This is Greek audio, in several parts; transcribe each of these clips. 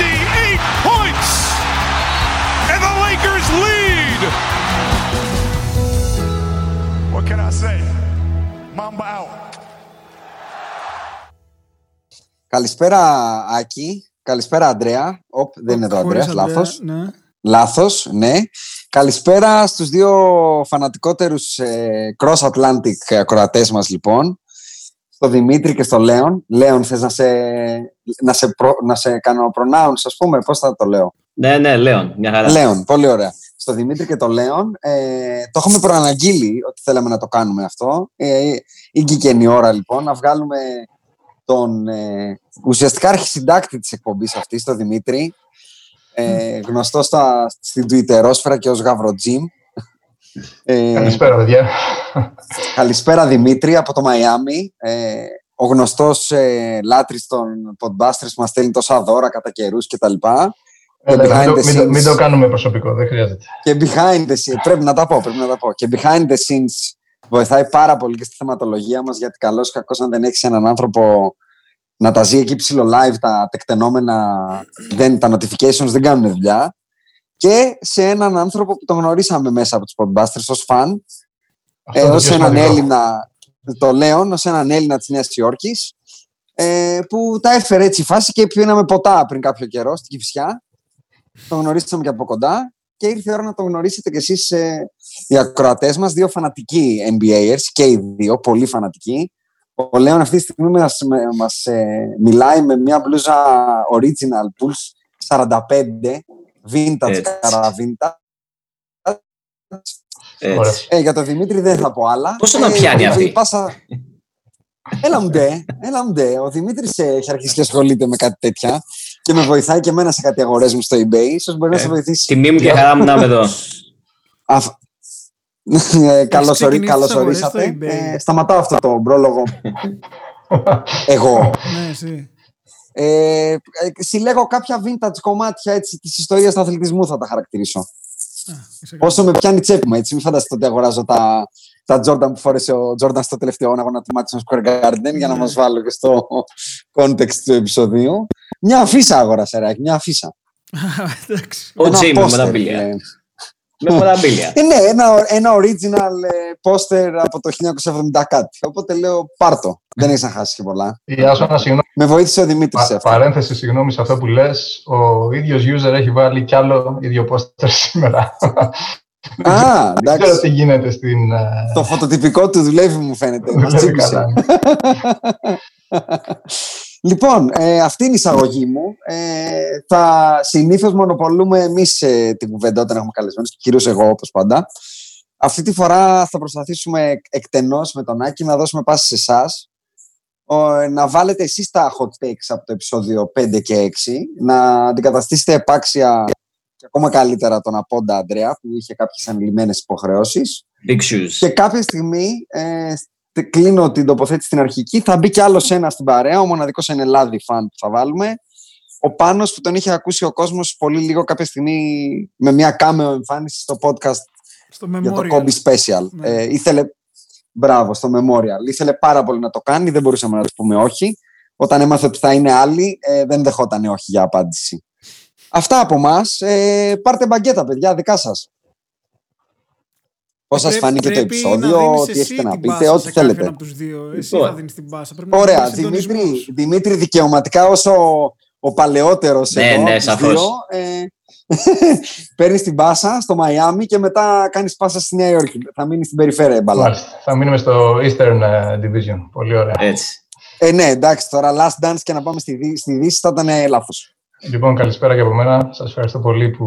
58 points! And the Lakers lead! What can I say? Mamba out. Καλησπέρα Άκη, καλησπέρα Αντρέα. Οπ, δεν είναι εδώ ο Αντρέας, λάθος. Ναι. Λάθος, ναι. Καλησπέρα στους δύο φανατικότερους ε, cross-Atlantic ακροατές μας λοιπόν. Στο Δημήτρη και στο Λέον. Λέον, θες να σε, να σε, προ, να σε κάνω pronounce, ας πούμε, πώς θα το λέω; Ναι, ναι, Λέον, μια χαρά. Λέον, πολύ ωραία. Στο Δημήτρη και το Λέον. Ε, το έχουμε προαναγγείλει ότι θέλαμε να το κάνουμε αυτό. Ε, ήγηκε η ώρα λοιπόν να βγάλουμε τον ε, ουσιαστικά αρχισυντάκτη της εκπομπής αυτής, τον Δημήτρη, ε, γνωστό στα, στην Twitterόσφαιρα και ως Γαβροτζίμ. Ε, καλησπέρα, παιδιά. Καλησπέρα, Δημήτρη, από το Μαϊάμι. Ε, ο γνωστός ε, λάτρης των podbusters που μας στέλνει τόσα δώρα κατά καιρούς και τα λοιπά. Έλα, μην, το, μην, το, μην το κάνουμε προσωπικό, δεν χρειάζεται. Και behind the scenes, πρέπει να τα πω, πρέπει να τα πω. Και behind the scenes βοηθάει πάρα πολύ και στη θεματολογία μας, γιατί καλώς ή κακώς αν δεν έχεις έναν άνθρωπο να τα ζει εκεί ψηλό live, τα τεκτενόμενα, δεν, τα notifications δεν κάνουν δουλειά. Και σε έναν άνθρωπο που τον γνωρίσαμε μέσα από τους Podbusters ως φαν, ε, ως έναν Έλληνα, το Λέον, ως έναν Έλληνα της Νέας Υόρκης, ε, που τα έφερε έτσι η φάση και πίναμε ποτά πριν κάποιο καιρό στην Κυφσιά. Τον γνωρίσαμε και από κοντά και ήρθε η ώρα να τον γνωρίσετε κι εσείς ε, οι ακροατές μας, δύο φανατικοί NBAers και οι δύο, πολύ φανατικοί. Ο Λέων αυτή τη στιγμή μας, μας ε, μιλάει με μια μπλούζα original Pulse 45, vintage καραβίντα. Ε, για τον Δημήτρη δεν θα πω άλλα. Πόσο να πιάνει αυτή; Πάσα... Έλα μου ντε, έλα μου ντε. Ο Δημήτρης έχει αρχίσει και ασχολείται με κάτι τέτοια και με βοηθάει και εμένα σε κάτι αγορές μου στο eBay. Ίσως μπορεί να σε βοηθήσει. Τιμή μου και χαρά μου να είμαι εδώ. Καλώς ορίσατε. Ε, σταματάω αυτό το πρόλογο. Εγώ. Ναι, εσύ. Ε, συλλέγω κάποια vintage κομμάτια έτσι, της ιστορίας του αθλητισμού θα τα χαρακτηρίσω. Όσο με πιάνει τσέπη μου, έτσι. Μην φανταστείτε ότι αγοράζω τα, τα Jordan που φόρεσε ο Jordan στο τελευταίο αγώνα του Madison Square Garden για να μας βάλω και στο context του επεισοδίου. Μια αφίσα αγοράσα, Ράκη, μια αφίσα. Ο Τζέιμι με τα μπιλιά. Με πολλά μπίλια. Ε, ναι, ένα, ένα original poster από το 1970 κάτι. Οπότε λέω πάρτο. Δεν έχεις να χάσεις και πολλά. Ιάσονα, συγγνώμη. Με βοήθησε ο Δημήτρης. Πα, παρένθεση, συγγνώμη σε αυτό που λες. Ο ίδιος user έχει βάλει κι άλλο ίδιο poster σήμερα. Α, εντάξει. Δεν ξέρω τι γίνεται στην. Το φωτοτυπικό του δουλεύει, μου φαίνεται. Μας τσίπησε. Λοιπόν, ε, αυτή είναι η εισαγωγή μου. Ε, θα συνήθως μονοπολούμε εμείς ε, την κουβέντα όταν έχουμε καλεσμένους, κυρίως εγώ όπως πάντα. Αυτή τη φορά θα προσπαθήσουμε εκτενώς με τον Άκη να δώσουμε πάση σε εσάς. Να βάλετε εσείς τα hot takes από το επεισόδιο 5 και 6, να αντικαταστήσετε επάξια και ακόμα καλύτερα τον Απόντα Αντρέα που είχε κάποιες ανηλυμένες υποχρεώσεις. Big shoes. Και κάποια στιγμή, ε, κλείνω την τοποθέτηση στην αρχική. Θα μπει κι άλλος ένας στην παρέα, ο μοναδικός Ενελάδη φαν που θα βάλουμε. Ο Πάνος που τον είχε ακούσει ο κόσμος πολύ λίγο κάποια στιγμή με μια κάμεο εμφάνιση στο podcast στο για το Kobe Special. Ναι. Ε, ήθελε, μπράβο, στο Memorial. Ήθελε πάρα πολύ να το κάνει, δεν μπορούσαμε να του πούμε όχι. Όταν έμαθε ότι θα είναι άλλοι, ε, δεν δεχόταν όχι για απάντηση. Αυτά από εμά. Ε, πάρτε μπαγκέτα, παιδιά, δικά σας. Πώς σας φάνηκε το επεισόδιο, τι έχετε να πείτε, ό,τι θέλετε. Από τους δύο. Εσύ θα δίνεις την πάσα. Πρέπει Ωραία, Δημήτρη, Δημήτρη, δικαιωματικά όσο ο παλαιότερος ναι, εδώ, ναι, σαφώς. ε, παίρνεις την πάσα στο Μαϊάμι και μετά κάνεις πάσα στη Νέα Υόρκη. Θα μείνεις στην περιφέρεια μπαλά. Θα μείνουμε στο Eastern ε, Division. Πολύ ωραία. Έτσι. Ε, ναι, εντάξει, τώρα last dance και να πάμε στη, στη Δύση θα ήταν λάθος. Λοιπόν, καλησπέρα και από μένα. Σας ευχαριστώ πολύ που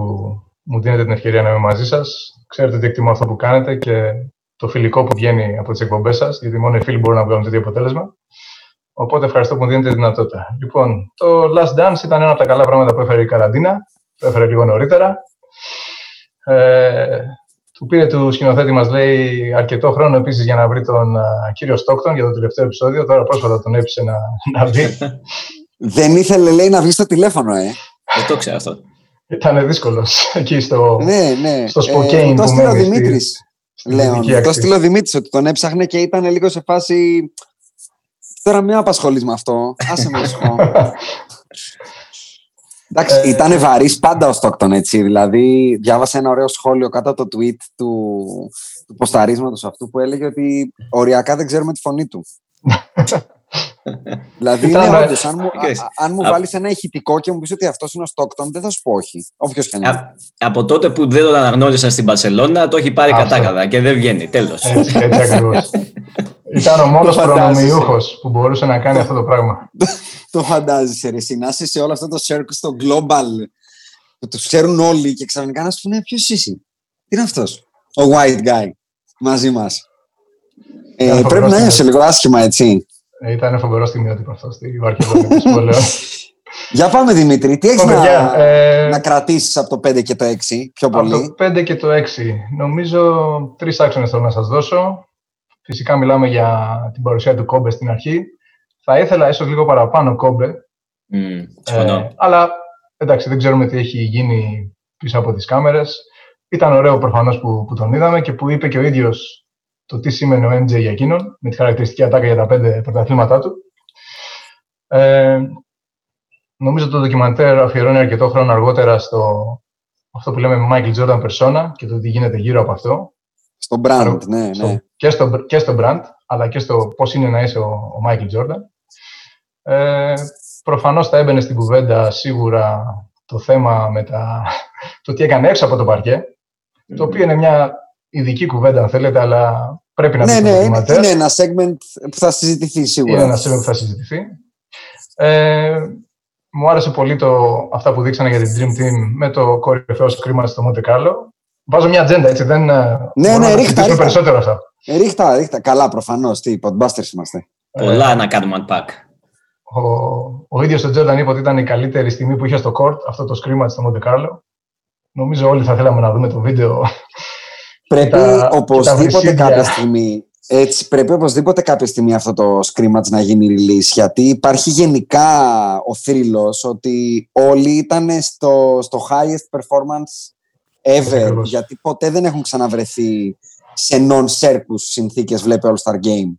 μου δίνετε την ευκαιρία να είμαι μαζί σας. Ξέρετε ότι εκτιμώ αυτό που κάνετε και το φιλικό που βγαίνει από τις εκπομπές σας, γιατί μόνο οι φίλοι μπορούν να βγάλουν τέτοιο αποτέλεσμα. Οπότε ευχαριστώ που μου δίνετε τη δυνατότητα. Λοιπόν, το Last Dance ήταν ένα από τα καλά πράγματα που έφερε η καραντίνα. Το έφερε λίγο νωρίτερα. Ε, του πήρε του σκηνοθέτη μας, λέει, αρκετό χρόνο επίσης για να βρει τον uh, κύριο Στόκτον για το τελευταίο επεισόδιο. Τώρα πρόσφατα τον έπεισε να, να βγει. Δεν ήθελε, λέει, να βγει στο τηλέφωνο, ε. Δεν το ξέρω αυτό. Ήταν δύσκολος εκεί στο, ναι, ναι. στο Σποκέιν. Ε, το στείλε ο Δημήτρης. Λέων. Το στείλε ο Δημήτρης ότι τον έψαχνε και ήταν λίγο σε φάση. Τώρα μην απασχολείς με αυτό. Άσε με Εντάξει, ε, ήταν βαρύς πάντα ο Στόκτον έτσι. Δηλαδή, διάβασα ένα ωραίο σχόλιο κάτω από το tweet του, του ποσταρίσματος αυτού που έλεγε ότι οριακά δεν ξέρουμε τη φωνή του. δηλαδή, είναι όντως. Αν μου, αν μου βάλεις ένα ηχητικό και μου πεις ότι αυτός είναι ο Στόκτον, δεν θα σου πω όχι. Όποιος και να Από τότε που δεν τον αναγνώρισα στην Παρσελόνα, το έχει πάρει κατάκαδα και δεν βγαίνει. Τέλος. Έτσι, έτσι ακριβώς. Ήταν ο μόνος προνομιούχος που μπορούσε να κάνει αυτό το πράγμα. το φαντάζεσαι, ρε, εσύ, να είσαι σε όλο αυτό το circle στο global που τους ξέρουν όλοι και ξαφνικά να σου πούνε ποιος είσαι; Τι είναι αυτός, ο white guy μαζί μας. Ε, πρέπει να είσαι λίγο άσχημα, έτσι. Ε, ήταν φοβερό στιγμιότυπο αυτό στη Βαρκελόνη, σχολείο. Για πάμε Δημήτρη, τι έχεις να, ε, να κρατήσεις από το 5 και το 6 πιο πολύ. Από το 5 και το 6. Νομίζω τρεις άξονες θέλω να σας δώσω. Φυσικά μιλάμε για την παρουσία του Κόμπε στην αρχή. Θα ήθελα ίσως λίγο παραπάνω Κόμπε. Mm, ε, αλλά εντάξει, δεν ξέρουμε τι έχει γίνει πίσω από τις κάμερες. Ήταν ωραίο προφανώς που, που τον είδαμε και που είπε και ο ίδιος το τι σήμαινε ο MJ για εκείνον, με τη χαρακτηριστική ατάκα για τα πέντε πρωταθλήματά του. Ε, νομίζω το ντοκιμαντέρ αφιερώνει αρκετό χρόνο αργότερα στο αυτό που λέμε Michael Jordan Persona και το τι γίνεται γύρω από αυτό. Στο brand, ναι, ναι. Και στο, και στο brand, αλλά και στο πώς είναι να είσαι ο, ο Michael Jordan. Ε, προφανώς θα έμπαινε στην κουβέντα σίγουρα το θέμα με τα, το τι έκανε έξω από το παρκέ, το οποίο είναι μια ειδική κουβέντα αν θέλετε, αλλά πρέπει να ναι, ναι, είναι, είναι ένα segment που θα συζητηθεί σίγουρα. Είναι ένα segment που θα συζητηθεί. Ε, μου άρεσε πολύ το, αυτά που δείξανε για την Dream Team με το κορυφαίο κρίμα στο Monte Carlo. Βάζω μια ατζέντα, έτσι, δεν ε, ναι, ναι, ρίχτα, ρίχτα. περισσότερο αυτά. Ε, ρίχτα, ρίχτα. Καλά, προφανώς. Τι, podbusters είμαστε. Πολλά ε, να κάνουμε unpack. Ο, ο ίδιος ο Τζόρνταν είπε ότι ήταν η καλύτερη στιγμή που είχε στο court αυτό το scream στο Monte Carlo. Νομίζω όλοι θα θέλαμε να δούμε το βίντεο. Πρέπει τα, οπωσδήποτε κάποια στιγμή έτσι, πρέπει οπωσδήποτε κάποια στιγμή αυτό το scrimmage να γίνει release, γιατί υπάρχει γενικά ο θρύλος ότι όλοι ήταν στο, στο highest performance ever, γιατί ποτέ δεν έχουν ξαναβρεθεί σε non-circus συνθήκες, βλέπε All-Star Game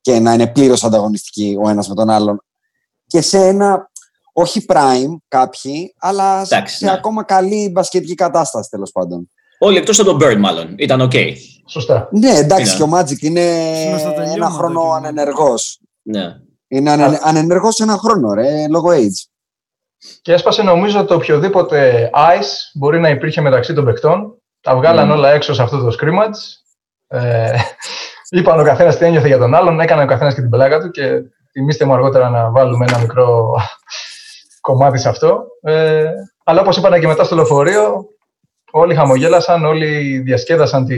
και να είναι πλήρως ανταγωνιστικοί ο ένας με τον άλλον. Και σε ένα, όχι prime κάποιοι, αλλά σε ναι. ακόμα καλή μπασκετική κατάσταση τέλος πάντων. Όλοι εκτός από τον Bird, μάλλον. Ήταν OK. Okay. Σωστά. Ναι, εντάξει, και ο Magic είναι ένα χρόνο ανενεργός. Ναι. Είναι ανε, ανενεργός ένα χρόνο, ρε, λόγω age. Και έσπασε νομίζω ότι οποιοδήποτε ice μπορεί να υπήρχε μεταξύ των παιχτών. Τα βγάλαν mm. όλα έξω σε αυτό το scrimmage. Ε, είπαν ο καθένας τι ένιωθε για τον άλλον, έκανε ο καθένας και την πλάκα του και θυμίστε μου αργότερα να βάλουμε ένα μικρό κομμάτι σε αυτό. Ε, αλλά όπως είπαν και μετά στο λεωφορείο, όλοι χαμογέλασαν, όλοι διασκέδασαν τη,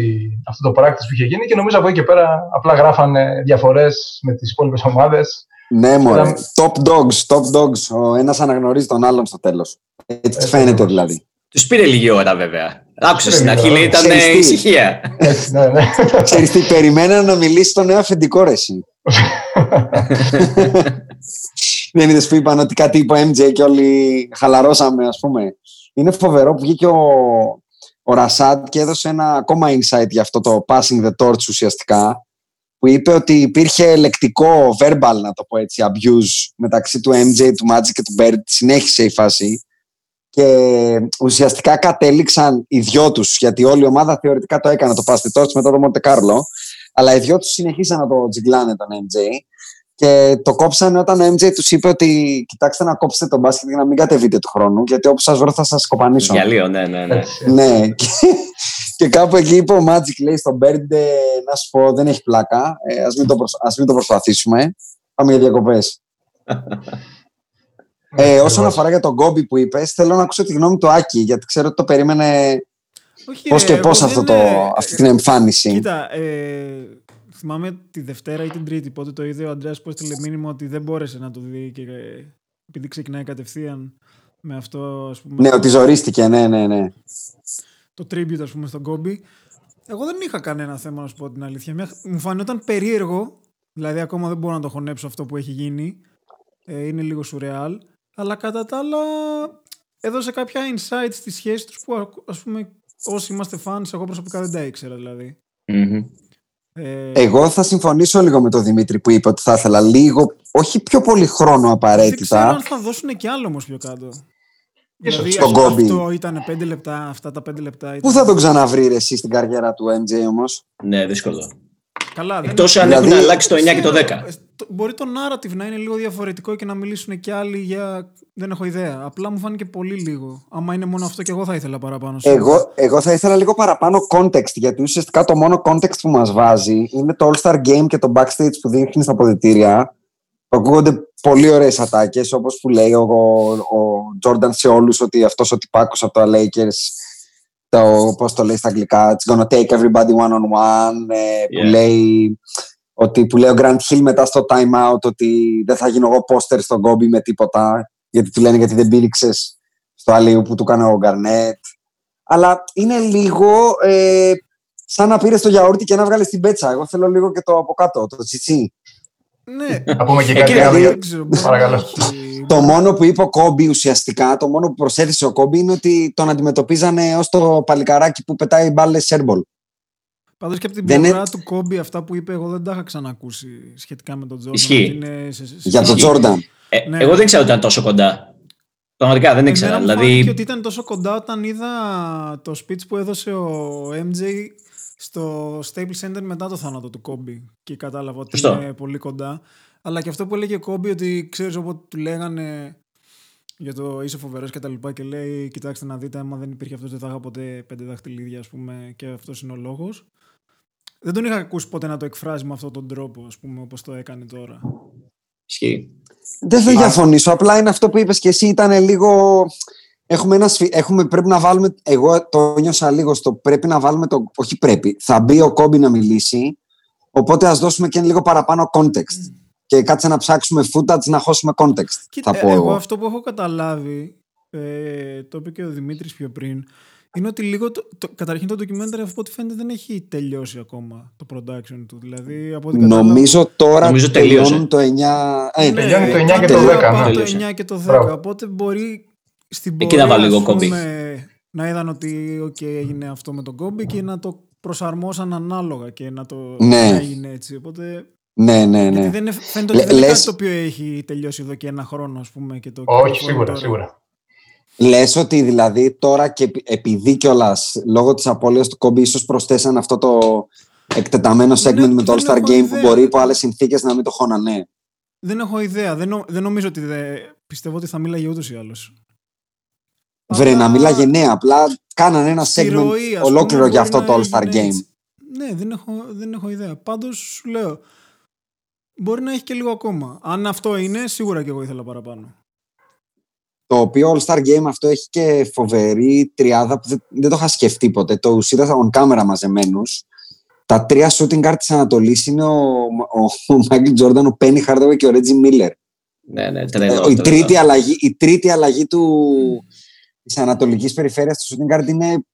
αυτό το πράκτης που είχε γίνει και νομίζω από εκεί και πέρα απλά γράφανε διαφορές με τις υπόλοιπες ομάδες. Ναι, μωρέ. Top dogs, top dogs. Ο ένας αναγνωρίζει τον άλλον στο τέλος. Έτσι, Έτσι φαίνεται δηλαδή. Τους πήρε λίγη ώρα βέβαια. Άκουσα στην αρχή, λέει, ήταν ησυχία. ναι, ναι. Ξέρεις τι, περιμένα να μιλήσει το νέο αφεντικό ρε Δεν είδες που είπαν ότι κάτι είπε MJ και όλοι χαλαρώσαμε, ας πούμε. Είναι φοβερό που βγήκε ο, ο Ρασάντ και έδωσε ένα ακόμα insight για αυτό το passing the torch ουσιαστικά που είπε ότι υπήρχε λεκτικό verbal, να το πω έτσι, abuse μεταξύ του MJ, του Magic και του Bird. Συνέχισε η φάση και ουσιαστικά κατέληξαν οι δυο τους, γιατί όλη η ομάδα θεωρητικά το έκανε το παστιτό μετά το Μοντε Κάρλο. Αλλά οι δυο τους συνεχίσαν να το τζιγκλάνε τον MJ. Και το κόψανε όταν ο MJ τους είπε ότι κοιτάξτε να κόψετε τον μπάσκετ για να μην κατεβείτε του χρόνου, γιατί όπου σας βρω θα σας κοπανίσω. Για λίγο, ναι, ναι. ναι. ναι. Και, και κάπου εκεί είπε ο Magic, λέει στον Bird, να σου πω, δεν έχει πλάκα. Ε, Α μην, μην το προσπαθήσουμε. Πάμε για διακοπές. Ε, όσον αφορά για τον Γκόμπι που είπες, θέλω να ακούσω τη γνώμη του Άκη, γιατί ξέρω ότι το περίμενε πώς και πώς αυτή την εμφάνιση. Κοίτα, ε, θυμάμαι τη Δευτέρα ή την Τρίτη, πότε το είδε ο Αντρέα που έστειλε μήνυμα ότι δεν μπόρεσε να το δει και επειδή ξεκινάει κατευθείαν με αυτό. Ας πούμε, ναι, ότι ζορίστηκε, ναι, ναι, ναι. Το tribute, ας πούμε, στον Γκόμπι. Εγώ δεν είχα κανένα θέμα να σου πω την αλήθεια. Μου φανόταν περίεργο, δηλαδή ακόμα δεν μπορώ να το χωνέψω αυτό που έχει γίνει. Ε, είναι λίγο σουρεάλ. Αλλά κατά τα άλλα έδωσε κάποια insights στη σχέση τους που ας πούμε όσοι είμαστε fans, εγώ προσωπικά δεν τα ήξερα δηλαδή. Ε... Εγώ θα συμφωνήσω λίγο με τον Δημήτρη που είπε ότι θα ήθελα λίγο, όχι πιο πολύ χρόνο απαραίτητα. Δεν ξέρω αν θα δώσουν και άλλο όμως πιο κάτω. Δηλαδή, στον Κόμπι. Αυτό ήταν 5 λεπτά, αυτά τα 5 λεπτά. Ήταν... Πού θα τον ξαναβρεις εσύ στην καριέρα του MJ όμως; Ναι, δύσκολο. Καλά, Εκτός αν δηλαδή, έχουν αλλάξει το 9 και το 10. Ε, μπορεί το narrative να είναι λίγο διαφορετικό και να μιλήσουν και άλλοι για. Δεν έχω ιδέα. Απλά μου φάνηκε πολύ λίγο. Άμα είναι μόνο αυτό και εγώ θα ήθελα παραπάνω. Εγώ, εγώ θα ήθελα λίγο παραπάνω context. Γιατί ουσιαστικά το μόνο context που μας βάζει είναι το All Star Game και το backstage που δείχνει στα αποδητήρια. Ακούγονται πολύ ωραίες ατάκες, όπως που λέει ο, ο, Jordan σε όλους ότι αυτός ο τυπάκος από το Lakers το, πώς το λέει στα αγγλικά, it's gonna take everybody one on one, ε, που, λέει, ότι, που λέει ο Grant Hill μετά στο time out ότι δεν θα γίνω εγώ πόστερ στον κόμπι με τίποτα, γιατί του λένε γιατί δεν πήριξες στο αλλιού που του έκανε ο Γκαρνέτ. Αλλά είναι λίγο ε, σαν να πήρες το γιαούρτι και να βγάλεις την πέτσα. Εγώ θέλω λίγο και το από κάτω, το τσιτσί. Ναι. Να πούμε και κάτι άλλο. Παρακαλώ. Το μόνο που είπε ο Κόμπι ουσιαστικά, το μόνο που προσέθεσε ο Κόμπι είναι ότι τον αντιμετωπίζανε ως το παλικαράκι που πετάει μπάλες σέρμπολ. Πάντως και από την πλευρά του Κόμπι, αυτά που είπε, εγώ δεν τα είχα ξανακούσει σχετικά με τον Τζόρνταν. Ισχύει. Για τον Τζόρνταν. Ε, ναι. Εγώ δεν ξέρω ότι ήταν τόσο κοντά. Πραγματικά δεν ήξερα. Δηλαδή... Και ότι ήταν τόσο κοντά όταν είδα το speech που έδωσε ο MJ στο Staples Center μετά το θάνατο του Κόμπι και κατάλαβα ότι είναι πολύ κοντά. Αλλά και αυτό που έλεγε ο Κόμπι ότι ξέρεις όποτε του λέγανε για το είσαι φοβερός και τα λοιπά και λέει κοιτάξτε να δείτε άμα δεν υπήρχε αυτός δεν θα είχα ποτέ πέντε δαχτυλίδια ας πούμε και αυτός είναι ο λόγος. Δεν τον είχα ακούσει ποτέ να το εκφράζει με αυτόν τον τρόπο ας πούμε όπως το έκανε τώρα. Ισχύει. Δεν θα διαφωνήσω, απλά είναι αυτό που είπες και εσύ ήταν λίγο Έχουμε ένα έχουμε, πρέπει να βάλουμε, εγώ το νιώσα λίγο στο πρέπει να βάλουμε το, όχι πρέπει, θα μπει ο Κόμπι να μιλήσει, οπότε ας δώσουμε και λίγο παραπάνω context. Και κάτσε να ψάξουμε footage να χώσουμε context. Κοίτα, θα πω εγώ, εγώ αυτό που έχω καταλάβει, ε, το είπε και ο Δημήτρης πιο πριν, είναι ότι λίγο, το, το, καταρχήν το documentary από ό,τι φαίνεται δεν έχει τελειώσει ακόμα το production του. Δηλαδή, από ό,τι Νομίζω τώρα Νομίζω τελειώνει το 9. Ε, ναι, τελειώνει το 9 και το 10. Το 9 και το 10. Οπότε μπορεί στην Εκεί να βάλει λίγο κόμπι. Να είδαν ότι okay, έγινε αυτό με τον κόμπι και να το προσαρμόσαν ανάλογα και να το ναι. να έγινε έτσι. Οπότε ναι, ναι, ναι. Γιατί δεν φαίνεται ότι δεν είναι κάτι το οποίο έχει τελειώσει εδώ και ένα χρόνο, ας πούμε. Και το Όχι, σίγουρα, τώρα. σίγουρα. Λες ότι δηλαδή τώρα και επειδή κιόλας λόγω της απώλειας του κόμπι, ίσως προσθέσαν αυτό το εκτεταμένο segment ναι, με το All Star Game ιδέα. που μπορεί υπό άλλες συνθήκες να μην το χώνανε. Δεν έχω ιδέα. Δεν, νο, δεν νομίζω ότι. Δε, πιστεύω ότι θα μίλαγε ούτως ή άλλως. Βρε, να μιλάγε ναι, απλά κάνανε ένα segment ολόκληρο για αυτό το All Star Game. Ναι, δεν έχω, δεν έχω ιδέα. Πάντως σου λέω. Μπορεί να έχει και λίγο ακόμα. Αν αυτό είναι, σίγουρα και εγώ ήθελα παραπάνω. Το οποίο All Star Game αυτό έχει και φοβερή τριάδα που δεν, δεν το είχα σκεφτεί ποτέ. Το είδα on camera μαζεμένους. Τα τρία shooting guard της Ανατολής είναι ο, ο, ο Michael Jordan, ο Penny Hardaway και ο Reggie Miller. Ναι, ναι, η, τρίτη αλλαγή, η τρίτη αλλαγή του, της ανατολικής περιφέρειας του shooting guard είναι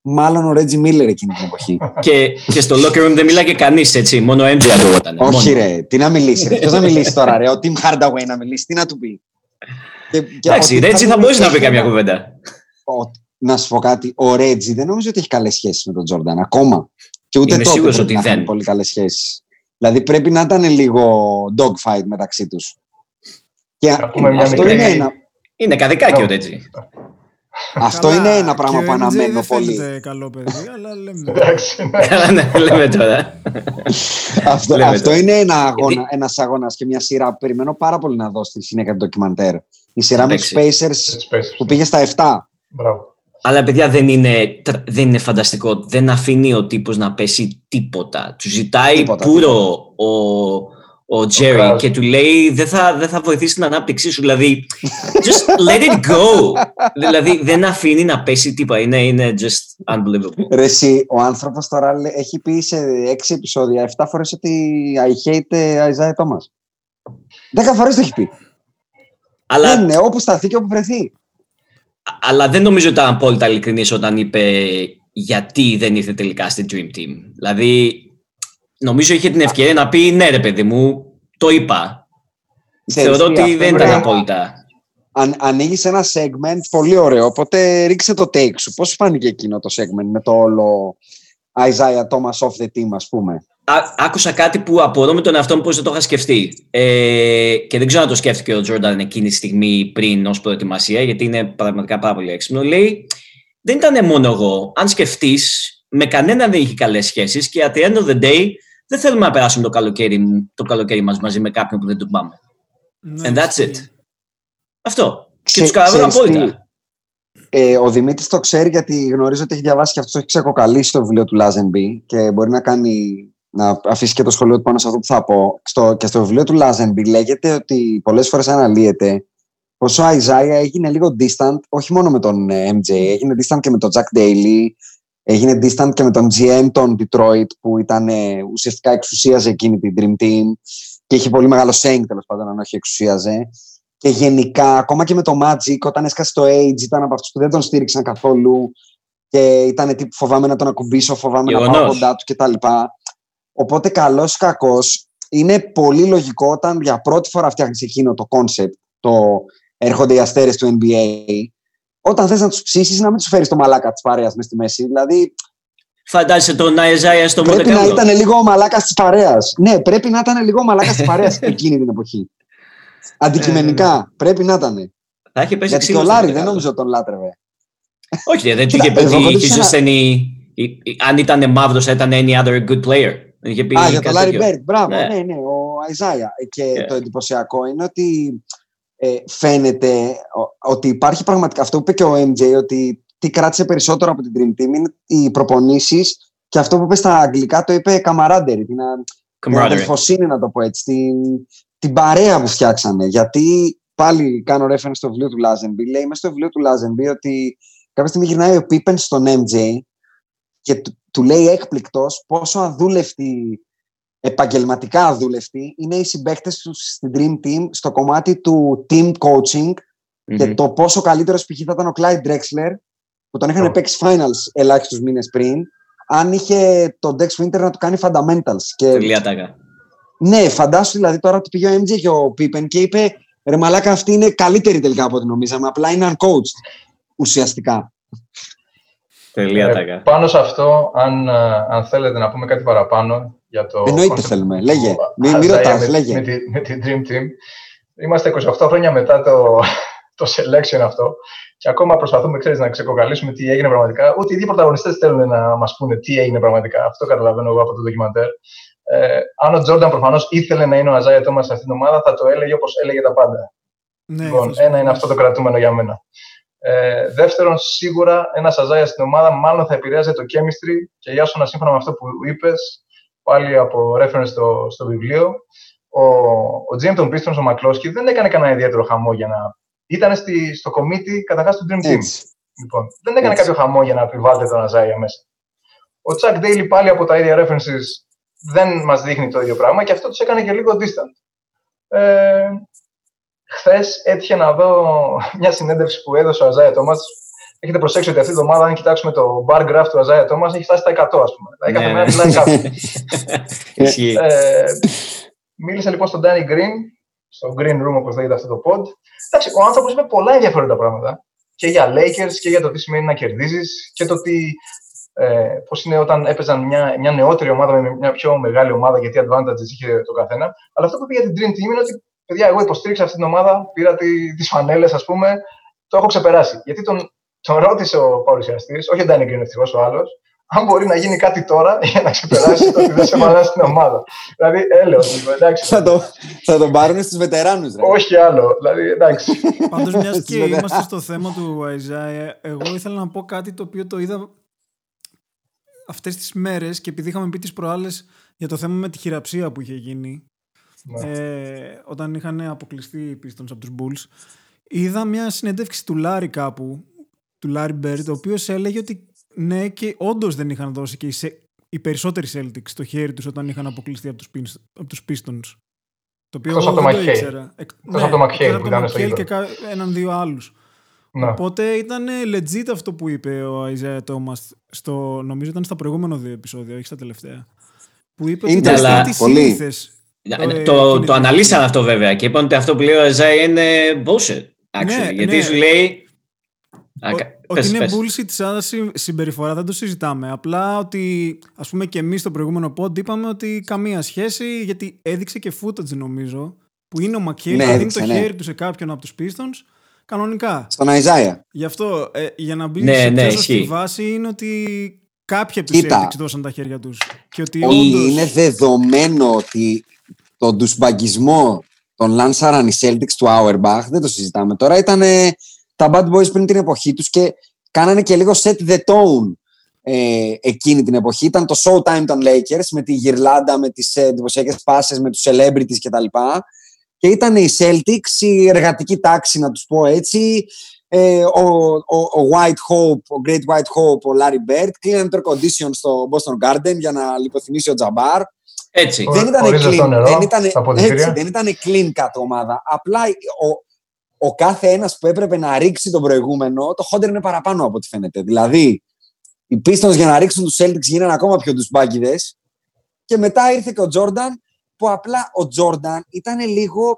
μάλλον ο Ρέτζι Μίλλερ εκείνη την εποχή. και, και στο locker room δεν μιλάει και κανείς έτσι, μόνο ο MJ ακουγόταν. Όχι, ρε, τι να μιλήσει. Ποιος να μιλήσει τώρα, ρε, ο Tim Hardaway να μιλήσει, τι να του πει. Εντάξει, Ρέτζι θα μπορούσε να πει καμιά κουβέντα. Να σου πω κάτι, ο Ρέτζι δεν νομίζω ότι έχει καλές σχέσεις με τον Τζόρνταν ακόμα. Και ούτε Είμαι τότε ότι δεν. πολύ καλές σχέσεις. Δηλαδή πρέπει να ήταν λίγο dogfight μεταξύ τους. Και αυτό είναι ένα. Είναι καδικάκι ο Ρέτζι. Αυτό είναι ένα πράγμα που αναμένω πολύ. Δεν καλό παιδί, αλλά λέμε. Ναι, λέμε τώρα. αυτό, αυτό είναι ένα αγώνα, ένας αγώνας και μια σειρά που περιμένω πάρα πολύ να δω στη συνέχεια του ντοκιμαντέρ. Η σειρά με τους Pacers που πήγε στα 7. Μπράβο. Αλλά παιδιά δεν είναι, δεν είναι φανταστικό. Δεν αφήνει ο τύπος να πέσει τίποτα. Του ζητάει τίποτα, πουρο ο, ο Τζέρι και του λέει δεν θα, δεν θα βοηθήσει την ανάπτυξή σου. Δηλαδή, just let it go. δηλαδή, δεν αφήνει να πέσει τίποτα. Είναι, είναι just unbelievable. Ρε εσύ, ο άνθρωπος τώρα έχει πει σε έξι επεισόδια, 7 φορές ότι I hate Isaiah Thomas. Δέκα φορές το έχει πει. Αλλά... Είναι όπου σταθεί και όπου βρεθεί. Αλλά δεν νομίζω ότι ήταν απόλυτα ειλικρινής όταν είπε γιατί δεν ήρθε τελικά στην Dream Team. Δηλαδή, νομίζω είχε την ευκαιρία να πει ναι ρε παιδί μου, το είπα. Θεωρώ ότι δεν ήταν απόλυτα. Αν, ανοίγεις ένα segment πολύ ωραίο, οπότε ρίξε το take σου. Πώς φάνηκε εκείνο το segment με το όλο Isaiah Thomas off the team, ας πούμε; Ά, άκουσα κάτι που απορώ με τον εαυτό μου πώς δεν το είχα σκεφτεί. Ε, και δεν ξέρω αν το σκέφτηκε ο Τζόρνταν εκείνη τη στιγμή πριν ως προετοιμασία, γιατί είναι πραγματικά πάρα πολύ έξυπνο. Λέει, δεν ήταν μόνο εγώ. Αν σκεφτείς, με κανέναν δεν είχε καλές σχέσεις και at the end of the day δεν θέλουμε να περάσουμε το καλοκαίρι, το καλοκαίρι μας μαζί με κάποιον που δεν του πάμε. Ναι, And that's it. Αυτό. και τους καταλαβαίνω απόλυτα. Ε, ο Δημήτρης το ξέρει γιατί γνωρίζω ότι έχει διαβάσει και αυτός έχει ξεκοκαλίσει το βιβλίο του Λάζενμπι και μπορεί να κάνει να αφήσει και το σχολείο του πάνω σε αυτό που θα πω. Στο, και στο βιβλίο του Λάζενμπι λέγεται ότι πολλές φορές αναλύεται πως ο Αϊζάια έγινε λίγο distant, όχι μόνο με τον ε, MJ, έγινε distant και με τον Jack Daly, Έγινε distant και με τον GM των Detroit που ήταν ε, ουσιαστικά εξουσίαζε εκείνη την Dream Team και είχε πολύ μεγάλο saying τέλος πάντων αν όχι εξουσίαζε. Και γενικά, ακόμα και με το Magic, όταν έσκασε το Age, ήταν από αυτούς που δεν τον στήριξαν καθόλου και ήταν τύπου φοβάμαι να τον ακουμπήσω, φοβάμαι να πάω κοντά του κτλ. Οπότε, καλός ή κακός, είναι πολύ λογικό όταν για πρώτη φορά φτιάχνεις εκείνο το concept, το έρχονται οι αστέρες του NBA, όταν θες να τους ψήσεις, να μην τους φέρεις το μαλάκα της παρέας μες στη μέση. Δηλαδή. Φαντάζεσαι τον Αιζάια στο Πρέπει να ήταν λίγο ο μαλάκας της παρέας. Ναι, πρέπει να ήταν λίγο ο μαλάκας της παρέας εκείνη την εποχή. Αντικειμενικά ε, πρέπει να ήταν. Θα έχει πέσει Γιατί ο Λάρι δεν νομίζω ότι τον λάτρευε. Όχι, δεν είχε πει ότι Αν ήταν μαύρος, θα ήταν any other good player. Α, για τον Λάρι Μπερντ. Μπράβο, ναι, ναι, ο Αιζάια. Και το εντυπωσιακό είναι ότι ε, φαίνεται ότι υπάρχει πραγματικά αυτό που είπε και ο MJ, ότι τι κράτησε περισσότερο από την Dream Team είναι οι προπονήσεις και αυτό που είπε στα αγγλικά το είπε camaraderie, την, την αδελφοσύνη να το πω έτσι, την, την παρέα που φτιάξανε. Γιατί πάλι κάνω reference στο βιβλίο του Λάζενμπι, λέει μέσα στο βιβλίο του Λάζενμπι ότι κάποια στιγμή γυρνάει ο Πίπεν στον MJ και του, του λέει έκπληκτος πόσο αδούλευτη επαγγελματικά αδούλευτοι είναι οι συμπαίκτες τους στην Dream Team στο κομμάτι του team coaching και το πόσο καλύτερος π.χ. θα ήταν ο Clyde Drexler που τον είχαν παίξει finals ελάχιστους μήνες πριν, αν είχε τον Dex Winter να του κάνει fundamentals. Και... Τελεία τάγα. Ναι, φαντάσου δηλαδή τώρα ότι πήγε ο MJ και ο Pippen και είπε ρε μαλάκα αυτή είναι καλύτερη τελικά από ό,τι νομίζαμε, απλά είναι uncoached ουσιαστικά. Τελεία τάγα. πάνω σε αυτό, αν, αν θέλετε να πούμε κάτι παραπάνω, για το. Εννοείται θέλουμε. Λέγε. Μην μη ρωτάς, λέγε. Με, τη, με την Dream Team. Είμαστε 28 χρόνια μετά το, το selection αυτό και ακόμα προσπαθούμε ξέρεις, να ξεκοκαλίσουμε τι έγινε πραγματικά. Ούτε οι δύο πρωταγωνιστές θέλουν να μας πούνε τι έγινε πραγματικά. Αυτό καταλαβαίνω εγώ από το ντοκιμαντέρ. Ε, αν ο Τζόρνταν προφανώς ήθελε να είναι ο Αζάια Τόμας σε αυτήν την ομάδα, θα το έλεγε όπως έλεγε τα πάντα. Ναι, λοιπόν, ένα είναι αυτό το κρατούμενο για μένα. Ε, δεύτερον, σίγουρα ένας Αζάιας στην ομάδα μάλλον θα επηρέαζε το chemistry και για να σύμφωνα με αυτό που είπες, πάλι από reference στο, στο βιβλίο, ο, ο GM των Pistons, ο Μακλόσκι, δεν έκανε κανένα ιδιαίτερο χαμό για να... Ήταν στη, στο κομίτι καταρχά του Dream Team. Λοιπόν, δεν έκανε κάποιο χαμό για να επιβάλλεται τον Αζάια μέσα. Ο Τσακ Ντέιλι πάλι από τα ίδια references δεν μας δείχνει το ίδιο πράγμα και αυτό τους έκανε και λίγο distant. Ε, Χθες έτυχε να δω μια συνέντευξη που έδωσε ο Αζάια Τόμας έχετε προσέξει ότι αυτή τη εβδομάδα, αν κοιτάξουμε το bar graph του Αζάια Τόμα, έχει φτάσει στα 100, ας πούμε. Δηλαδή, κάθε μέρα μιλάει κάποιο. Μίλησε λοιπόν στον Danny Green, στο Green Room, όπως λέγεται αυτό το pod. Εντάξει, ο άνθρωπος είπε πολλά ενδιαφέροντα πράγματα. Και για Lakers και για το τι σημαίνει να κερδίζεις και το τι. Ε, Πώς είναι όταν έπαιζαν μια, μια νεότερη ομάδα με μια πιο μεγάλη ομάδα, γιατί advantages είχε το καθένα. Αλλά αυτό που είπε για την Dream Team είναι ότι, παιδιά, εγώ υποστήριξα αυτή την ομάδα, πήρα τις φανέλες, ας πούμε, το έχω ξεπεράσει. Γιατί τον, τον ρώτησε ο παρουσιαστής, όχι ο Ντάνι Γκριν, ευτυχώ ο άλλος, αν μπορεί να γίνει κάτι τώρα για να ξεπεράσει το ότι δεν σε μαλάσει στην ομάδα. Δηλαδή, έλεος, λίγο, εντάξει. Θα, το, θα τον πάρουν στους βετεράνους, Όχι άλλο. Δηλαδή, εντάξει. Πάντως, μιας και είμαστε στο θέμα του Αϊζάια, εγώ ήθελα να πω κάτι το οποίο το είδα αυτές τις μέρες και επειδή είχαμε πει τις προάλλες για το θέμα με τη χειραψία που είχε γίνει. Ναι. Ε, όταν είχαν αποκλειστεί οι Pistons από τους Bulls είδα μια συνέντευξη του Λάρη κάπου του Λάρη Μπερντ ο οποίος έλεγε ότι ναι, και όντως δεν είχαν δώσει και οι, οι περισσότεροι Celtics στο χέρι τους όταν είχαν αποκλειστεί από τους από τους Pistons. Το οποίο εγώ δεν το ήξερα. Εκτός ναι, από το McHale που ήταν στο και έναν δύο άλλους. Ναι. Οπότε ήταν legit αυτό που είπε ο Isaiah Thomas στο, νομίζω ήταν στα προηγούμενα δύο επεισόδια, όχι στα τελευταία. Που είπε ότι ήταν κάτι ε, το, το αναλύσαν αυτό βέβαια και είπαν ότι αυτό που λέει ο Isaiah είναι bullshit. Ναι, γιατί ναι. σου λέει ότι είναι bullshit σαν συμπεριφορά δεν το συζητάμε. Απλά ότι ας πούμε και εμείς στο προηγούμενο pod είπαμε ότι καμία σχέση γιατί έδειξε και footage νομίζω που είναι ο Μακέλ ναι, δίνει το ναι. χέρι του σε κάποιον από τους Pistons κανονικά. Στον Αϊζάια. Γι' αυτό ε, για να μπει ναι, σε ναι, στη βάση είναι ότι κάποιοι από τους Celtics δώσαν τα χέρια τους. Και ότι όντως... Είναι δεδομένο ότι τον ντουσμπαγκισμό τον λάνσαραν οι Celtics του Auerbach, δεν το συζητάμε τώρα, ήταν τα Bad Boys πριν την εποχή τους και κάνανε και λίγο set the tone ε, εκείνη την εποχή. Ήταν το Showtime των Lakers με τη γυρλάντα, με τις ε, εντυπωσιακές πάσες, με τους celebrities κτλ. Και ήταν οι Celtics, η εργατική τάξη να τους πω έτσι, ε, ο, ο, ο, White Hope, ο Great White Hope, ο Larry Bird, κλείνανε το air condition στο Boston Garden για να λιποθυμίσει ο Τζαμπάρ. Έτσι. Δεν ήταν clean, νερό, δεν ήταν, έτσι, δεν ήταν clean cut ομάδα. Απλά ο, ο κάθε ένας που έπρεπε να ρίξει τον προηγούμενο, το χόντερ είναι παραπάνω από ό,τι φαίνεται. Δηλαδή, οι Pistons για να ρίξουν τους Celtics γίνανε ακόμα πιο του μπάκιδε. Και μετά ήρθε και ο Τζόρνταν, που απλά ο Τζόρνταν ήταν λίγο.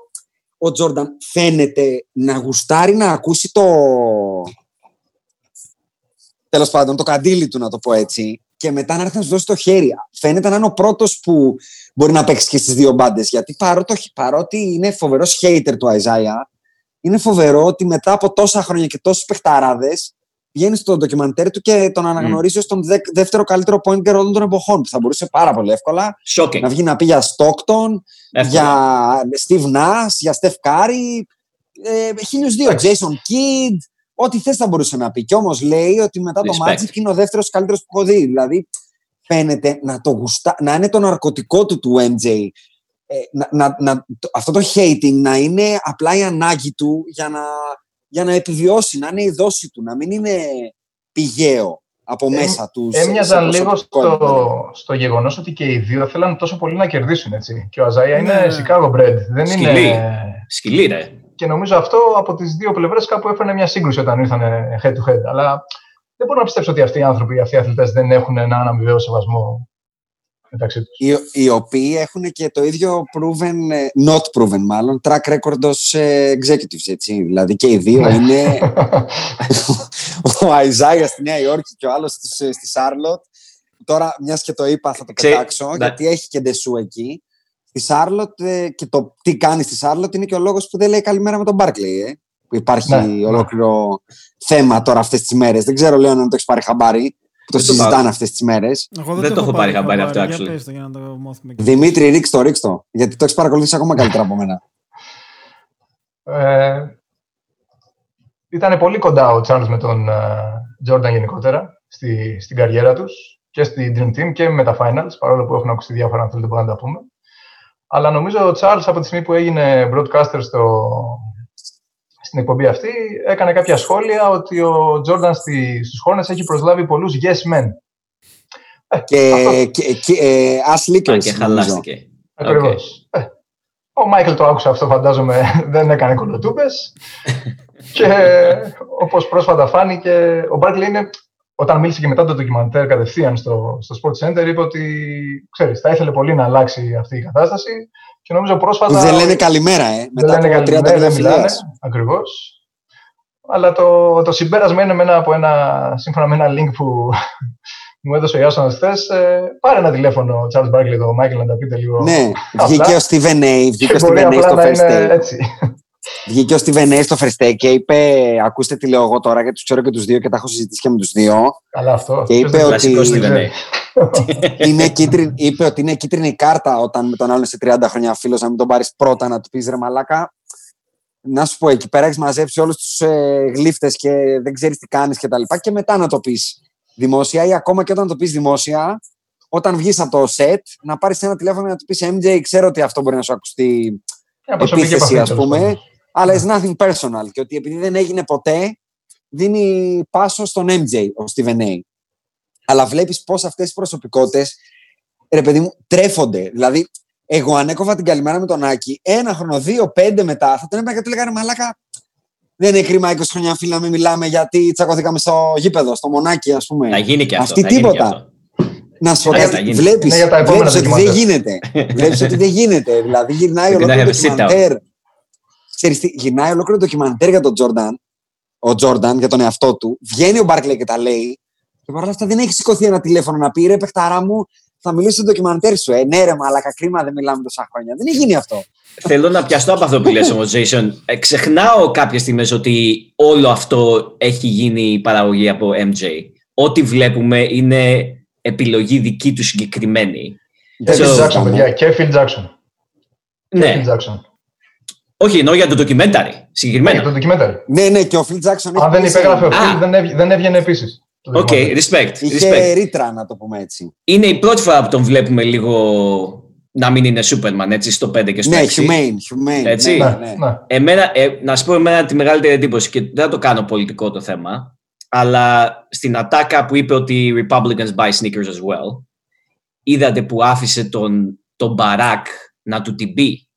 Ο Τζόρνταν φαίνεται να γουστάρει να ακούσει το. Τέλος πάντων, το καντήλι του, να το πω έτσι. Και μετά να έρθει να σου δώσει το χέρι. Φαίνεται να είναι ο πρώτος που μπορεί να παίξει και στις δύο μπάντες. Γιατί παρότι είναι φοβερός hater του Αϊζάια, είναι φοβερό ότι μετά από τόσα χρόνια και τόσε παιχταράδες βγαίνει στο ντοκιμαντέρ του και τον αναγνωρίζει mm. ως τον δεύτερο καλύτερο point guard όλων των εποχών που θα μπορούσε πάρα πολύ εύκολα Shocking. να βγει να πει για Stockton, για Steve Nash, για Steph Curry, ε, χίλιους δύο, Jason Kidd, ό,τι θες θα μπορούσε να πει. Και όμως λέει ότι μετά το Magic είναι ο δεύτερος καλύτερος που έχω δει. Δηλαδή φαίνεται να, το γουστα... να είναι το ναρκωτικό του του MJ ε, να, να, να, αυτό το hating να είναι απλά η ανάγκη του για να, για να επιβιώσει, να είναι η δόση του, να μην είναι πηγαίο από ε, μέσα τους. Έμοιαζαν λίγο στο, στο γεγονός ότι και οι δύο θέλαν τόσο πολύ να κερδίσουν. Έτσι. Και ο Αζαία είναι ναι. Chicago Bread. Δεν Σκυλί. είναι. Σκυλί, ρε. Και νομίζω αυτό από τις δύο πλευρές κάπου έφερε μια σύγκρουση όταν ήρθαν head to head. Αλλά δεν μπορώ να πιστέψω ότι αυτοί οι άνθρωποι, αυτοί οι αθλητές δεν έχουν έναν αμοιβαίο σεβασμό μεταξύ τους. Οι, οι οποίοι έχουν και το ίδιο proven, ε, not proven μάλλον, track record ως ε, executives, έτσι. Δηλαδή και οι δύο ναι. είναι ο Αϊζάγια στη Νέα Υόρκη και ο άλλος στη Σάρλοτ. Τώρα, μιας και το είπα, θα το Ξέ... πετάξω, ναι. γιατί έχει και ντεσού εκεί. Στη Σάρλοτ ε, και το τι κάνει στη Σάρλοτ είναι και ο λόγος που δεν λέει καλημέρα με τον Μπάρκλεϊ, ε, που υπάρχει ναι. ολόκληρο θέμα τώρα αυτές τις μέρες. Δεν ξέρω, λέω, αν το έχεις πάρει χαμπάρι το συζητάνε αυτές τις μέρες. Δεν, δεν το έχω πάρει χαμπάρι αυτό, actually. Δημήτρη, ρίξ το, ρίξ το. Γιατί το έχεις παρακολουθήσει ακόμα καλύτερα από μένα. Ε, ήταν πολύ κοντά ο Τσάρλ με τον Τζόρνταν γενικότερα στη, στην καριέρα τους και στη Dream Team και με τα Finals, παρόλο που έχουν ακουστεί διάφορα αν θέλετε να τα πούμε. Αλλά νομίζω ο Τσάρλς από τη στιγμή που έγινε broadcaster στο, στην εκπομπή αυτή έκανε κάποια σχόλια ότι ο Τζόρνταν στους Χόρνες έχει προσλάβει πολλούς yes men. Ε, και, και, και ε, Και χαλάστηκε. Ακριβώς. Okay. Ε, Ο Μάικλ το άκουσε αυτό, φαντάζομαι, δεν έκανε κολοτούμπες. και όπως πρόσφατα φάνηκε, ο Μπάρκλι είναι, όταν μίλησε και μετά το ντοκιμαντέρ κατευθείαν στο, στο Sports Center, είπε ότι, ξέρεις, θα ήθελε πολύ να αλλάξει αυτή η κατάσταση και νομίζω πρόσφατα... Δεν λένε καλημέρα, ε. Μετά δεν λένε καλημέρα, δεν μιλάνε, ακριβώς. Αλλά το, το συμπέρασμα είναι με ένα, από ένα, σύμφωνα με ένα link που μου έδωσε ο Ιάσονα χθε. Ε, πάρε ένα τηλέφωνο ο Charles Barkley, το Μάικλ, να τα πείτε λίγο. Ναι, βγήκε ο Steven A. Βγήκε ο Steven A στο first take. Έτσι. Βγήκε ο Steven A στο first take και είπε: Ακούστε τι λέω εγώ τώρα, γιατί τους ξέρω και τους δύο και τα έχω συζητήσει και με τους δύο. Καλά, αυτό. Και είπε ότι. είναι κίτριν, είπε ότι είναι κίτρινη κάρτα όταν με τον άλλον σε 30 χρόνια φίλος να μην τον πάρεις πρώτα να του πεις ρε Μαλάκα. Να σου πω, εκεί πέρα έχεις μαζέψει όλους τους ε, γλύφτες και δεν ξέρεις τι κάνεις και τα λοιπά και μετά να το πεις δημόσια ή ακόμα και όταν το πεις δημόσια, όταν βγεις από το set, να πάρεις ένα τηλέφωνο να του πεις MJ, ξέρω ότι αυτό μπορεί να σου ακουστεί επίθεση, ας πούμε, αλλά it's nothing personal. Και ότι επειδή δεν έγινε ποτέ, δίνει πάσο στον MJ, ο Steven A. Αλλά βλέπεις πώς αυτές οι προσωπικότητες, ρε παιδί μου, τρέφονται. Δηλαδή, εγώ ανέκοβα την καλημέρα με τον Άκη, ένα χρόνο, δύο, πέντε μετά, θα τον έπαιρνα και του λέγανε Μαλάκα, δεν είναι κρίμα 20 χρόνια φίλα να μην μιλάμε γιατί τσακωθήκαμε στο γήπεδο, στο μονάκι, ας πούμε. Να γίνει και αυτό. Αυτή τίποτα. Να σου πω κάτι. Βλέπεις ότι δεν γίνεται. Βλέπεις ότι δεν γίνεται. Δηλαδή γυρνάει ολόκληρο ντοκιμαντέρ. Ξέρεις τι, γυρνάει ολόκληρο ντοκιμαντέρ για τον Τζόρνταν. Ο Τζόρνταν για τον εαυτό του. Βγαίνει ο Μπάρκλε και τα λέει. Και παρόλα αυτά δεν έχει σηκωθεί ένα τηλέφωνο να πει ρε παιχταρά μου, θα μιλήσω στο ντοκιμαντέρ σου. Ε, ναι, ρε, μαλακα κρίμα δεν μιλάμε τόσα χρόνια. Δεν έχει γίνει αυτό. Θέλω να πιαστώ από αυτό που λες όμως, Jason. Ε, ξεχνάω κάποιες στιγμές ότι όλο αυτό έχει γίνει παραγωγή από MJ. Ό,τι βλέπουμε είναι επιλογή δική του συγκεκριμένη. Και Phil Jackson, παιδιά. Και Phil Jackson. Ναι. Phil Jackson. Όχι, εννοώ για το documentary. Συγκεκριμένα. Για το documentary. Ναι, ναι, και ο Phil Jackson. Αν δεν υπέγραφε ο Phil, δεν έβγαινε επίσης. OK, okay, respect. Είχε respect. ρήτρα, να το πούμε έτσι. Είναι η πρώτη φορά που τον βλέπουμε λίγο να μην είναι Superman, έτσι, στο 5 και στο 6. Ναι, human, human. Έτσι. Ναι, ναι. Ναι. Εμένα, ε, να σου πω εμένα τη μεγαλύτερη εντύπωση και δεν θα το κάνω πολιτικό το θέμα, αλλά στην ατάκα που είπε ότι Republicans buy sneakers as well, είδατε που άφησε τον, τον Μπαράκ να του την πει;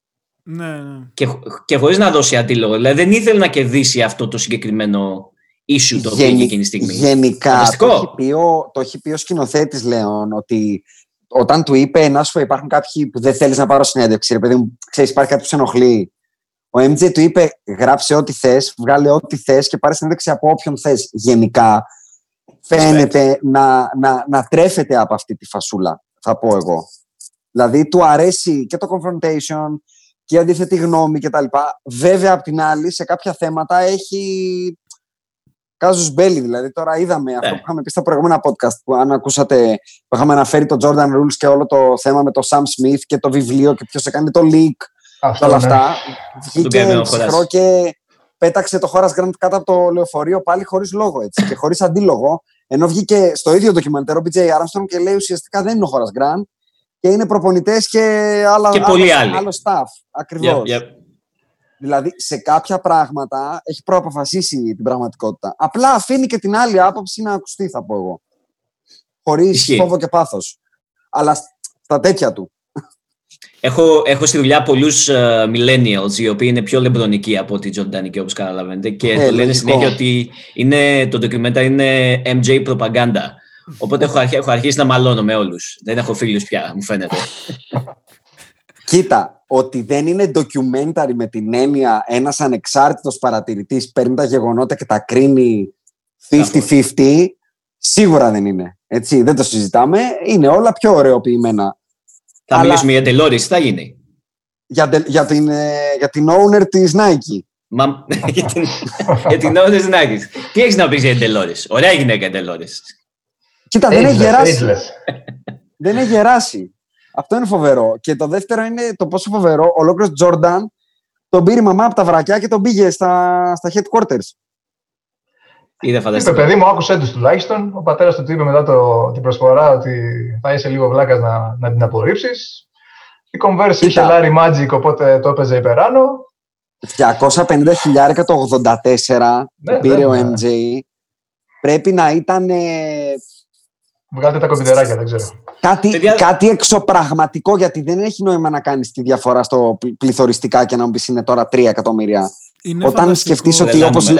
Ναι, ναι. Και, και χωρίς να δώσει αντίλογο. Δηλαδή δεν ήθελε να κερδίσει αυτό το συγκεκριμένο issue το οποίο είχε εκείνη τη στιγμή. Γενικά, το έχει, πει ο, το έχει πει ο σκηνοθέτης, Λέων, ότι όταν του είπε να σου πω υπάρχουν κάποιοι που δεν θέλεις να πάρω συνέντευξη, ρε παιδί μου, ξέρεις υπάρχει κάτι που σε ενοχλεί. Ο MJ του είπε γράψε ό,τι θες, βγάλε ό,τι θες και πάρε συνέντευξη από όποιον θες. Γενικά φαίνεται να, να, να τρέφεται από αυτή τη φασούλα, θα πω εγώ. Δηλαδή του αρέσει και το confrontation και η αντίθετη γνώμη κτλ. Βέβαια, απ' την άλλη, σε κάποια θέματα έχει Κάζους Μπέλι, δηλαδή. Τώρα είδαμε αυτό που είχαμε πει στα προηγούμενα podcast που αν ακούσατε, που είχαμε αναφέρει το Jordan Rules και όλο το θέμα με το Sam Smith και το βιβλίο και ποιος έκανε το leak. Αυτό, όλα ναι. αυτά. Βγήκε ψυχρό και πέταξε το Horace Grant κάτω από το λεωφορείο πάλι χωρίς λόγο έτσι, και χωρίς αντίλογο. Ενώ βγήκε στο ίδιο ντοκιμαντέρ ο BJ Armstrong και λέει ουσιαστικά δεν είναι ο Horace Grant και είναι προπονητές και άλλα Και άλλο, πολλοί άλλοι. άλλο staff. Ακριβώς. Yep, yep. Δηλαδή, σε κάποια πράγματα έχει προαποφασίσει την πραγματικότητα. Απλά αφήνει και την άλλη άποψη να ακουστεί, θα πω εγώ. Χωρίς Ισχύει. φόβο και πάθος. Αλλά σ- στα τέτοια του. Έχω, έχω στη δουλειά πολλούς millennials οι οποίοι είναι πιο λεμπρονικοί από ότι τζορντανικοί όπως καταλαβαίνετε και Ε, το λένε λογικό. συνέχεια ότι είναι, το documentary είναι MJ προπαγάνδα. Οπότε έχω, αρχι- έχω αρχίσει να μαλώνω με όλους. Δεν έχω φίλους πια, μου φαίνεται. Κοίτα, ότι δεν είναι documentary με την έννοια ένας ανεξάρτητος παρατηρητής παίρνει τα γεγονότα και τα κρίνει 50-50, σίγουρα δεν είναι. Έτσι, δεν το συζητάμε. Είναι όλα πιο ωραιοποιημένα. θα Αλλά- μιλήσουμε για τελώρηση, τι θα γίνει; Για, τε- για, την, ε, για την owner της Nike. Μα, για την, για την ώρα της Νάκης. Τι έχεις να πεις για την Τελώρης. Ωραία γυναίκα η Τελώρης. Κοίτα, δεν έχει Ageless, γεράσει. ageless. δεν έχει γεράσει. Αυτό είναι φοβερό. Και το δεύτερο είναι το πόσο φοβερό. Ολόκληρος Τζόρνταν τον πήρε η μαμά από τα βρακιά και τον πήγε στα, στα headquarters. Είδε Είπε, φανταστικό. παιδί μου, άκουσε τους τουλάχιστον. Ο πατέρας του του είπε μετά το, την προσφορά ότι θα είσαι λίγο βλάκας να, να την απορρίψεις. Η Converse είχε Κοίτα. Larry Magic, οπότε το έπαιζε υπεράνω. 250 χιλιάρικα το 84 Ναι, που πήρε βέβαια. ο MJ πρέπει να ήταν ε, Βγάλτε τα κομπιτεράκια, δεν ξέρω. Κάτι, κάτι εξωπραγματικό, γιατί δεν έχει νόημα να κάνεις τη διαφορά στο πληθωριστικά και να μου πεις είναι τώρα 3 εκατομμύρια. Είναι Όταν σκεφτείς ότι όπως.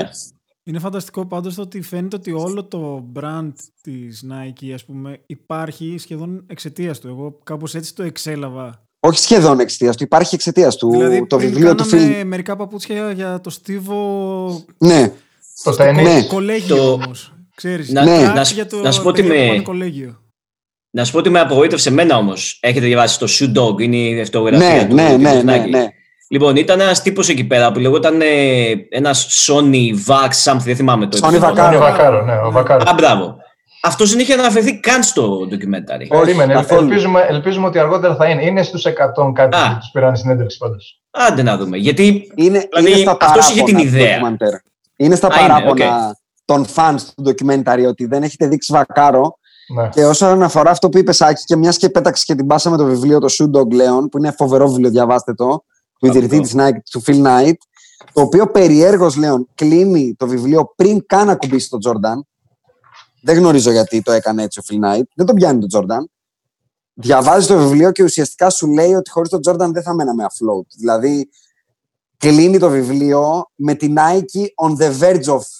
Είναι φανταστικό πάντως το ότι φαίνεται ότι όλο το brand της Nike ας πούμε υπάρχει σχεδόν εξαιτίας του. Εγώ κάπως έτσι το εξέλαβα. Όχι σχεδόν εξαιτίας του, υπάρχει εξαιτίας του. Δηλαδή, το βιβλίο του φίλου. μερικά παπούτσια για το Στίβο. Ναι. Το τέννη. Ναι. Κολέγιο το... όμως. Ξέρεις, να, ναι. να, για το να σου πω ότι με... κολέγιο. Να σου πω ότι με απογοήτευσε εμένα όμως. Έχετε διαβάσει το Shoe Dog, είναι η αυτογραφία ναι, του. Ναι, ναι, ναι, ναι. Λοιπόν, ήταν ένας τύπος εκεί πέρα που λεγόταν ε, ένας Sony Vax, something, δεν θυμάμαι το. Sony Vacaro, ναι, ο Vacaro. Α, μπράβο. Αυτός δεν είχε αναφερθεί καν στο ντοκιμένταρι. Περίμενε. Ελπίζουμε, ελπίζουμε ότι αργότερα θα είναι. Είναι στους 100 κάτι που τους πήραν συνέντευξη πάντως. Άντε να δούμε. Γιατί είναι, δηλαδή, είναι στα αυτός είχε την ιδέα. Είναι στα παράπονα okay. Των fans του ντοκιμένταρι ότι δεν έχετε δείξει βακάρο. Ναι. Και όσον αφορά αυτό που είπε, Σάκη, και μιας και πέταξε και την πάσα με το βιβλίο το Shoe Dog Leon, που είναι φοβερό βιβλίο, διαβάστε το του ιδρυτή της Nike, του Phil Knight, το οποίο περιέργως, λέω, κλείνει το βιβλίο πριν καν ακουμπήσει τον Τζόρνταν. Δεν γνωρίζω γιατί το έκανε έτσι ο Phil Knight. Δεν τον πιάνει τον Τζόρνταν. Διαβάζει το βιβλίο και ουσιαστικά σου λέει ότι χωρίς τον Τζόρνταν δεν θα μέναμε afloat. Δηλαδή, κλείνει το βιβλίο με την Nike on the verge of ε,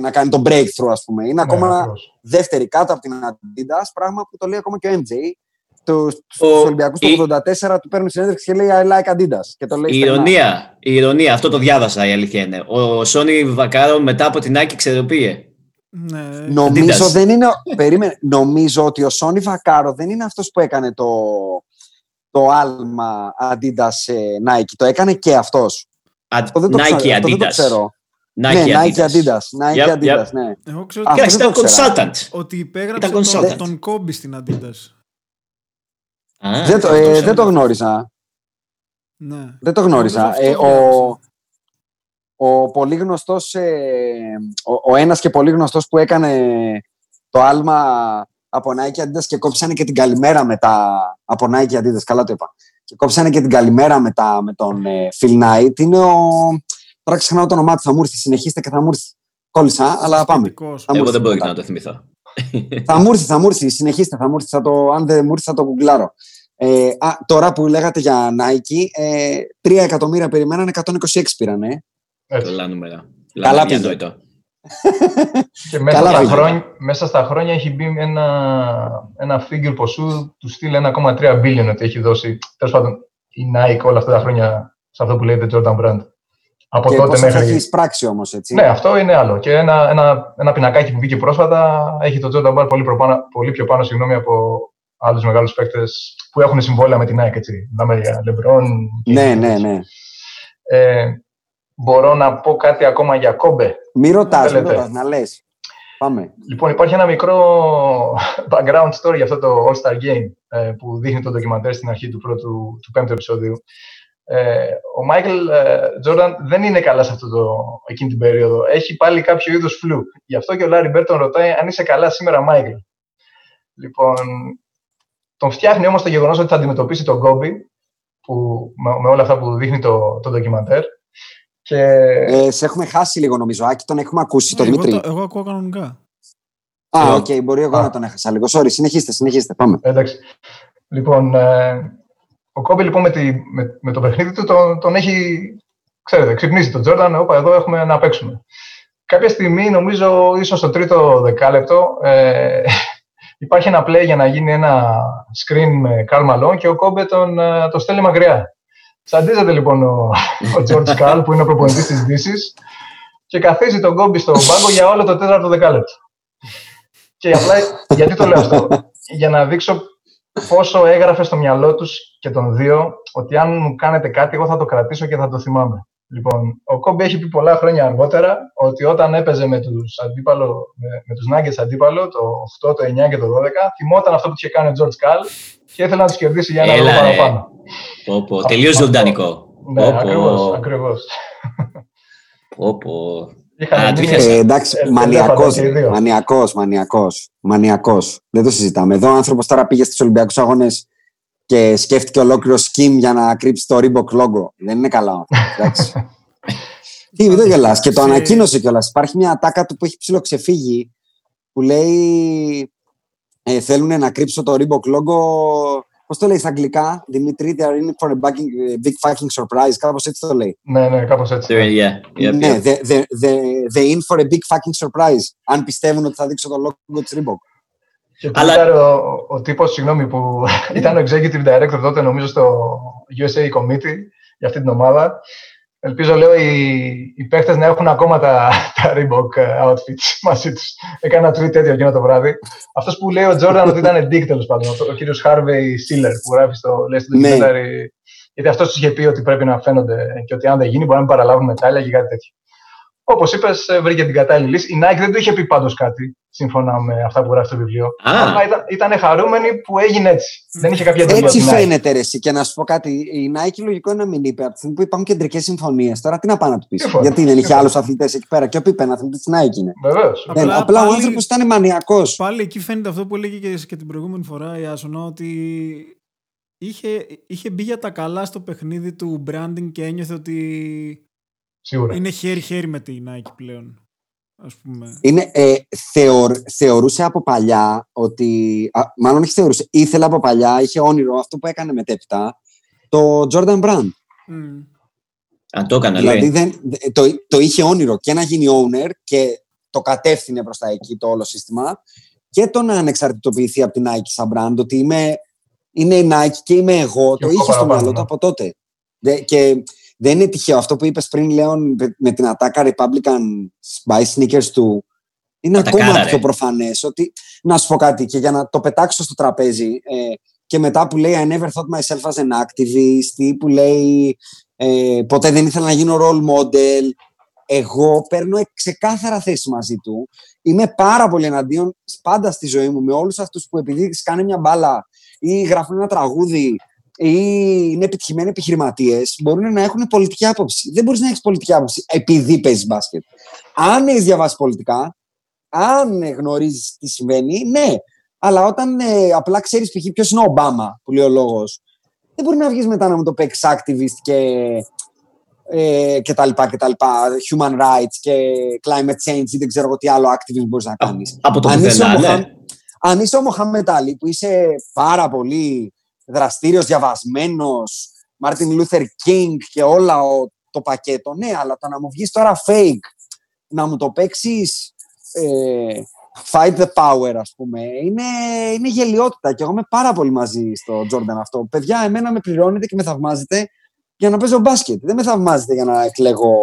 να κάνει το breakthrough, ας πούμε. Είναι ναι, ακόμα δεύτερη κάτω από την Adidas, πράγμα που το λέει ακόμα και ο MJ το, στους Ολυμπιακούς το 84 του παίρνει συνέντευξη και λέει I like Adidas. Και το λέει η, ηρωνία, η ηρωνία, αυτό το διάβασα η αλήθεια είναι. Ο Σόνι Βακάρο μετά από την Nike ξεροποιεί. Ναι. Νομίζω, δεν είναι, περίμενε, νομίζω ότι ο Σόνι Βακάρο δεν είναι αυτός που έκανε το, το άλμα Adidas Nike. Το έκανε και αυτός. Α, αυτό δεν το Nike ξέρω, Adidas. δεν το ξέρω. Nike, ναι, Adidas. Nike Adidas. Nike yep, Adidas, yep. ναι. Εγώ ξέρω ότι ήταν consultant. Ότι υπέγραψε τον, τον Kobe στην Adidas δεν, το, ε, δεν το γνώριζα. Ναι. Δεν το γνώριζα. Ε, ο, ο πολύ γνωστός, ε, ο, ο, ένας και πολύ γνωστός που έκανε το άλμα από Nike Adidas και κόψανε και την καλημέρα μετά από Nike Adidas, καλά το είπα. Και κόψανε και την καλημέρα μετά με τον ε, Phil Knight. Είναι ο... Τώρα ξεχνάω το όνομά του, θα μου έρθει, συνεχίστε και θα μου έρθει. Κόλλησα, αλλά πάμε. Εγώ δεν μπορώ να το θυμηθώ. θα μου έρθει, θα μου έρθει, συνεχίστε, θα μου έρθει, θα το, αν δεν μου έρθει θα το γκουγκλάρω. Ε, α, τώρα που λέγατε για Nike, ε, 3 εκατομμύρια περιμένανε, 126 πήρανε. Καλά νούμερα. Καλά πήγε. και μέσα, Καλά στα χρόνια, μέσα στα χρόνια έχει μπει ένα, ένα figure ποσού του στυλ 1,3 billion ότι έχει δώσει. Τέλος πάντων, η Nike όλα αυτά τα χρόνια σε αυτό που λέγεται Jordan Brand. Από και τότε μέχρι. έχει πράξει όμως, έτσι. Ναι, αυτό είναι άλλο. Και ένα, ένα, ένα πινακάκι που βγήκε πρόσφατα έχει το Jordan Brand πολύ, πολύ πιο πάνω συγγνώμη, από άλλους μεγάλους παίκτες που έχουν συμβόλαια με την ΑΕΚ. Έτσι. Μιλάμε για Λεμπρόν. Ναι, ναι, ναι. Ε, μπορώ να πω κάτι ακόμα για Κόμπε. Μη ρωτάς, να λες. Πάμε. Λοιπόν, υπάρχει ένα μικρό background story για αυτό το All-Star Game ε, που δείχνει το ντοκιμαντέρ στην αρχή του πρώτου, του πέμπτου επεισοδίου. Ε, ο Μάικλ Τζόρνταν δεν είναι καλά σε αυτό το, εκείνη την περίοδο. Έχει πάλι κάποιο είδος flu. Γι' αυτό και ο Λάρι Μπερντ τον ρωτάει αν είσαι καλά σήμερα, Μάικλ. Λοιπόν, τον φτιάχνει όμως το γεγονός ότι θα αντιμετωπίσει τον Κόμπι που, με, με, όλα αυτά που δείχνει το, το ντοκιμαντέρ. Και... Ε, σε έχουμε χάσει λίγο νομίζω. Άκη, τον έχουμε ακούσει, τον εγώ, Δημήτρη. Το, εγώ ακούω κανονικά. Α, OK, okay, μπορεί εγώ Α. να τον έχασα λίγο. Sorry, συνεχίστε, συνεχίστε, πάμε. Εντάξει. Λοιπόν, ε, ο Κόμπι λοιπόν με, τη, με, με το παιχνίδι του τον, τον έχει, ξέρετε, ξυπνήσει τον Τζόρνταν, όπα εδώ έχουμε να παίξουμε. Κάποια στιγμή, νομίζω, ίσως στο τρίτο δεκάλεπτο, ε, υπάρχει ένα play για να γίνει ένα screen με Καρλ Μαλόν και ο Κόμπε τον, ε, το στέλνει μακριά. Σαντίζεται λοιπόν ο, ο George Καρλ που είναι ο προπονητής της Δύσης και καθίζει τον Κόμπι στον πάγκο για όλο το τέταρτο δεκάλεπτο. Και απλά, γιατί το λέω αυτό, για να δείξω πόσο έγραφε στο μυαλό τους και των δύο ότι αν μου κάνετε κάτι εγώ θα το κρατήσω και θα το θυμάμαι. Λοιπόν, ο Κόμπι έχει πει πολλά χρόνια αργότερα ότι όταν έπαιζε με τους, αντίπαλο, με, με τους Nuggets αντίπαλο το 8, το 9 και το 12, θυμόταν αυτό που είχε κάνει ο George Καλ και ήθελε να τους κερδίσει για ένα λόγο παραπάνω. Πω, πω. Τελείως ζωντανικό. Ναι, πω, ακριβώς, ακριβώς. Πω, πω. Ε, εντάξει, μανιακός, μανιακός, μανιακός, μανιακός. Δεν το συζητάμε. Εδώ ο άνθρωπος τώρα πήγε στους Ολυμπιακούς Αγώνες και σκέφτηκε ολόκληρο σκιμ για να κρύψει το Reebok logo. Δεν είναι καλά. Τι, μην το γελάς. Και το ανακοίνωσε κιόλας. Υπάρχει μια ατάκα του που έχει ψηλοξεφύγει που λέει ε, θέλουν να κρύψω το Reebok logo. Πώς το λέει στα αγγλικά, Δημήτρη, they are in for a big, big fucking surprise. Κάπως έτσι το λέει. Ναι, ναι, κάπως έτσι. Yeah, yeah, ναι, they, they, they, they in for a big fucking surprise. Αν πιστεύουν ότι θα δείξω το logo της Reebok. Και Αλλά... ο, ο τύπος, συγγνώμη, που ήταν ο executive director τότε, νομίζω, στο USA Committee για αυτή την ομάδα, Ελπίζω, λέω, οι, οι παίχτες να έχουν ακόμα τα, τα Reebok ε, outfits μαζί τους. Έκανα ένα tweet τέτοιο εκείνο το βράδυ. Αυτός που λέει ο Τζόρνταν ότι ήταν dick, τέλος πάντων, ο, ο κύριος Harvey Siller, που γράφει στο, λέει, στο ναι. γιατί αυτός τους είχε πει ότι πρέπει να φαίνονται και ότι αν δεν γίνει μπορεί να μην παραλάβουν μετάλλια και κάτι τέτοιο. Όπως είπες, ε, βρήκε την κατάλληλη λύση. Η Nike δεν του είχε πει πάντως κάτι, σύμφωνα με αυτά που γράφει το βιβλίο. Αλλά ήταν, ήταν χαρούμενοι που έγινε έτσι. Δεν είχε κάποια εντολή. Έτσι φαίνεται, ρε, Και να σου πω κάτι. Η Nike λογικό είναι να μην είπε. Από τη στιγμή που υπάρχουν κεντρικές συμφωνίες, τώρα τι να πάει να τους πεις; Γιατί δεν είχε άλλους αθλητές εκεί πέρα. Και ο Πίπεν αθλητή της Nike είναι. Βεβαίως. Απλά, απλά ο άνθρωπος ήταν μανιακός. Πάλι εκεί φαίνεται αυτό που έλεγε και, και την προηγούμενη φορά η Άσονα ότι είχε, είχε μπει για τα καλά στο παιχνίδι του branding και ένιωθε ότι Σίγουρα. Είναι χέρι-χέρι με την Nike πλέον. Ας πούμε. Είναι, ε, θεωρ, θεωρούσε από παλιά ότι. Α, μάλλον όχι θεωρούσε. Ήθελε από παλιά, είχε όνειρο αυτό που έκανε μετέπειτα. Το Jordan Brand. Mm. Αν το έκανε, δηλαδή, Δεν, το, το είχε όνειρο και να γίνει owner και το κατεύθυνε προς τα εκεί το όλο σύστημα και το να ανεξαρτητοποιηθεί από την Nike σαν brand, ότι είμαι, είναι η Nike και είμαι εγώ, και το είχε στο μυαλό του από τότε. Και δεν είναι τυχαίο αυτό που είπες πριν, Λέων, με την Attacker Republican by sneakers του. Είναι ακόμα πιο προφανές ότι. Να σου πω κάτι και για να το πετάξω στο τραπέζι. Ε, και μετά που λέει I never thought myself as an activist ή που λέει ε, ποτέ δεν ήθελα να γίνω role model. Εγώ παίρνω ξεκάθαρα θέση μαζί του. Είμαι πάρα πολύ εναντίον πάντα στη ζωή μου με όλους αυτούς που επειδή κάνει μια μπάλα ή γράφουν ένα τραγούδι ή είναι επιτυχημένοι επιχειρηματίες, μπορούν να έχουν πολιτική άποψη. Δεν μπορείς να έχεις πολιτική άποψη επειδή παίζεις μπάσκετ. Αν έχεις διαβάσει πολιτικά, αν γνωρίζεις τι συμβαίνει, ναι. Αλλά όταν ε, απλά ξέρεις π.χ. ποιος είναι ο Ομπάμα, που λέει ο λόγος, δεν μπορεί να βγεις μετά να μου το παίξει activist και, ε, και τα λοιπά και τα λοιπά, human rights και climate change ή δεν ξέρω τι άλλο activist μπορείς να κάνεις. Από το αν, ναι. αν είσαι ο Μοχαμέτ που είσαι πάρα πολύ δραστήριος, διαβασμένος, Μάρτιν Λούθερ Κίνγκ και όλα το πακέτο. Ναι, αλλά το να μου βγεις τώρα fake, να μου το παίξεις ε, fight the power, ας πούμε, είναι, είναι γελοιότητα και εγώ είμαι πάρα πολύ μαζί στο Jordan αυτό. Παιδιά, εμένα με πληρώνετε και με θαυμάζετε για να παίζω μπάσκετ. Δεν με θαυμάζετε για να εκλέγω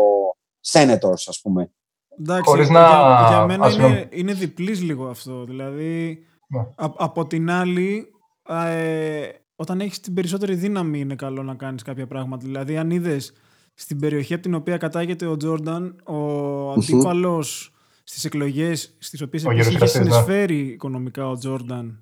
senators, ας πούμε. Εντάξει, να... για, για μένα είναι, είναι διπλής λίγο αυτό. Δηλαδή, ναι. α, από την άλλη, ε, όταν έχεις την περισσότερη δύναμη είναι καλό να κάνεις κάποια πράγματα. Δηλαδή, αν είδες στην περιοχή από την οποία κατάγεται ο Τζόρνταν, ο αντίπαλος στις εκλογές στις οποίες είχε ναι. συνεισφέρει οικονομικά ο Τζόρνταν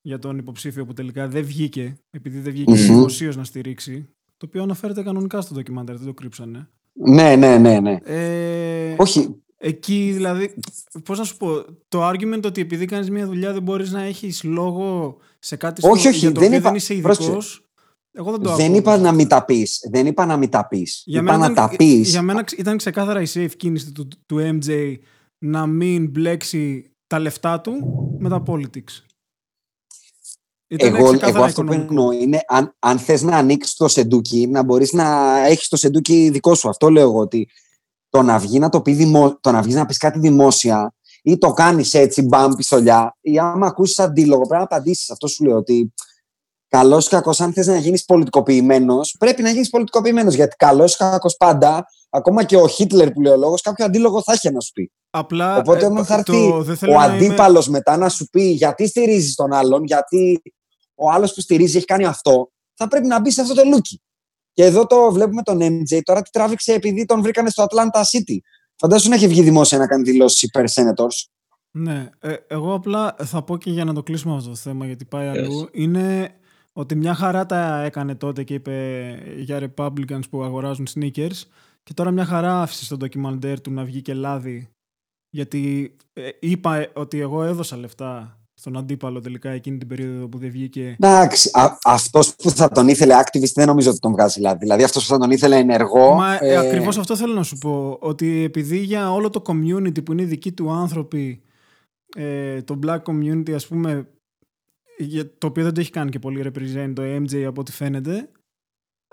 για τον υποψήφιο που τελικά δεν βγήκε, επειδή δεν βγήκε mm-hmm. δημοσίω να στηρίξει. Το οποίο αναφέρεται κανονικά στο ντοκιμάντερ, δεν το κρύψανε. Ναι, ναι, ναι. ναι. Ε, Όχι. Εκεί δηλαδή, πώς να σου πω, το argument ότι επειδή κάνεις μια δουλειά δεν μπορείς να έχεις λόγο σε κάτι όχι, όχι, για το δεν είπα, δεν είσαι ειδικός. Εγώ δεν το Δεν είπα να μην τα πεις. Δεν είπα να μην τα πεις. Για, είπα να τα πεις. για μένα ήταν ξεκάθαρα η safe κίνηση του, του MJ να μην μπλέξει τα λεφτά του με τα politics. εγώ, εγώ αυτό που εννοώ είναι αν, αν θες να ανοίξεις το σεντούκι να μπορείς να έχεις το σεντούκι δικό σου. Αυτό λέω εγώ ότι το να βγει να το πει δημο... το να βγεις να πεις κάτι δημόσια ή το κάνεις έτσι μπαμ πιστολιά ή άμα ακούσεις αντίλογο πρέπει να απαντήσεις. Αυτό σου λέω ότι καλός ή κακός, αν θες να γίνεις πολιτικοποιημένος πρέπει να γίνεις πολιτικοποιημένος γιατί καλός ή κακός πάντα ακόμα και ο Χίτλερ που λέει ο λόγος κάποιο αντίλογο θα έχει να σου πει. Απλά, Οπότε όταν ε, θα έρθει ο αντίπαλο είμαι... μετά να σου πει γιατί στηρίζεις τον άλλον, γιατί ο άλλος που στηρίζει έχει κάνει αυτό, θα πρέπει να μπει σε αυτό το λούκι. Και εδώ το βλέπουμε τον MJ. Τώρα τι τράβηξε επειδή τον βρήκανε στο Atlanta City. Φαντάζομαι να έχει βγει δημόσια να κάνει δηλώσεις υπέρ Senators. Ναι. Ε, εγώ απλά θα πω και για να το κλείσουμε αυτό το θέμα γιατί πάει αλλού. Είναι ότι μια χαρά τα έκανε τότε και είπε για Republicans που αγοράζουν sneakers και τώρα μια χαρά άφησε στο ντοκιμαντέρ του να βγει και λάδι γιατί ε, είπα ότι εγώ έδωσα λεφτά στον αντίπαλο τελικά εκείνη την περίοδο που δεν βγήκε. Εντάξει, αυτός που θα τον ήθελε activist δεν νομίζω ότι τον βγάζει λάδι. Δηλαδή αυτός που θα τον ήθελε ενεργό. Μα ε... ε ακριβώς αυτό θέλω να σου πω. Ότι επειδή για όλο το community που είναι δικοί του άνθρωποι ε, το black community ας πούμε το οποίο δεν το έχει κάνει και πολύ represent το MJ από ό,τι φαίνεται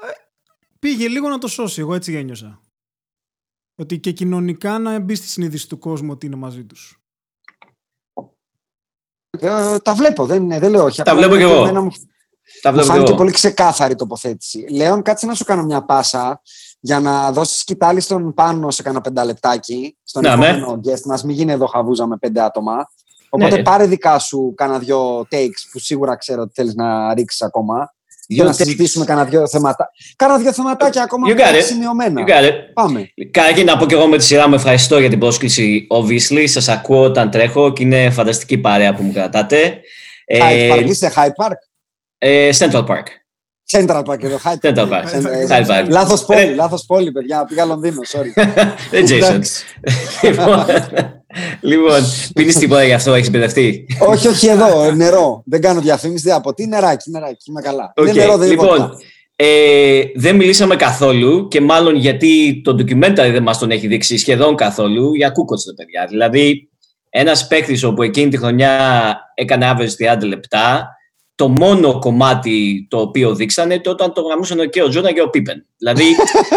ε, πήγε λίγο να το σώσει εγώ έτσι γέννιωσα ότι και κοινωνικά να μπει στη συνείδηση του κόσμου ότι είναι μαζί τους ε, τα βλέπω, δεν, δεν λέω όχι. Τα βλέπω και εγώ. Μου, τα μου φάνηκε πολύ ξεκάθαρη τοποθέτηση. Λέων, κάτσε να σου κάνω μια πάσα για να δώσεις σκητάλη στον πάνω σε κάνα πενταλεπτάκι. Στον ναι, ναι. επόμενο ναι. guest μας. Μην γίνει εδώ χαβούζα με πέντε άτομα. Οπότε ναι. πάρε δικά σου κάνα δυο takes που σίγουρα ξέρω ότι θέλεις να ρίξεις ακόμα. Για να συζητήσουμε κάνα δυο θέματα. Κάνα δυο θεματάκια ακόμα you σημειωμένα. You Πάμε. Κάτι να πω και εγώ με τη σειρά μου ευχαριστώ για την πρόσκληση. Obviously, σας ακούω όταν τρέχω και είναι φανταστική παρέα που μου κρατάτε. Hyde Park, είσαι Hyde Park; Ε, Central Park. Central Park εδώ, Hyde Park. Central Park. Park. Λάθος πόλη, λάθος πόλη, παιδιά. Πήγα Λονδίνο, sorry. Δεν Jason. Λοιπόν, λοιπόν, πίνεις τίποτα γι' αυτό, έχεις μπερδευτεί; όχι, όχι εδώ, νερό. Δεν κάνω διαφήμιση, δεν από τι, νεράκι, νεράκι, είμαι καλά. Okay. νερό, δεν λοιπόν, ε, δεν μιλήσαμε καθόλου και μάλλον γιατί το documentary δεν μας τον έχει δείξει σχεδόν καθόλου για κούκοτς, παιδιά. Δηλαδή, ένας παίκτης όπου εκείνη τη χρονιά έκανε average 30 λεπτά, το μόνο κομμάτι το οποίο δείξανε το όταν το γραμμούσαν και ο Τζόνα και ο Πίπεν. Δηλαδή,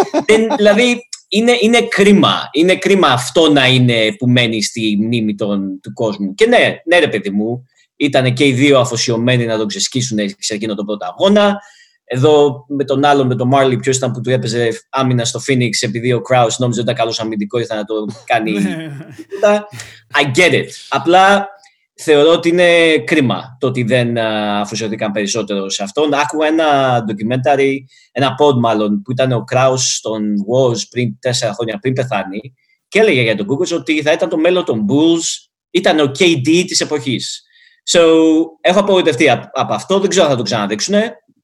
δηλαδή είναι, είναι κρίμα. Είναι κρίμα αυτό να είναι που μένει στη μνήμη των, του κόσμου. Και ναι, ναι ρε παιδί μου, ήταν και οι δύο αφοσιωμένοι να τον ξεσκίσουν σε εκείνο τον πρώτο αγώνα. Εδώ με τον άλλον, με τον Μάρλι, ποιος ήταν που του έπαιζε άμυνα στο Phoenix, επειδή ο Kraus νόμιζε ότι ήταν καλός αμυντικός, ήρθε να το κάνει. Ναι. I get it. Απλά θεωρώ ότι είναι κρίμα το ότι δεν αφοσιωθήκαν περισσότερο σε αυτόν. Άκουγα ένα documentary, ένα pod μάλλον, που ήταν ο Kraus στον Wars πριν τέσσερα χρόνια πριν πεθάνει και έλεγε για τον Kukoc ότι θα ήταν το μέλλον των Bulls, ήταν ο KD της εποχής. So, έχω απογοητευτεί από αυτό, δεν ξέρω αν θα το ξαναδείξουν,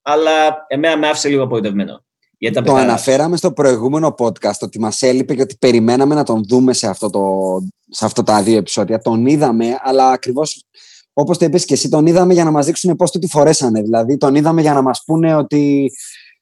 αλλά εμένα με άφησε λίγο απογοητευμένο. Γιατί το αναφέραμε στο προηγούμενο podcast ότι μας έλειπε και ότι περιμέναμε να τον δούμε σε, αυτό το, σε αυτό τα δύο επεισόδια. Τον είδαμε, αλλά ακριβώς όπως το είπες και εσύ, τον είδαμε για να μας δείξουν πώς το τη φορέσανε. Δηλαδή, τον είδαμε για να μας πούνε ότι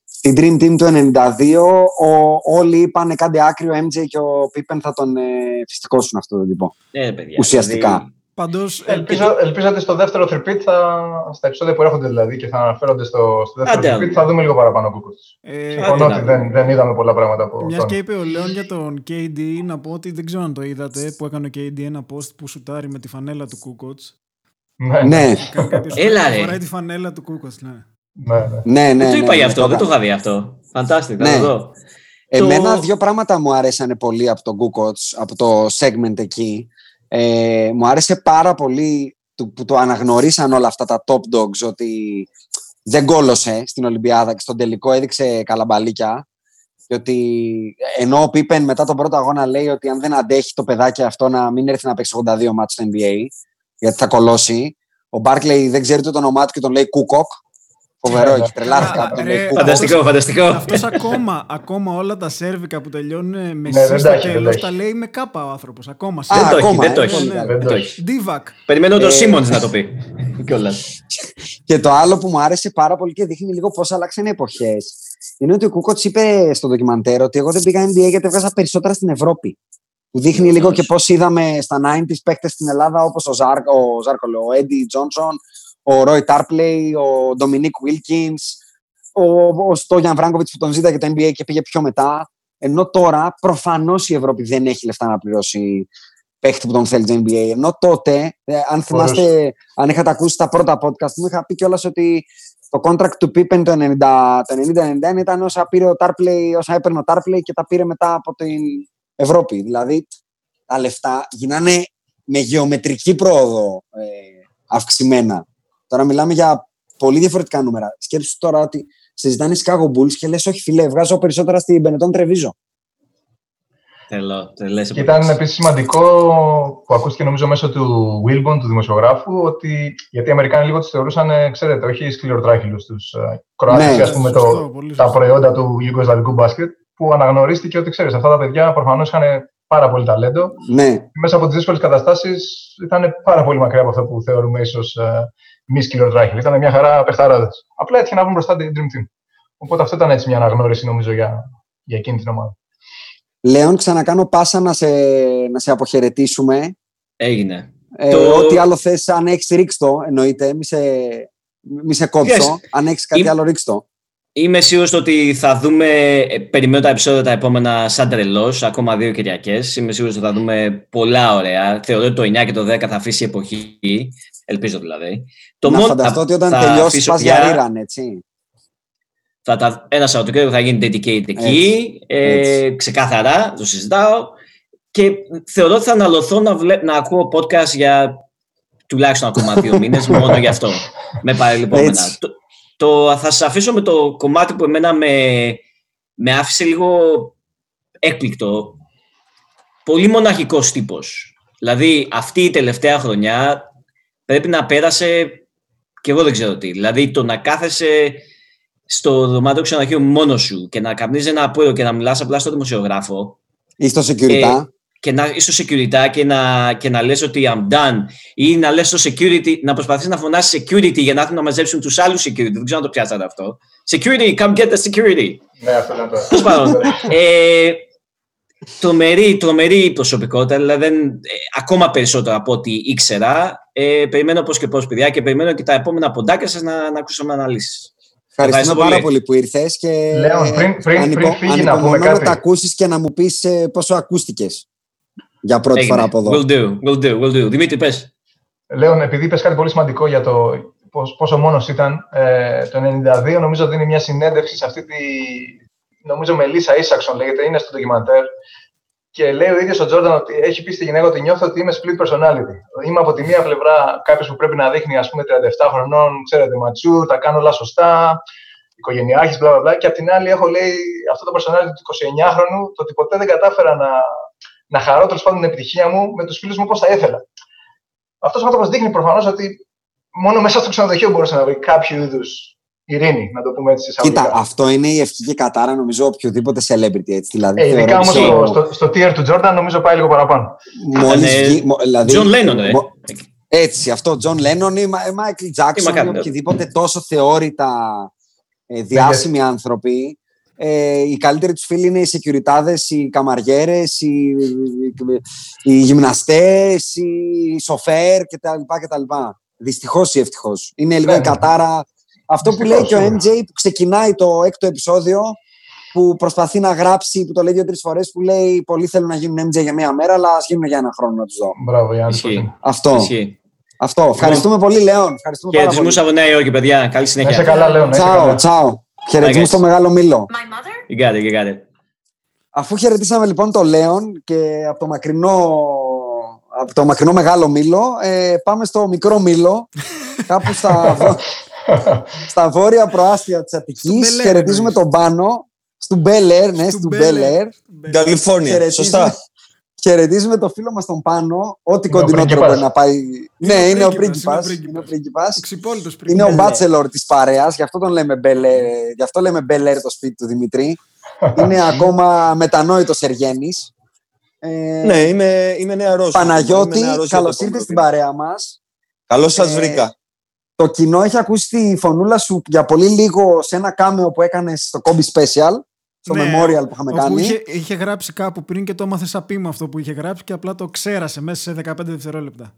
στην Dream Team του 92 ο, όλοι είπαν κάτι άκριο, ο MJ και ο Pippen θα τον ε, φυστικώσουν αυτό το τύπο. Ε, παιδιά, Ουσιαστικά. Δηλαδή, Παντός, ελπίζω, ελπίζω ότι στο δεύτερο τριπίτ, θα, στα επεισόδια που έρχονται δηλαδή και θα αναφέρονται στο, στο δεύτερο τριπίτ, θα δούμε λίγο παραπάνω κούκο. Ε, Συμφωνώ ότι δεν, δεν είδαμε πολλά πράγματα από Μιας και είπε ο Λέων για τον KD, να πω ότι δεν ξέρω αν το είδατε, που έκανε ο KD ένα post που σουτάρει με τη φανέλα του Κούκοτς. Ναι. ναι. Έλα ρε. Φοράει τη φανέλα του Κούκοτς, ναι. Ναι, ναι. ναι, ναι, δεν το είπα ναι, γι' αυτό, δεν το είχα δει αυτό. Φαντάστηκα, ναι. εδώ. Εμένα δύο πράγματα μου αρέσανε πολύ από τον Κούκοτς, από το segment εκεί. Ε, μου άρεσε πάρα πολύ που το αναγνωρίσαν όλα αυτά τα top dogs ότι δεν κόλωσε στην Ολυμπιάδα και στον τελικό έδειξε καλαμπαλίκια. Και ότι ενώ ο Πίπεν μετά τον πρώτο αγώνα λέει ότι αν δεν αντέχει το παιδάκι αυτό να μην έρθει να παίξει 82 ματς στο NBA γιατί θα κολώσει ο Μπάρκλεϊ δεν ξέρει το όνομά του και τον λέει Κούκοκ Φοβερό, έχει τρελάθηκα. Φανταστικό, φανταστικό. Αυτός ακόμα, ακόμα όλα τα σέρβικα που τελειώνουν με ναι, στο τέλο τα λέει με κάπα ο άνθρωπος. Ακόμα. Δεν το έχει. Δεν το έχει. Ντίβακ. Περιμένω τον ε, Σίμον να το πει. Και το άλλο που μου άρεσε πάρα πολύ και δείχνει λίγο πώς αλλάξαν οι εποχές είναι ότι ο Κούκοτς είπε στο ντοκιμαντέρ ότι εγώ δεν πήγα NBA γιατί έβγαζα περισσότερα στην Ευρώπη. Που δείχνει λίγο και πώς είδαμε στα 90s παίκτες στην Ελλάδα όπως ο Ζάρκο, ο Έντι Τζόνσον, ο Ρόι Τάρπλεϊ, ο Ντομινίκ Βίλκιν, ο, ο Στόγιαν Βράγκοβιτς που τον ζήταγε το NBA και πήγε πιο μετά. Ενώ τώρα προφανώς η Ευρώπη δεν έχει λεφτά να πληρώσει παίχτη που τον θέλει το NBA. Ενώ τότε, ε, αν θυμάστε, αν είχατε ακούσει τα πρώτα podcast μου, είχα πει κιόλας ότι το contract του Pippen το 90-91 ήταν όσα, πήρε ο Tarpley, όσα έπαιρνε ο Tarpley και τα πήρε μετά από την Ευρώπη. Δηλαδή, τα λεφτά γίνανε με γεωμετρική πρόοδο ε, αυξημένα. Τώρα μιλάμε για πολύ διαφορετικά νούμερα. Σκέψου τώρα ότι συζητάνε Chicago Bulls και λες: Όχι, φιλέ, βγάζω περισσότερα στην Μπενετών Τρεβίζο. Τελώ, και ήταν επίσης σημαντικό που ακούστηκε νομίζω μέσω του Wilbon, του δημοσιογράφου, ότι γιατί οι Αμερικάνοι λίγο τους θεωρούσαν, ξέρετε, όχι σκληροτράχυλους τους ε, Κροάτες, ναι, ας πούμε, το, τα προϊόντα του Ιουγκοσλαβικού μπάσκετ, που αναγνωρίστηκε ότι ξέρεις, αυτά τα παιδιά προφανώς είχαν πάρα πολύ ταλέντο. Ναι. Μέσα από τις δύσκολες καταστάσεις ήταν πάρα πολύ μακριά από αυτό που θεωρούμε ίσως ε, μη σκυλοτράχυλοι. Ήταν μια χαρά παιχταράδες. Απλά έτυχε να βγουν μπροστά την Dream Team. Οπότε αυτό ήταν έτσι μια αναγνώριση νομίζω για, για εκείνη την ομάδα. Λέων, ξανακάνω πάσα να σε, να σε αποχαιρετήσουμε. Έγινε. Ε, Το- Ό,τι άλλο θες, αν έχεις ρίξτο, εννοείται, μη σε, μη σε κόψω. Yes. Αν έχεις κάτι Είμαι- άλλο ρίξτο. Είμαι σίγουρος ότι θα δούμε. ε, Περιμένω τα επεισόδια τα επόμενα σαν τρελός, ακόμα δύο Κυριακές. Είμαι σίγουρος ότι θα δούμε πολλά ωραία. Θεωρώ ότι το 9 και το 10 θα αφήσει εποχή. Ελπίζω δηλαδή. Το να μόνο- φανταστώ θα- ότι όταν θα τελειώσει αφήσω πας πια- για rerun, έτσι. θα τα, ένα Σαββατοκύριακο θα γίνει dedicated εκεί. Ε, ξεκάθαρα, το συζητάω. Και θεωρώ ότι θα αναλωθώ να, βλέ, να ακούω podcast για τουλάχιστον ακόμα δύο μήνες μόνο γι' αυτό. Με παρελειπόμενα. Έτσι. Το, το, θα σας αφήσω με το κομμάτι που εμένα με, με άφησε λίγο έκπληκτο. Πολύ μοναχικός τύπος. Δηλαδή αυτή η τελευταία χρονιά πρέπει να πέρασε και εγώ δεν ξέρω τι. Δηλαδή το να κάθεσαι στο δωμάτιο ξενοδοχείου μόνος σου και να καπνίζεις ένα απόϊο και να μιλάς απλά στο δημοσιογράφο Ή στο security. Ε, και να είσαι στο security και να, και να λες ότι I'm done ή να λες στο security, να προσπαθείς να φωνάσεις security για να έρθουν να μαζέψουν τους άλλους security. Δεν ξέρω αν το πιάσατε αυτό. Security, come get the security. Ναι, αυτό ήταν το. Τέλος πάντων. ε, τρομερή, τρομερή προσωπικότητα, δηλαδή δεν, ε, ακόμα περισσότερο από ό,τι ήξερα. Ε, περιμένω πώς και πώς, παιδιά, και περιμένω και τα επόμενα ποντάκια σας να, να ακούσουμε αναλύσεις. Ευχαριστούμε Ευχαριστώ πάρα πολύ. πολύ που ήρθες και Λέων, πριν- πριν- ανυπο- πριν φύγει να πούμε ανυπομονώ κάτι. να τα ακούσεις και να μου πεις ε, πόσο ακούστηκες για πρώτη Έγινε. φορά από εδώ. Will do, will do, will do. Δημήτρη, πες. Λέων, επειδή είπες κάτι πολύ σημαντικό για το πώς- πόσο μόνος ήταν, ε, το 92 νομίζω δίνει μια συνέντευξη σε αυτή τη, νομίζω Μελίσσα Ίσαξον λέγεται, είναι στο ντοκιμαντέρ και λέει ο ίδιος ο Τζόρνταν ότι έχει πει στη γυναίκα ότι νιώθω ότι είμαι split personality. Είμαι από τη μία πλευρά κάποιος που πρέπει να δείχνει ας πούμε 37 χρονών, ξέρετε, ματσού, τα κάνω όλα σωστά, οικογενειάρχης, μπλα μπλα μπλα και απ' την άλλη έχω λέει αυτό το personality του 29χρονου, το ότι ποτέ δεν κατάφερα να, να χαρώ τέλος πάντων την επιτυχία μου με τους φίλους μου όπως θα ήθελα. Αυτός ο άνθρωπος δείχνει προφανώς ότι μόνο μέσα στο ξενοδοχείο μπορούσε να βρει κάποιο είδους ειρήνη, να το πούμε έτσι. εισαγωγικά. Κοίτα, αυτό είναι η ευχή και κατάρα νομίζω οποιοδήποτε celebrity έτσι. Δηλαδή, Ε, ειδικά θεωρώ όμως ότι στο, στο, στο tier του Jordan νομίζω πάει λίγο παραπάνω. Μόλις Ήταν, ε, βγει- μο- δηλαδή, John Lennon, ρε. μο- Έτσι, αυτό. Τζον Λένον ή Μα- Μάικλ Τζάξον McCartney. ή οποιοδήποτε τόσο θεώρητα ε, διάσημοι άνθρωποι. Ε, οι καλύτεροι τους φίλοι είναι οι σεκιουριτάδες, οι καμαριέρες, οι, οι γυμναστές, οι σοφέρ κτλ. κτλ. Δυστυχώς ή ευτυχώς. Είναι λίγο η Ναι. κατάρα. Αυτό που λέει Δυστυχώς, και ο σίγουρα. MJ που ξεκινάει το έκτο επεισόδιο που προσπαθεί να γράψει, που το λέει δύο-τρει φορές, που λέει Πολλοί θέλουν να γίνουν MJ για μία μέρα, αλλά ας γίνουν για ένα χρόνο να τους δω. Μπράβο, Γιάννη. Ισχύει. πώς είναι. Αυτό. Ισχύει. Αυτό. Ευχαριστούμε πολύ, Λέων. Ευχαριστούμε πάρα Χαιρετισμούς πολύ. από Νέα Υόρκη, παιδιά. Καλή Να είσαι συνέχεια. καλά, Λέων. να είσαι Τσάω, καλά. τσάω. Χαιρετισμούς guys. στο Μεγάλο Μήλο. You got it, you got it. Αφού χαιρετήσαμε λοιπόν το Λέον και από το μακρινό, από το μακρινό Μεγάλο Μήλο, ε, πάμε στο μικρό Μήλο, κάπου στα, βο- στα βόρεια προάστια της Αττικής. Bel Air, Χαιρετίζουμε εννοείς. τον Πάνο, στο Μπέλερ, ναι, Στου στο Bel Air. Μπέλερ. Καλιφόρνια, Χαιρετίζουμε- σωστά. Χαιρετίζουμε το φίλο μας τον Πάνο, ό,τι Είναι ο κοντινότερο πρίγκιπας. μπορεί να πάει. Ναι, ο είναι ο πρίγκιπας, πρίγκιπας. είναι ο Είναι ο πρίγκιπας. Ξυπόλυτος πριν. Είναι ο μπάτσελορ της παρέας, γι' αυτό τον λέμε Μπέλερ, γι' αυτό λέμε Μπέλερ το σπίτι του Δημητρή. Είναι ακόμα μετανόητος Εργένης. Ε, Ναι, είμαι, είμαι νεαρός. Παναγιώτη, Είμαι νεαρός για καλώς το ήρθες στην πolo. παρέα μας. Καλώς σας Ε, βρήκα. Το κοινό έχει ακούσει τη φωνούλα σου για πολύ λίγο σε ένα κάμεο που έκανες στο Kobe Special, στο Ναι, memorial που είχαμε όπου κάνει. Είχε, είχε γράψει κάπου πριν και το έμαθε σαν πείμα αυτό που είχε γράψει και απλά το ξέρασε μέσα σε 15 δευτερόλεπτα.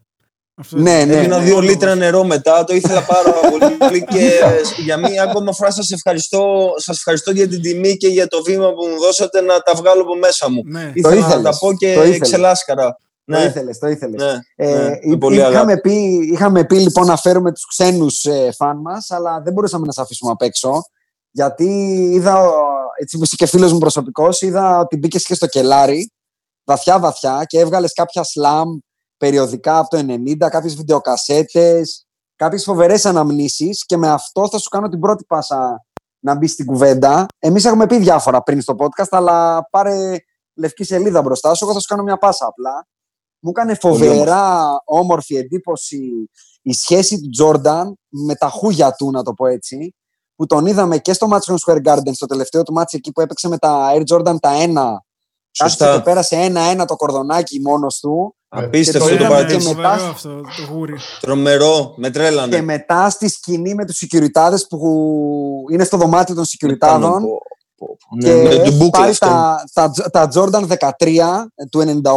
Αυτό Ναι, ήταν. ναι. Έδινα Ναι, δύο ναι, λίτρα νερό μετά, το ήθελα πάρα πολύ και για μία ακόμα φορά σας ευχαριστώ, σας ευχαριστώ για την τιμή και για το βήμα που μου δώσατε να τα βγάλω από μέσα μου. Ναι. Ήθελα να ήθελες, τα πω και το ήθελες. ξελάσκαρα. Το Ναι, ήθελες, το ήθελες. ναι, Ε, ναι, με εί- πολύ είχαμε, αγάπη. πει, είχαμε πει λοιπόν να φέρουμε τους ξένους ε, φαν μας, αλλά δεν μπορούσαμε να σε αφήσουμε απ' έξω, γιατί είδα, ο- έτσι που είσαι και φίλος μου προσωπικός, είδα ότι μπήκες και στο κελάρι, βαθιά βαθιά και έβγαλες κάποια σλάμ περιοδικά από το 90, κάποιες βιντεοκασέτες, κάποιες φοβερές αναμνήσεις και με αυτό θα σου κάνω την πρώτη πάσα να μπει στην κουβέντα. Εμείς έχουμε πει διάφορα πριν στο podcast, αλλά πάρε λευκή σελίδα μπροστά σου, εγώ θα σου κάνω μια πάσα απλά. Μου έκανε φοβερά όμορφη εντύπωση η σχέση του Τζόρνταν με τα χούγια του, να το πω έτσι, που τον είδαμε και στο Madison Square Garden, στο τελευταίο του μάτσο εκεί που έπαιξε με τα Air Jordan τα 1. Κάτσε Σωστά. και πέρασε ένα-ένα το κορδονάκι μόνος του. Απίστευτο Και το το είδαμε παρατήρηση. και μετά- Φοβερό αυτό το γούρι. Τρομερό, με Και τρέλανε. μετά στη σκηνή με τους securityάδες που είναι στο δωμάτιο των securityάδων Πω, πω, πω. και Ναι, με έχει τον μπούκλα πάρει αυτό. τα, τα, τα Jordan 13 του 98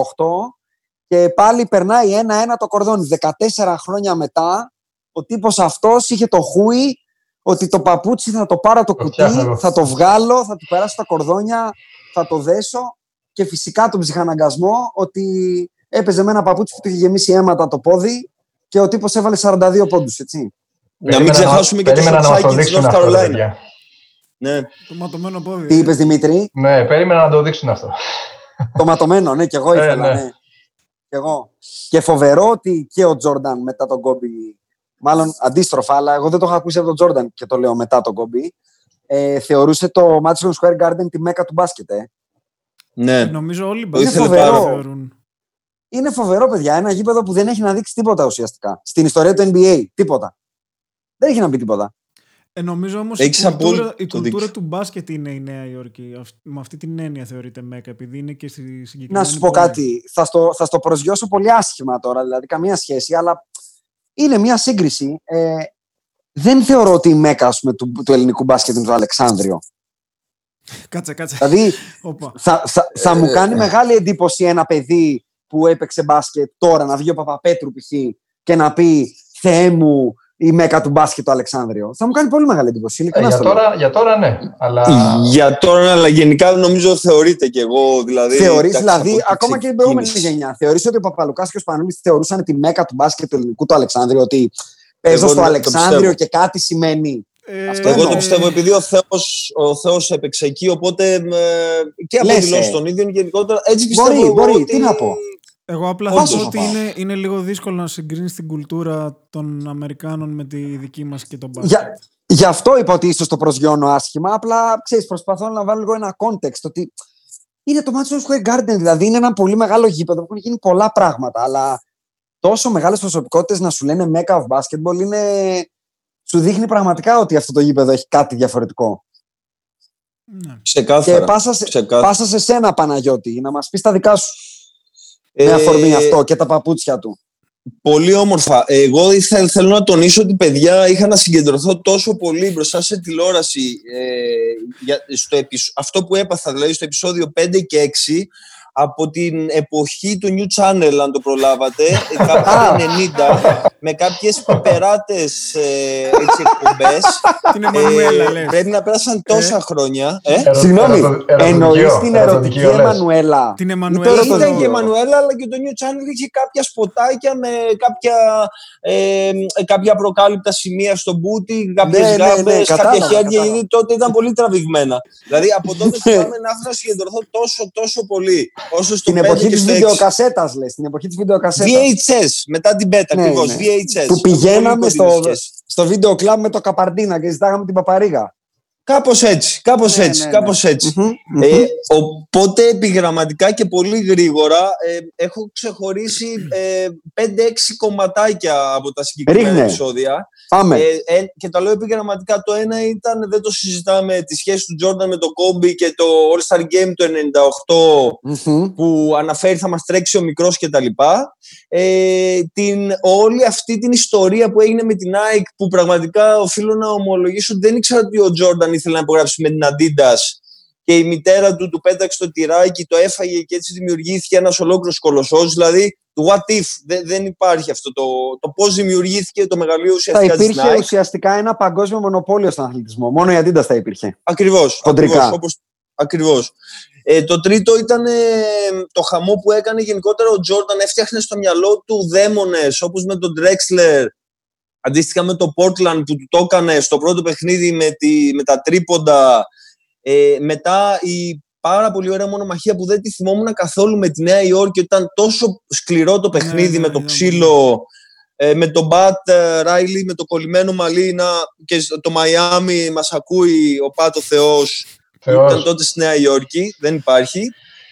και πάλι περνάει ένα-ένα το κορδόνι. 14 χρόνια μετά, ο τύπος αυτός είχε το χούι ότι το παπούτσι θα το πάρω το κουτί, θα το βγάλω, θα του περάσω τα κορδόνια, θα το δέσω και φυσικά τον ψυχαναγκασμό ότι έπαιζε με ένα παπούτσι που του είχε γεμίσει αίματα το πόδι και ο τύπος έβαλε 42 πόντους, έτσι. Να μην ξεχάσουμε και το σοτσάκι της North Carolina. Ναι. Το ματωμένο πόδι. Τι είπες Δημήτρη; Ναι, περίμενα να το δείξουν αυτό. το ματωμένο, ναι, και εγώ ήθελα, ναι. Ναι. Και εγώ. Και φοβερό ότι και ο Τζόρνταν μετά τον Κόμπι, μάλλον αντίστροφα, αλλά εγώ δεν το είχα ακούσει από τον Τζόρνταν και το λέω μετά τον Κόμπι, ε, θεωρούσε το Madison Square Garden τη μέκα του μπάσκετ. Ε. Ναι. Ε, νομίζω όλοι οι είναι φοβερό. θεωρούν. Είναι φοβερό, παιδιά. Ένα γήπεδο που δεν έχει να δείξει τίποτα ουσιαστικά. Στην ιστορία του NBA. Τίποτα. Δεν έχει να πει τίποτα. Ε, νομίζω όμως η κουλτούρα, η κουλτούρα του μπάσκετ είναι η Νέα Υόρκη. Με αυτή την έννοια θεωρείται Μέκα, επειδή είναι και στη συγκεκριμένη. Να σου πω κάτι. Θα στο, θα στο προσγειώσω πολύ άσχημα τώρα, δηλαδή καμία σχέση, αλλά είναι μια σύγκριση. Ε, δεν θεωρώ ότι η Μέκα πούμε, του, του ελληνικού μπάσκετ είναι το Αλεξάνδριο. Κάτσε, κάτσε. Δηλαδή, θα, θα, θα μου κάνει μεγάλη εντύπωση ένα παιδί που έπαιξε μπάσκετ τώρα να βγει ο Παπαπέτρου π.χ. και να πει Θεέ μου, η μέκα του μπάσκετ το Αλεξάνδριο. Θα μου κάνει πολύ μεγάλη εντύπωση. Ε, για, τώρα, για τώρα ναι. Αλλά... Για τώρα, ναι, αλλά γενικά νομίζω θεωρείται και εγώ. Δηλαδή, Θεωρείς, δηλαδή, ακόμα και την προηγούμενη γενιά. Θεωρείς ότι ο Παπαλουκά και ο Σπανούλης θεωρούσαν τη μέκα του μπάσκετ του ελληνικού του Αλεξάνδριο. Ότι παίζω στο Αλεξάνδριο και κάτι σημαίνει; Ε, Αυτό εγώ το πιστεύω επειδή ο Θεός, ο Θεός έπαιξε εκεί, οπότε ε, και από δηλώσεις των ίδιων γενικότερα. Έτσι πιστεύω μπορεί, μπορεί, ότι... τι να πω. Εγώ απλά θα πω ότι είναι, είναι λίγο δύσκολο να συγκρίνεις την κουλτούρα των Αμερικάνων με τη δική μας και τον μπάσκετ. Για, γι' αυτό είπα ότι ίσως το προσγειώνω άσχημα. Απλά ξέρεις, προσπαθώ να βάλω λίγο ένα context. Ότι είναι το Madison Square Garden, δηλαδή είναι ένα πολύ μεγάλο γήπεδο που έχουν γίνει πολλά πράγματα. Αλλά τόσο μεγάλες προσωπικότητες να σου λένε Mecca of Basketball είναι. Σου δείχνει πραγματικά ότι αυτό το γήπεδο έχει κάτι διαφορετικό. Ναι. Ξεκάθαρα. Και πάσα σε, πάσα σε σένα, Παναγιώτη, να μας πεις τα δικά σου. Με αφορμή ε, αυτό και τα παπούτσια του. Πολύ όμορφα. Εγώ ήθελα, θέλω να τονίσω ότι παιδιά είχα να συγκεντρωθώ τόσο πολύ μπροστά σε τηλεόραση ε, για, στο αυτό που έπαθα δηλαδή στο επεισόδιο 5 και 6 από την εποχή του New Channel, αν το προλάβατε, κάποια 90, με κάποιες πεπεράτε ε, εκπομπές. Την Εμμανουέλα, λες. Πρέπει να πέρασαν τόσα χρόνια. Ε; Συγγνώμη, εννοείς την ερωτική Εμμανουέλα. Την Εμμανουέλα. Ήταν και η Εμμανουέλα, αλλά και το New Channel είχε κάποια σποτάκια με κάποια, ε, κάποια προκάλυπτα σημεία στο μπούτι, κάποιες ναι, γάμπε, κάποια χέρια, γιατί τότε ήταν πολύ τραβηγμένα. Δηλαδή από τότε θυμάμαι να ήθελα να συγκεντρωθώ τόσο, τόσο πολύ. Όσο στην εποχή της βιντεοκασέτας, λες. Στην εποχή της βιντεοκασέτας. VHS, μετά την πέτα, ναι, ακριβώς. Ναι. VHS. Που πηγαίναμε στο, στο βίντεο κλαμπ με το καπαρντίνα και ζητάγαμε την παπαρίγα. Κάπως έτσι, κάπως ναι, έτσι, ναι, κάπως έτσι. Ε, οπότε επιγραμματικά και πολύ γρήγορα ε, έχω ξεχωρίσει ε, 5-6 κομματάκια από τα συγκεκριμένα Ρίχνε. επεισόδια. Πάμε. Ε, ε, και τα λέω επιγραμματικά. Το ένα ήταν, δεν το συζητάμε, τη σχέση του Τζόρνταν με το Κόμπι και το All-Star Game του 98 που αναφέρει θα μας τρέξει ο μικρός και τα λοιπά. Ε, την, όλη αυτή την ιστορία που έγινε με την Nike που πραγματικά οφείλω να ομολογήσω ότι δεν ήξερα ότι ο Τζόρνταν ήθελε να υπογράψει με την Adidas και η μητέρα του του πέταξε το τυράκι, το έφαγε και έτσι δημιουργήθηκε ένας ολόκληρος κολοσσός. Δηλαδή, το what if, δεν, υπάρχει αυτό το, το πώς δημιουργήθηκε το μεγαλείο ουσιαστικά. Θα υπήρχε ουσιαστικά ένα παγκόσμιο μονοπόλιο στον αθλητισμό. Μόνο η Adidas θα υπήρχε. Ακριβώς. Ακριβώς. Ε, το τρίτο ήταν ε, το χαμό που έκανε γενικότερα ο Τζόρνταν. Έφτιαχνε στο μυαλό του δαίμονες όπως με τον Drexler Αντίστοιχα με το Portland που του το έκανε στο πρώτο παιχνίδι με, τη, με τα τρίποντα. Ε, μετά η πάρα πολύ ωραία μονομαχία που δεν τη θυμόμουν καθόλου με τη Νέα Υόρκη ήταν τόσο σκληρό το παιχνίδι ναι, με το ναι, ναι, ξύλο ε, με τον Μπατ Ράιλι με το κολλημένο μαλλί και το Μαϊάμι μας ακούει ο Πάτο Θεός, Θεός. ήταν τότε στη Νέα Υόρκη δεν υπάρχει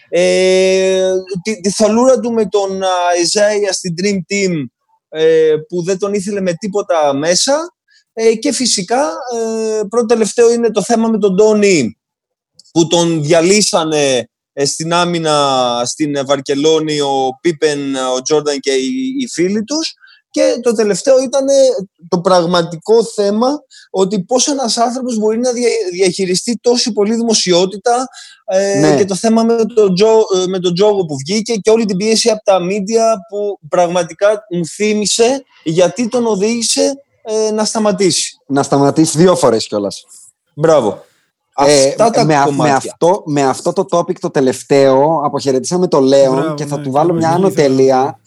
ε, τη, τη θαλούρα του με τον Ιζάια στην Dream Team ε, που δεν τον ήθελε με τίποτα μέσα. Ε, και φυσικά ε, πρώτο τελευταίο είναι το θέμα με τον Τόνι που τον διαλύσανε στην άμυνα στην Βαρκελόνη ο Πίπεν, ο Τζόρνταν και οι, οι φίλοι τους Και το τελευταίο ήταν το πραγματικό θέμα ότι πώς ένας άνθρωπος μπορεί να διαχειριστεί τόση πολλή δημοσιότητα ε, ναι. και το θέμα με τον, Τζο, ε, με τον Τζόγο που βγήκε και όλη την πίεση από τα μίντια που πραγματικά μου θύμισε γιατί τον οδήγησε ε, να σταματήσει. Να σταματήσει δύο φορές κιόλας. Μπράβο. Ε, Αυτά τα με, με, αυτό, με αυτό το topic το τελευταίο αποχαιρετήσαμε το Λέον και θα ναι, του βάλω μια άνω τελεία.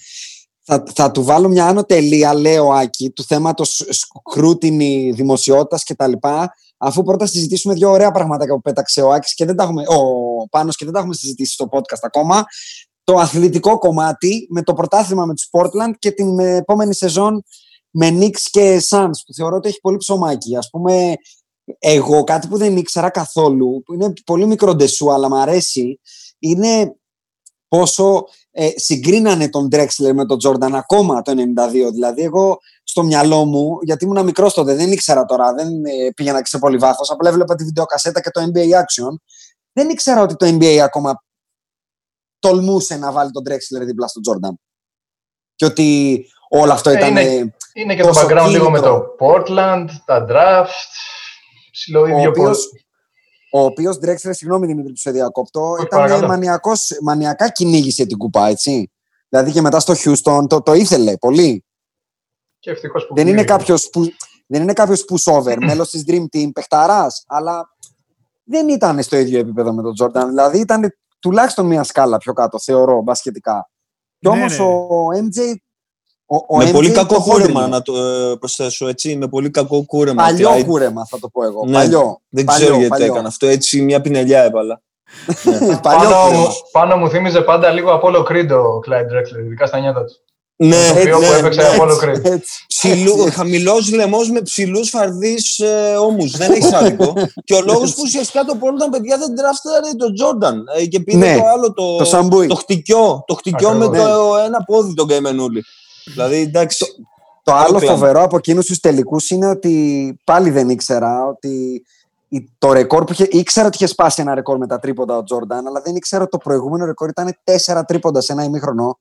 Θα, θα του βάλω μια άνω τελεία, λέω Άκη, του θέματος σκρούτινη δημοσιότητας κτλ. Αφού πρώτα συζητήσουμε δύο ωραία πράγματα που πέταξε ο Άκης και δεν τα έχουμε, ο Πάνος και δεν τα έχουμε συζητήσει στο podcast ακόμα. Το αθλητικό κομμάτι με το πρωτάθλημα με τους Portland και την επόμενη σεζόν με Knicks και Suns που θεωρώ ότι έχει πολύ ψωμάκι. Ας πούμε εγώ κάτι που δεν ήξερα καθόλου, που είναι πολύ μικρό ντεσού, αλλά μου αρέσει, είναι πόσο ε, συγκρίνανε τον Drexler με τον Jordan ακόμα το 92. Δηλαδή, εγώ στο μυαλό μου, γιατί ήμουν μικρός τότε, δεν ήξερα τώρα, δεν ε, πήγαινα και σε πολύ βάθος, απλά έβλεπα τη βιντεοκασέτα και το NBA Action. Δεν ήξερα ότι το NBA ακόμα τολμούσε να βάλει τον Drexler δίπλα στον Jordan. Και ότι όλο αυτό ε, ήταν. Είναι, είναι και το background λίγο με το Portland, τα draft ο οποίος, ο οποίος Drexler, συγγνώμη Δημήτρη που σε διακόπτω, ήταν μανιακός, μανιακά κυνήγησε την κουπά, έτσι. Δηλαδή και μετά στο Houston το, το ήθελε πολύ. Και ευτυχώς που δεν, είναι κάποιος που, δεν είναι κάποιος pushover, μέλος της Dream Team, παιχταράς, αλλά δεν ήταν στο ίδιο επίπεδο με τον Jordan. Δηλαδή ήταν τουλάχιστον μια σκάλα πιο κάτω, θεωρώ, μπασχετικά. Κι όμως ναι, ο MJ ο, με πολύ κακό κούρεμα, να το ε, προσθέσω έτσι. Με πολύ κακό κούρεμα. Παλιό αυτή, κούρεμα, θα το πω εγώ. Ναι, παλιό. Δεν παλιό, ξέρω γιατί παλιό. έκανα αυτό. Έτσι, μια πινελιά έβαλα. ναι. πάνω, πάνω μου θύμιζε πάντα λίγο Απόλο Κρίντο ο Κλάιντ Drexler, ειδικά στα νιάτα του. Ναι, το οποίο ναι, που έπαιξε ναι, Απόλο Κρίντο. Χαμηλός λαιμός με ψηλούς φαρδείς ε, ώμου. δεν έχει άδικο. και ο λόγος που ουσιαστικά το πρώτο ήταν παιδιά δεν τράφταρε τον Τζόρνταν. Ε, και πήρε ναι, το άλλο το, το, το χτυκιό. Το χτυκιό με το ένα πόδι τον Καημενούλη. Δηλαδή, εντάξει, το άλλο φοβερό από εκείνους τους τελικούς είναι ότι πάλι δεν ήξερα ότι το ρεκόρ που είχε. ήξερα ότι είχε σπάσει ένα ρεκόρ με τα τρίποντα ο Τζόρνταν, αλλά δεν ήξερα ότι το προηγούμενο ρεκόρ ήταν τέσσερα τρίποντα σε ένα ημίχρονο.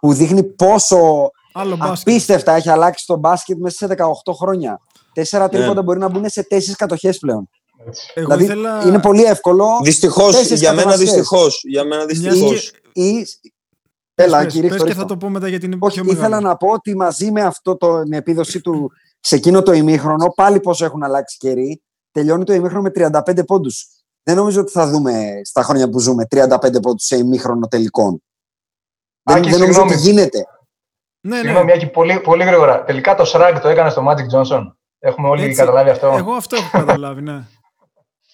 Που δείχνει πόσο απίστευτα έχει αλλάξει το μπάσκετ μέσα σε 18 χρόνια. Τέσσερα ναι. τρίποντα μπορεί να μπουν σε τέσσερις κατοχές πλέον. Εγώ δηλαδή, ήθελα... είναι πολύ εύκολο. Δυστυχώς, για μένα δυστυχώς. Για μένα δυστυχώς. Ή Έλα, πες, κύριε πες και θα το πω μετά γιατί είναι Όχι, πιο ήθελα να πω ότι μαζί με αυτό το, την επίδοση του σε εκείνο το ημίχρονο, πάλι πόσο έχουν αλλάξει καιροί, τελειώνει το ημίχρονο με 35 πόντους. Δεν νομίζω ότι θα δούμε στα χρόνια που ζούμε 35 πόντους σε ημίχρονο τελικών. δεν, δεν νομίζω ότι γίνεται. Ναι, ναι. Συγγνώμη, Άκη, πολύ, πολύ γρήγορα. Τελικά το Σραγκ το έκανε στο Magic Johnson. Έχουμε όλοι Έτσι, καταλάβει αυτό. Εγώ αυτό έχω καταλάβει, ναι.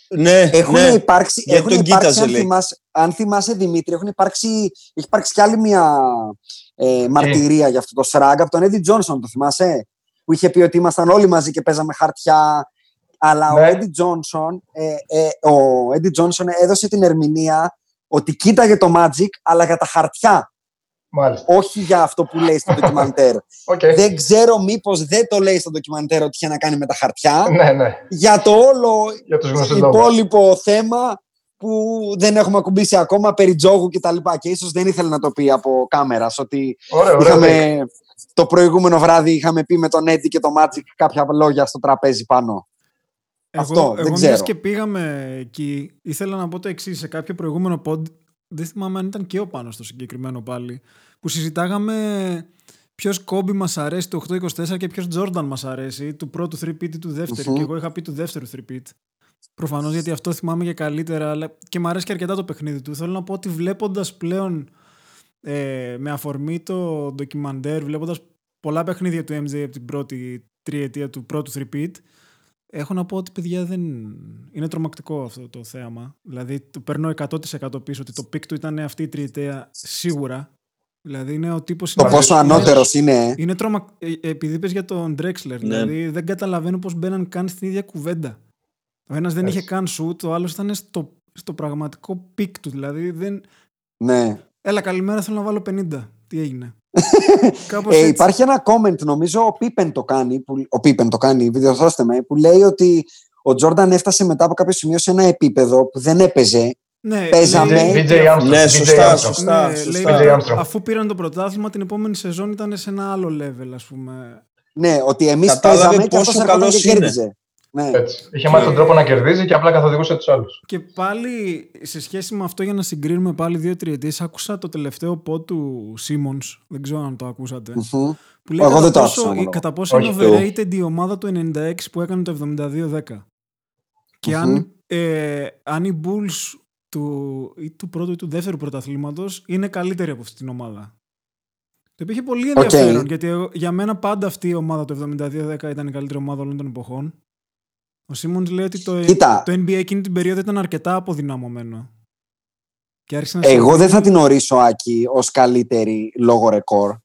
Ναι, έχουν ναι. υπάρξει, έχουν τον υπάρξει αν, θυμάσαι, αν θυμάσαι Δημήτρη, έχουν υπάρξει, έχει υπάρξει κι άλλη μια ε, μαρτυρία για αυτό το σράγκ από τον Έντι Τζόνσον, το θυμάσαι, που είχε πει ότι ήμασταν όλοι μαζί και παίζαμε χαρτιά. Αλλά ναι. ο Έντι Τζόνσον, ε, ε, ο Έντι Τζόνσον έδωσε την ερμηνεία ότι κοίταγε το Magic, αλλά για τα χαρτιά. Μάλιστα. Όχι για αυτό που λέει στο ντοκιμαντέρ. okay. Δεν ξέρω μήπως δεν το λέει στο ντοκιμαντέρ ότι είχε να κάνει με τα χαρτιά. ναι, ναι. Για το όλο για υπόλοιπο θέμα που δεν έχουμε ακουμπήσει ακόμα περί τζόγου και τα λοιπά. Και ίσως δεν ήθελε να το πει από κάμερας ότι ωραία, ωραία, είχαμε, το προηγούμενο βράδυ είχαμε πει με τον Έντι και το Magic κάποια λόγια στο τραπέζι πάνω. Εγώ, Αυτό, εγώ δεν ξέρω. και πήγαμε εκεί, ήθελα να πω το εξής. Σε κάποιο προηγούμενο pod δεν θυμάμαι αν ήταν και ο πάνω στο συγκεκριμένο πάλι, που συζητάγαμε ποιος κόμπι μας αρέσει το 824 και ποιος Τζόρνταν μας αρέσει, του πρώτου 3 ή του δευτερου Και εγώ είχα πει του δεύτερου 3 Προφανώς γιατί αυτό θυμάμαι και καλύτερα, αλλά και μου αρέσει και αρκετά το παιχνίδι του. Θέλω να πω ότι βλέποντας πλέον ε, με αφορμή το ντοκιμαντέρ, βλέποντας πολλά παιχνίδια του MJ από την πρώτη τριετία του πρώτου 3 Έχω να πω ότι παιδιά δεν. Είναι τρομακτικό αυτό το θέαμα. Δηλαδή το παίρνω 100% πίσω ότι το peak του ήταν αυτή η τριετία σίγουρα. Δηλαδή είναι ο τύπος. Το πόσο ανώτερος είναι. Είναι τρομα... Ε, επειδή είπε για τον Drexler. Ναι. Δηλαδή δεν καταλαβαίνω πώς μπαίναν καν στην ίδια κουβέντα. Ο ένας δεν είχε καν σουτ, ο άλλος ήταν στο, στο πραγματικό peak του. Δηλαδή δεν. Ναι. Έλα, καλημέρα, θέλω να βάλω 50. Τι έγινε; ε, υπάρχει ένα comment, νομίζω ο Πίπεν το κάνει, που, ο Πίπεν το κάνει, διορθώστε με, που λέει ότι ο Τζόρνταν έφτασε μετά από κάποιο σημείο σε ένα επίπεδο που δεν έπαιζε Ναι, Παίζαμε. λέει- BJ Armstrong. Ναι, BJ σωστά, Armstrong. σωστά. ναι, σωστά. λέει, BJ Armstrong. αφού πήραν το πρωτάθλημα την επόμενη σεζόν ήταν σε ένα άλλο level ας πούμε. Ναι, ότι εμείς Κατάλαβε παίζαμε και πόσο αυτός ερχόταν καλός και είναι. κέρδιζε. Ναι. Έτσι. Είχε μάθει τον τρόπο να κερδίζει και απλά καθοδηγούσε τους άλλους. Και πάλι σε σχέση με αυτό για να συγκρίνουμε πάλι δύο τριετίες άκουσα το τελευταίο pod του Simmons, δεν ξέρω αν το ακούσατε. Μμμ. Που λέει Εγώ κατά δεν το πόσο, άκουσα, μόνο. κατά πόσο Όχι, είναι overrated η ομάδα του 96 που έκανε το 72-10. Και Μμμ. αν, ε, αν οι Bulls του, ή του πρώτου ή του δεύτερου πρωταθλήματος είναι καλύτερη από αυτή την ομάδα. Το οποίο είχε πολύ ενδιαφέρον, γιατί εγώ- για μένα πάντα αυτή η ομάδα του 72-10 ήταν η καλύτερη ομάδα όλων των εποχών. Ο Σίμονς λέει ότι το, Κοίτα. το NBA εκείνη την περίοδο ήταν αρκετά αποδυναμωμένο. Και άρχισε να Εγώ συγκρίνει- δεν θα την ορίσω, Άκη, ως καλύτερη λόγω ρεκόρ.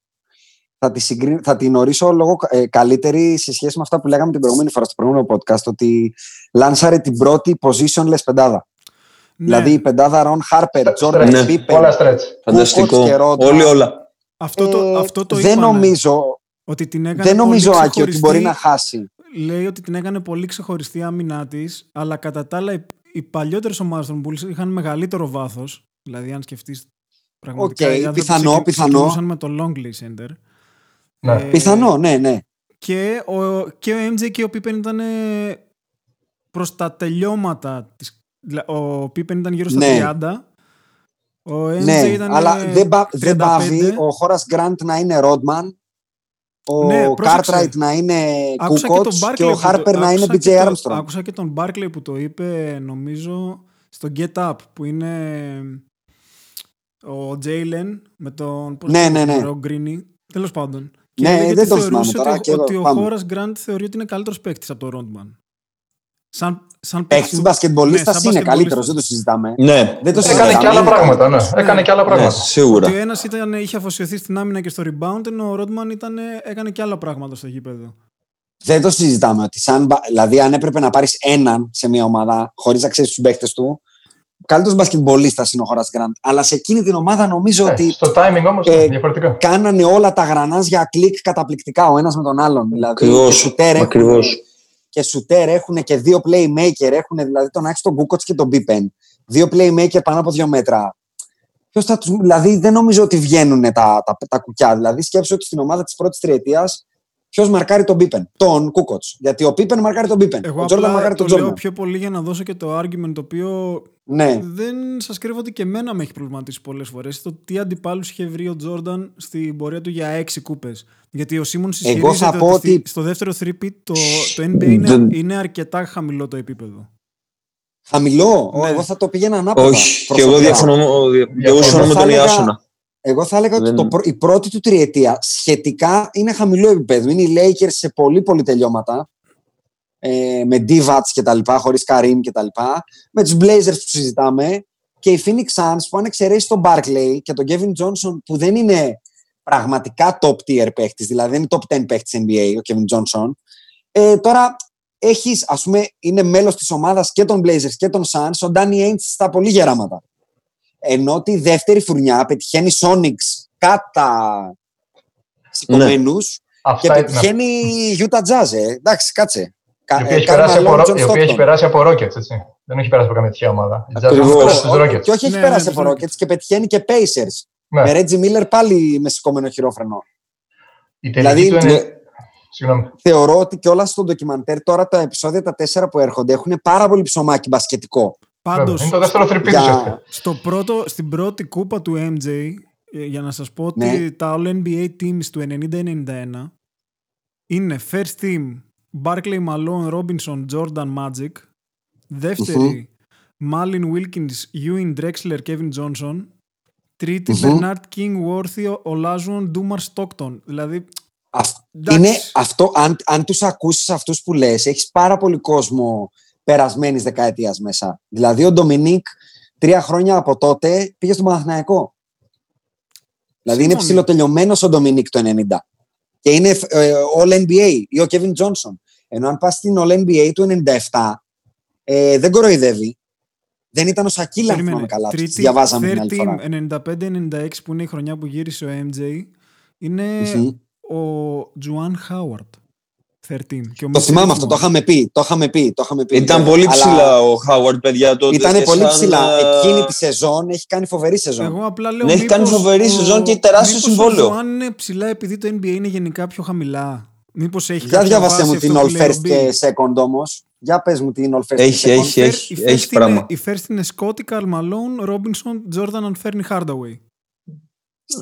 Θα, τη συγκρι... θα την ορίσω λόγω ε, καλύτερη σε σχέση με αυτά που λέγαμε την προηγούμενη φορά στο προηγούμενο podcast, ότι λάνσαρε την πρώτη positionless πεντάδα. Ναι. Δηλαδή η πεντάδα Ρον Χάρπερ, Τζόρνταν Ναι. Πίπεν, Όλα stretch. Φανταστικό. και Ρόντμαν. Όλοι όλα. αυτό το, Ε, αυτό το δεν είπανε, νομίζω, ότι την έκανε δεν νομίζω πολύ Άκη, ότι ξεχωριστή. μπορεί να χάσει. Λέει ότι την έκανε πολύ ξεχωριστή η άμυνά της, αλλά κατά τα άλλα οι, οι παλιότερες ομάδες των Bulls είχαν μεγαλύτερο βάθος. Δηλαδή, αν σκεφτείς πραγματικά. Οκ, οι άνθρωποι πιθανό, ξεκι- πιθανό. ξεκινούσαν με το Longley center. Ναι. Ε, Πιθανό, ναι, ναι. Και ο, και ο MJ και ο Pippen ήταν προς τα τελειώματα. Της, δηλα- ο Pippen ήταν γύρω στα Ναι. 30. Ο MJ ναι, ήταν αλλά δεν, πα- 35. δεν πάβει ο Χόρας Γκραντ να είναι Ρόντμαν, ο Ναι, πρόσεξε. Κάρτραιτ να είναι Άκουσα και, Κούκοτς τον και, Barkley ο που το- Χάρπερ να είναι άκουσα BJ και το- Armstrong. Άκουσα και τον Barkley που το είπε, νομίζω, στο Get Up, που είναι ο Jalen με τον πώς Ναι, το ναι, ναι. Ρο Greeny. Τέλος πάντων. Ναι, έλεγε δεν ότι τον θεωρούσε θυμάμαι τώρα ότι, και εδώ ότι ο πάμε. Horace Grant θεωρεί ότι είναι καλύτερος παίκτης από τον Rodman. Σαν, σαν Παίχτης του- μπασκετμπολίστας ναι, σαν είναι μπασκετμπολίστας. καλύτερος, δεν το συζητάμε. Ναι. Δεν το Έκανε συζητάμε. και άλλα είναι πράγματα, ναι. καλύτερος. Έκανε και άλλα Ναι, πράγματα. σίγουρα. Ότι ο ένας ήταν, είχε αφοσιωθεί στην άμυνα και στο rebound, ενώ ο Rodman ήταν, έκανε και άλλα πράγματα στο γήπεδο. Δεν το συζητάμε. Ότι σαν, μπα- δηλαδή, αν έπρεπε να πάρεις έναν σε μια ομάδα, χωρίς να ξέρεις τους παίχτε του, ο καλύτερος μπασκετμπολίστας είναι ο Χωρά Γκραντ. Αλλά σε εκείνη την ομάδα νομίζω Ε, ότι Στο timing όμως ε, διαφορετικά. κάνανε όλα τα γρανάζια κλικ καταπληκτικά ο ένας με τον άλλον. Δηλαδή, Ακριβώς, και σουτέρ έχουν- ακριβώς. Και σουτέρ έχουν και δύο playmaker. Έχουν δηλαδή τον Άξι τον Κούκοτ και τον Μπίπεν. Δύο playmaker πάνω από δύο μέτρα. Ποιος θα τους, δηλαδή δεν νομίζω ότι βγαίνουν τα, τα, τα κουκιά. Δηλαδή σκέψου ότι στην ομάδα της πρώτης τριετίας ποιος μαρκάρει τον Μπίπεν; Τον Κούκοτς. Γιατί ο Πίπεν μαρκάρει τον Μπίπεν. Εγώ ο Τζόρνταν απλά μαρκάρει το τον λέω Τζόρνταν. πιο πολύ για να δώσω και το argument το οποίο Ναι. δεν σας κρύβω ότι και εμένα με έχει προβληματίσει πολλές φορές το τι αντιπάλους είχε βρει ο Τζόρνταν στην πορεία του για έξι κούπες. Γιατί ο Σίμονς Εγώ θα ισχυρίζεται πω ότι, ότι- στο δεύτερο 3 το, το NBA είναι, Δεν- είναι αρκετά χαμηλό το επίπεδο. Χαμηλό; Ναι. Εγώ θα το πήγαινα ανάποδα. Όχι, και προσωπικά. εγώ διαφωνώ, δια- και εγώ συμφωνώ με θα τον έλεγα- Ιάσονα. Εγώ θα έλεγα ότι Δεν- το, πρω- η πρώτη του τριετία σχετικά είναι χαμηλό επίπεδο. Είναι οι Lakers σε πολύ πολύ τελειώματα. Ε, με Divats και τα λοιπά, χωρίς Karim και τα λοιπά. Με τους Blazers που συζητάμε. Και οι Phoenix Suns που αν εξαιρέσει τον Barkley και τον Kevin Johnson που δεν είναι πραγματικά top tier παίχτης, δηλαδή δεν είναι top 10 παίχτης NBA ο Kevin Johnson. Ε, τώρα έχεις, ας πούμε, είναι μέλος της ομάδας και των Blazers και των Suns ο Danny Ainge στα πολύ γεράματα. Ενώ τη δεύτερη φουρνιά πετυχαίνει Sonics κατά σηκωμένους και Αυτά ήταν. πετυχαίνει Utah Jazz. Ε. Εντάξει, κάτσε. Κα- Η οποία ε, έχει Karl περάσει από Malone, Ro- John η οποία έχει Stockton. περάσει από Rockets, έτσι. Δεν έχει περάσει από καμία τυχαία ομάδα. Η Jazz Ακριβώς. έχει περάσει στους Ό, Rockets. Και όχι έχει Ναι, περάσει ναι, από τους Rockets και πετυχαίνει και Pacers. Ναι. Με Reggie Miller πάλι με σηκωμένο χειρόφρενο. Η τελική δηλαδή, του είναι... Συγγνώμη. Θεωρώ ότι και όλα στο ντοκιμαντέρ τώρα τα επεισόδια τα τέσσερα που έρχονται έχουν πάρα πολύ ψωμάκι μπασκετικό. Πάντως, Είναι το δεύτερο τριπίδι Για- ουσιαστικά. στο πρώτο, στην πρώτη κούπα του MJ, ε, για να σας πω ότι Ναι. τα All NBA teams του 90-91 είναι first team Barkley, Malone, Robinson, Jordan, Magic. Δεύτερη, Malin, Wilkins, Ewing, Drexler, Kevin Johnson. Τρίτη, Μμμ. Bernard King, Worthy, Olajuwon, Dumar, Stockton. Δηλαδή, Αυ- Εντάξει. είναι αυτό, αν, αν τους ακούσεις αυτούς που λες, έχεις πάρα πολύ κόσμο περασμένης δεκαετίας μέσα. Δηλαδή ο Ντομινίκ τρία χρόνια από τότε πήγε στο Παναθηναϊκό. Δηλαδή είναι Σύμφωνοι. ψηλοτελειωμένος ο Ντομινίκ το 90. Και είναι ε, All NBA ή ο Kevin Johnson. Ενώ αν πας στην All NBA του 97, ε, δεν κοροϊδεύει. Δεν ήταν ο Σακίλα, αν θυμάμαι καλά. Τρίτη, Τις διαβάζαμε την third άλλη φορά. team 95-96 που είναι η χρονιά που γύρισε ο MJ είναι Μμμ. ο Τζουάν Χάουαρτ. 13. Και ο Το Mitchell θυμάμαι Richmond. αυτό, το είχαμε πει. Το είχαμε πει, το είχαμε πει Ήταν Αλλά πολύ ψηλά ο Χάουαρντ, παιδιά. Τότε Ήταν και πολύ σαν, ψηλά. ε, Εκείνη τη σεζόν έχει κάνει φοβερή σεζόν. Εγώ απλά λέω. Ναι, έχει κάνει μήπως φοβερή ο- σεζόν και τεράστιο μήπως συμβόλαιο. Ο Ζωάν είναι ψηλά επειδή το NBA είναι γενικά πιο χαμηλά. Μήπως έχει Για κάποια διάβασέ βάση μου αυτό την που All λέει ο First Bill. και Second όμως. Για πες μου την All First Έχει, και Second. έχει, έχει, Η έχει first πράγμα. Είναι, η first είναι Scotty, Carl Malone, Robinson, Jordan and Fernie Hardaway.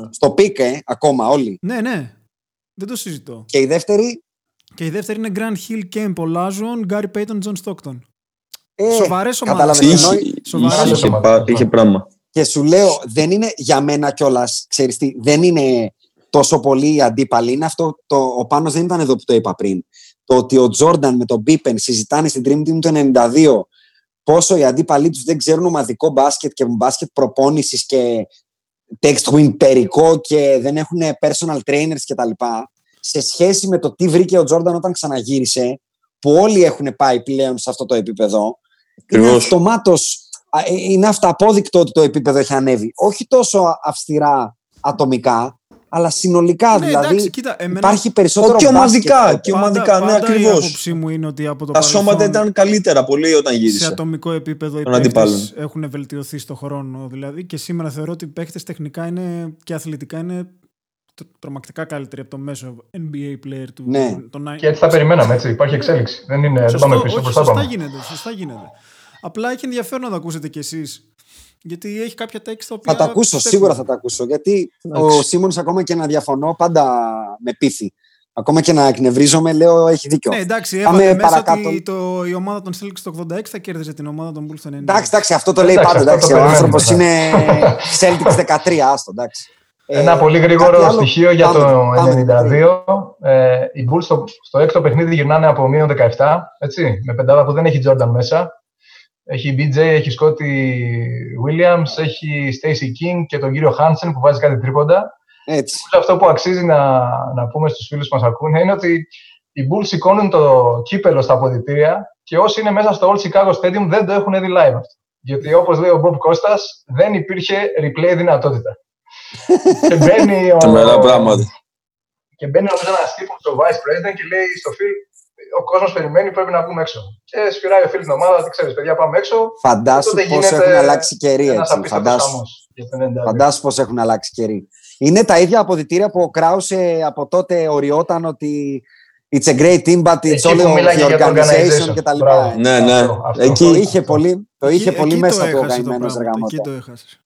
Στο πικ, ε, ακόμα όλοι. Ναι, ναι. Δεν το συζητώ. Και η δεύτερη; Και η δεύτερη είναι Grant Hill, Kemp, Olazon, Gary Payton, John Stockton. Ε, Σοβαρές ομάδες. κατάλαβες, Είχε- εννοεί- Είχε, Σοβαρά είχε, είχε, σοβαρά. πα- είχε πράγμα. Και σου λέω, δεν είναι για μένα κιόλας, ξέρεις τι, δεν είναι τόσο πολύ οι αντίπαλοι. Είναι αυτό, το, ο Πάνος δεν ήταν εδώ που το είπα πριν. Το ότι ο Τζόρνταν με τον Μπίπεν συζητάνε στην Dream Team του 92 πόσο οι αντίπαλοι τους δεν ξέρουν ομαδικό μπάσκετ και μπάσκετ προπόνησης και text win περικό και δεν έχουν personal trainers κτλ. Σε σχέση με το τι βρήκε ο Τζόρνταν όταν ξαναγύρισε, που όλοι έχουν πάει πλέον σε αυτό το επίπεδο, είναι Ακριβώς. αυτομάτως α, ε, είναι αυταπόδεικτο ότι το επίπεδο έχει ανέβει. Όχι τόσο αυστηρά ατομικά, αλλά συνολικά. Ναι, δηλαδή εντάξει, κοίτα, εμένα- υπάρχει περισσότερο Και ομαδικά, μπάσκετ. και Πάντα- ομαδικά, ναι, πάντα Η ακριβώς. άποψή μου είναι ότι από το Τα σώματα παρελθόν ήταν καλύτερα πολύ όταν σε γύρισε. ατομικό επίπεδο οι Των αντιπάλων. παίκτες έχουν βελτιωθεί στο χρόνο. Δηλαδή και σήμερα θεωρώ ότι οι παίκτες τεχνικά είναι, και αθλητικά είναι τρο- τρομακτικά καλύτεροι από το μέσο NBA player του. Ναι. των nine- Και έτσι θα περιμέναμε, έτσι. Υπάρχει εξέλιξη. Δεν, είναι, δεν Σωστό, πάμε πίσω, όχι, μπροστά σωστά πάμε. γίνεται, σωστά γίνεται. Απλά έχει ενδιαφέρον να το ακούσετε κι εσείς. Γιατί έχει κάποια texts τα οποία... Θα τα ακούσω, πιστεύω. σίγουρα θα τα ακούσω. Γιατί ο Εντάξει. Σίμον, ακόμα και να διαφωνώ, πάντα με πείθει. Ακόμα και να εκνευρίζομαι, λέω έχει δίκιο. Ναι, εντάξει, Πάμε έβαλε μέσα παρακάτω. ότι το, η ομάδα των Celtics το 86 θα κέρδιζε την ομάδα των Bulls το 90. Εντάξει, εντάξει, αυτό το λέει Εντάξει, πάντα. αυτό το Εντάξει, ο περιμένουμε, άνθρωπος ναι. είναι Celtics 13, άστο, εντάξει. Ένα Ε, πολύ κάτι γρήγορο άλλο; στοιχείο για Πάμε, το πάμε, 92. Ε, οι Bulls στο, στο έκτο παιχνίδι γυρνάνε από μείον 17, έτσι, με πεντάδα που δεν έχει Jordan μέσα. Έχει BJ, έχει Scotty Williams, έχει Stacy King και τον κύριο Hansen που βάζει κάτι τρίποντα. Έτσι. Αυτό που αξίζει να, να πούμε στους φίλους που μας ακούνε είναι ότι οι Bulls σηκώνουν το κύπελο στα αποδητήρια και όσοι είναι μέσα στο Old Chicago Stadium δεν το έχουν δει live αυτό. Γιατί όπως λέει ο Bob Κώστας, δεν υπήρχε replay δυνατότητα. και μπαίνει ο, Τρομερά πράγματα. και μπαίνει νομίζω ένας τύπος στο Vice President και λέει στο Phil, ο κόσμος περιμένει, πρέπει να βγούμε έξω. Και σφυράει ο Phil στην ομάδα, τι ξέρεις, παιδιά, πάμε έξω. Φαντάσου Τότε πώς γίνεται έχουν αλλάξει καιροί ένας έτσι. απίστευτος Φαντάσου. χαμός για το 92. Φαντάσου πώς έχουν αλλάξει καιροί. Είναι τα ίδια αποδητήρια που ο Κράουσε από τότε οριόταν ότι it's a great team, but it's Εκεί all που of μιλάγε the για το organization organization. κτλ. Μπράβο. Ναι, ναι. Αυτό, αυτό. Εκεί- Το είχε πολύ, το είχε Εκεί- πολύ εκεί μέσα το του ο έχασε το καημένο πράγμα, εργαμό. Εκεί το έχασες.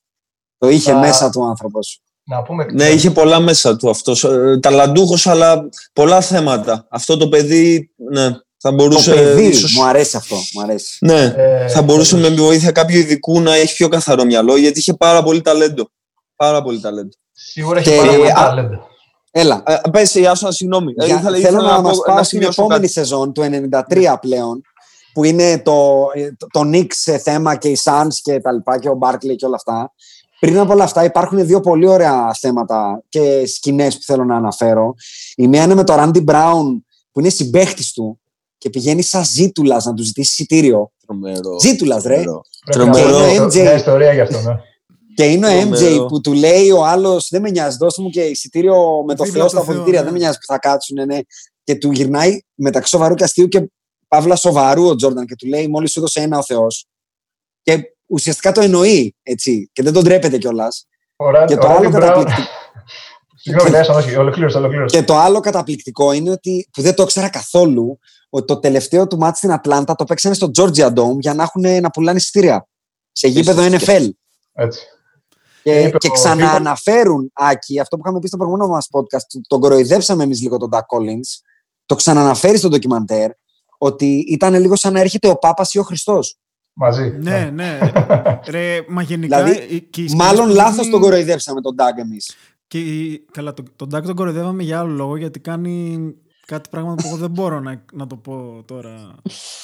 Το είχε Τα- μέσα του άνθρωπος. Να πούμε. Ναι, είχε πολλά μέσα του αυτός. Ε, Ταλαντούχος, αλλά πολλά θέματα. Αυτό το παιδί, ναι, θα Το μπορούσε παιδί, ίσως... μου αρέσει αυτό. Μου αρέσει. Ναι, Ε, θα μπορούσε με βοήθεια κάποιου ειδικού να έχει πιο καθαρό μυαλό, γιατί είχε πάρα πολύ ταλέντο. Πάρα πολύ ταλέντο. Σίγουρα έχει Και- πάρα πολύ α- ταλέντο. Έλα. Ε, πες, Ιάσονα, συγγνώμη. Ε, Για- ήθελα- θέλω ήθελα να, πω- μας πάω στην σημειώσω επόμενη κάτι. σεζόν του 93 πλέον που είναι το, το, το Knicks σε θέμα και οι Suns και τα λοιπά και ο Barkley και όλα αυτά. Πριν από όλα αυτά υπάρχουν δύο πολύ ωραία θέματα και σκηνές που θέλω να αναφέρω. Η μία είναι με τον Randy Brown που είναι συμπαίχτης του και πηγαίνει σαν ζήτουλας να του ζητήσει εισιτήριο. Τρομερό. Ζήτουλας ρε. Τρομερό. Πρέπει να Τρομερό. πούμε MJ. Μια ιστορία γι' αυτό, ναι. Και είναι ο Τρομερό. MJ που του λέει ο άλλος: Δεν με νοιάζει, δώσε μου και εισιτήριο με το Δίπλα Θεό από στα το Θεό, αποδητήρια. ναι. Δεν με νοιάζει που θα κάτσουν, ναι. Και του γυρνάει μεταξύ σοβαρού και αστείου και παύλα σοβαρού ο Τζόρνταν και του λέει: Μόλις σου έδωσε ένα ο Θεός. Και ουσιαστικά το εννοεί έτσι. Και δεν τον τρέπεται κιόλας. Ωραία, Και το ωραία, άλλο Brown. καταπληκτικό. Συγγνώμη, ναι, όχι, ολοκλήρωσε, ολοκλήρωσε. Και το άλλο καταπληκτικό είναι ότι, που δεν το ήξερα καθόλου, ότι το τελευταίο του ματς στην Ατλάντα το παίξανε στο Georgia Dome για να, έχουν, να πουλάνε εισιτήρια. Σε γήπεδο NFL. Έτσι. Και, είπε και ο ξανααναφέρουν, Άκη, αυτό που είχαμε πει στο προηγούμενο μας podcast, το- τον κοροϊδέψαμε εμείς λίγο τον Doug Collins, το ξαναναφέρει στο ντοκιμαντέρ, ότι ήταν λίγο σαν να έρχεται ο Πάπας ή ο Χριστός. Μαζί. Ναι, ναι. Ρε, μα γενικά. Δηλαδή, ε, και οι σκηνές Μάλλον που λάθος δείχνει- τον κοροϊδέψαμε τον Ντακ εμείς. Και η- καλά, τον, τον Ντάκ τον κοροϊδεύαμε για άλλο λόγο, γιατί κάνει κάτι πράγματα που εγώ δεν μπορώ να, να το πω τώρα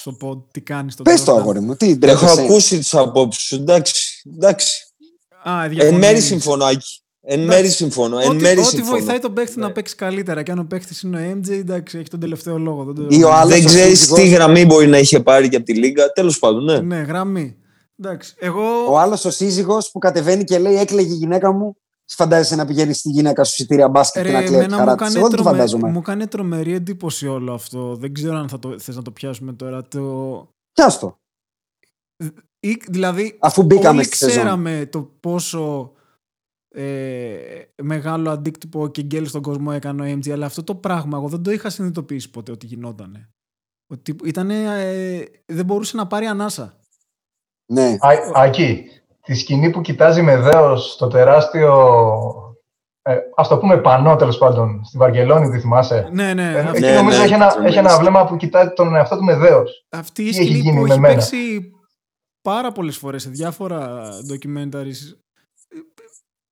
στο pod τι κάνεις στον Πες το, Jordan. αγόρι μου, τι Έχω ντρέπεσαι. ακούσει τις απόψεις σου. Εντάξει. εντάξει. Α, Εν διαφωνείς. μέρη συμφωνώ, Άκη. Εν μέρη συμφωνώ. Εν Ό,τι, μέρη ό,τι συμφωνώ. βοηθάει τον παίκτη να παίξει καλύτερα. Και αν ο παίκτης είναι ο MJ, εντάξει, έχει τον τελευταίο λόγο. Δεν το... Ή ο άλλος Δεν ο ξέρεις σύζυγος- τι γραμμή μπορεί να είχε πάρει και από τη Λίγκα. Τέλος πάντων, ναι. Ναι, γραμμή. Εντάξει, εγώ. Ο άλλος ο σύζυγος που κατεβαίνει και λέει: Έκλεγε η γυναίκα μου φαντάζεσαι να πηγαίνει στη γυναίκα σου εισιτήρια μπάσκετ και να κλαίει χαρά της. Εγώ δεν το φαντάζομαι. Μου κάνει τρομερή εντύπωση όλο αυτό. Δεν ξέρω αν θα το, θες να το πιάσουμε τώρα. Το... Πιάστο. Δηλαδή, Αφού μπήκαμε όλοι ξέραμε το πόσο ε, μεγάλο αντίκτυπο και γκέλ στον κόσμο έκανε ο MG, αλλά αυτό το πράγμα εγώ δεν το είχα συνειδητοποιήσει ποτέ ότι γινότανε. Ότι ήτανε, ε, δεν μπορούσε να πάρει ανάσα. Ναι. Ακή, τη σκηνή που κοιτάζει με δέος το τεράστιο ε, ας το πούμε πανό τέλος πάντων στη Βαρκελόνη, δεν θυμάσαι; Ναι, ναι. Ε, εκεί νομίζω ναι, έχει, ένα, έχει ένα βλέμμα που κοιτάει τον εαυτό του με δέος. Αυτή η σκηνή που έχει παίξει πάρα πολλές φορές σε διάφορα documentaries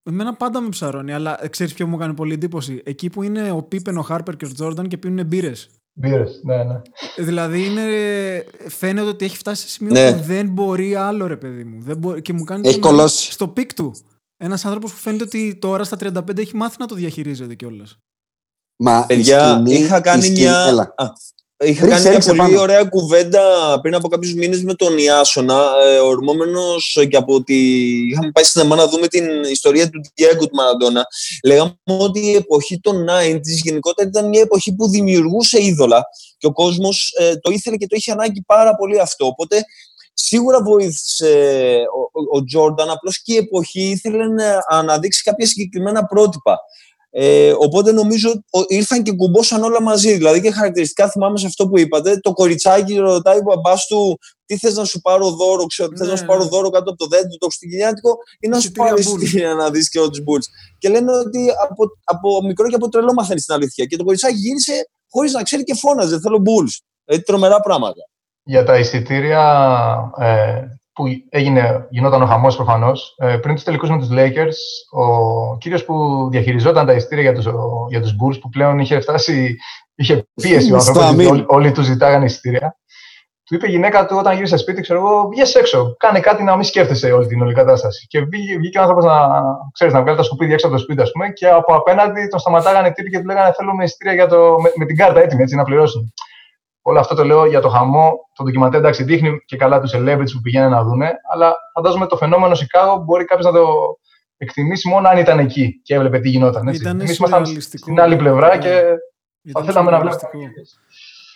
Εμένα πάντα με ψαρώνει, αλλά ξέρεις ποιο μου έκανε πολύ εντύπωση; Εκεί που είναι ο Πίπεν, ο Χάρπερ και ο Τζόρνταν και πίνουν μπύρες. Μπύρες, ναι, ναι. Δηλαδή είναι, φαίνεται ότι έχει φτάσει σε σημείο ναι. που δεν μπορεί άλλο, ρε παιδί μου. Δεν μπορεί, και μου κάνει έχει κολώσει. Στο peak του. Ένας άνθρωπος που φαίνεται ότι τώρα στα 35 έχει μάθει να το διαχειρίζεται κιόλας. Μα παιδιά, σκηνή, είχα κάνει μια. Έλα. Είχα κάνει μια πολύ πάνω. ωραία κουβέντα πριν από κάποιους μήνες με τον Ιάσονα, ε, ορμώμενος και από ότι είχαμε πάει στην να δούμε την ιστορία του Diego του Μαραντόνα. Λέγαμε ότι η εποχή των 90 γενικότερα ήταν μια εποχή που δημιουργούσε είδωλα και ο κόσμος ε, το ήθελε και το είχε ανάγκη πάρα πολύ αυτό. Οπότε σίγουρα βοήθησε ο Τζόρνταν, απλώς και η εποχή ήθελε να αναδείξει κάποια συγκεκριμένα πρότυπα. Ε, οπότε νομίζω ήρθαν και κουμπόσαν όλα μαζί. Δηλαδή και χαρακτηριστικά θυμάμαι σε αυτό που είπατε. Το κοριτσάκι ρωτάει ο μπαμπάς του τι θες να σου πάρω δώρο, ξέρω, ναι, θες να σου πάρω ναι. δώρο κάτω από το δέντρο, το χριστουγεννιάτικο ή να σου πάρω εισιτήρια να δεις και του Μπούλτ. Και λένε ότι από, από μικρό και από τρελό μαθαίνεις την αλήθεια. Και το κοριτσάκι γύρισε χωρίς να ξέρει και φώναζε. Θέλω Bulls. Δηλαδή τρομερά πράγματα. Για τα εισιτήρια ε, που έγινε, γινόταν ο χαμός προφανώς. Ε, πριν τους τελικούς με τους Lakers, ο κύριος που διαχειριζόταν τα ειστήρια για τους για τους Bulls, που πλέον είχε φτάσει, είχε πίεση ο άνθρωπος, όλοι, όλοι του ζητάγανε εισιτήρια. Του είπε η γυναίκα του όταν γύρισε σπίτι, ξέρω εγώ, βγες έξω. Κάνε κάτι να μην σκέφτεσαι όλη την όλη κατάσταση. Και βγήκε, βγήκε ο άνθρωπος να, ξέρεις, να βγάλει τα σκουπίδια έξω από το σπίτι, ας πούμε, και από απέναντι τον σταματάγανε τύποι και του λέγανε Θέλουμε εισιτήρια για το, με, με, την κάρτα έτοιμη έτσι, να πληρώσουν. Όλο αυτό το λέω για το χαμό. Το ντοκιμαντέρ εντάξει δείχνει και καλά τους celebrities που πηγαίνουν να δούνε, αλλά φαντάζομαι το φαινόμενο Σικάγο μπορεί κάποιος να το εκτιμήσει μόνο αν ήταν εκεί και έβλεπε τι γινόταν. Εμείς ήμασταν στην άλλη πλευρά και θα θέλαμε να βλέπουμε.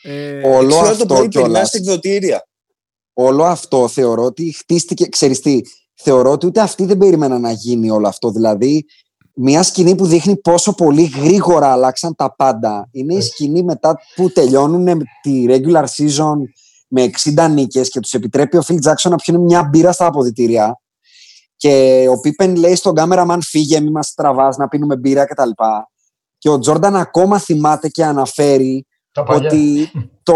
Ε, όλο αυτό κιόλας, εκδοτήρια. Όλο αυτό θεωρώ ότι χτίστηκε, ξέρεις τι, θεωρώ ότι ούτε αυτοί δεν περίμεναν να γίνει όλο αυτό. Δηλαδή, μια σκηνή που δείχνει πόσο πολύ γρήγορα αλλάξαν τα πάντα. Είναι η σκηνή μετά που τελειώνουν τη regular season με 60 νίκες και τους επιτρέπει ο Phil Jackson να πιούν μια μπύρα στα αποδητήρια και ο Πίπεν λέει στον κάμεραμαν φύγε, μη μας τραβάς να πίνουμε μπύρα κτλ. Και ο Τζόρνταν ακόμα θυμάται και αναφέρει ότι το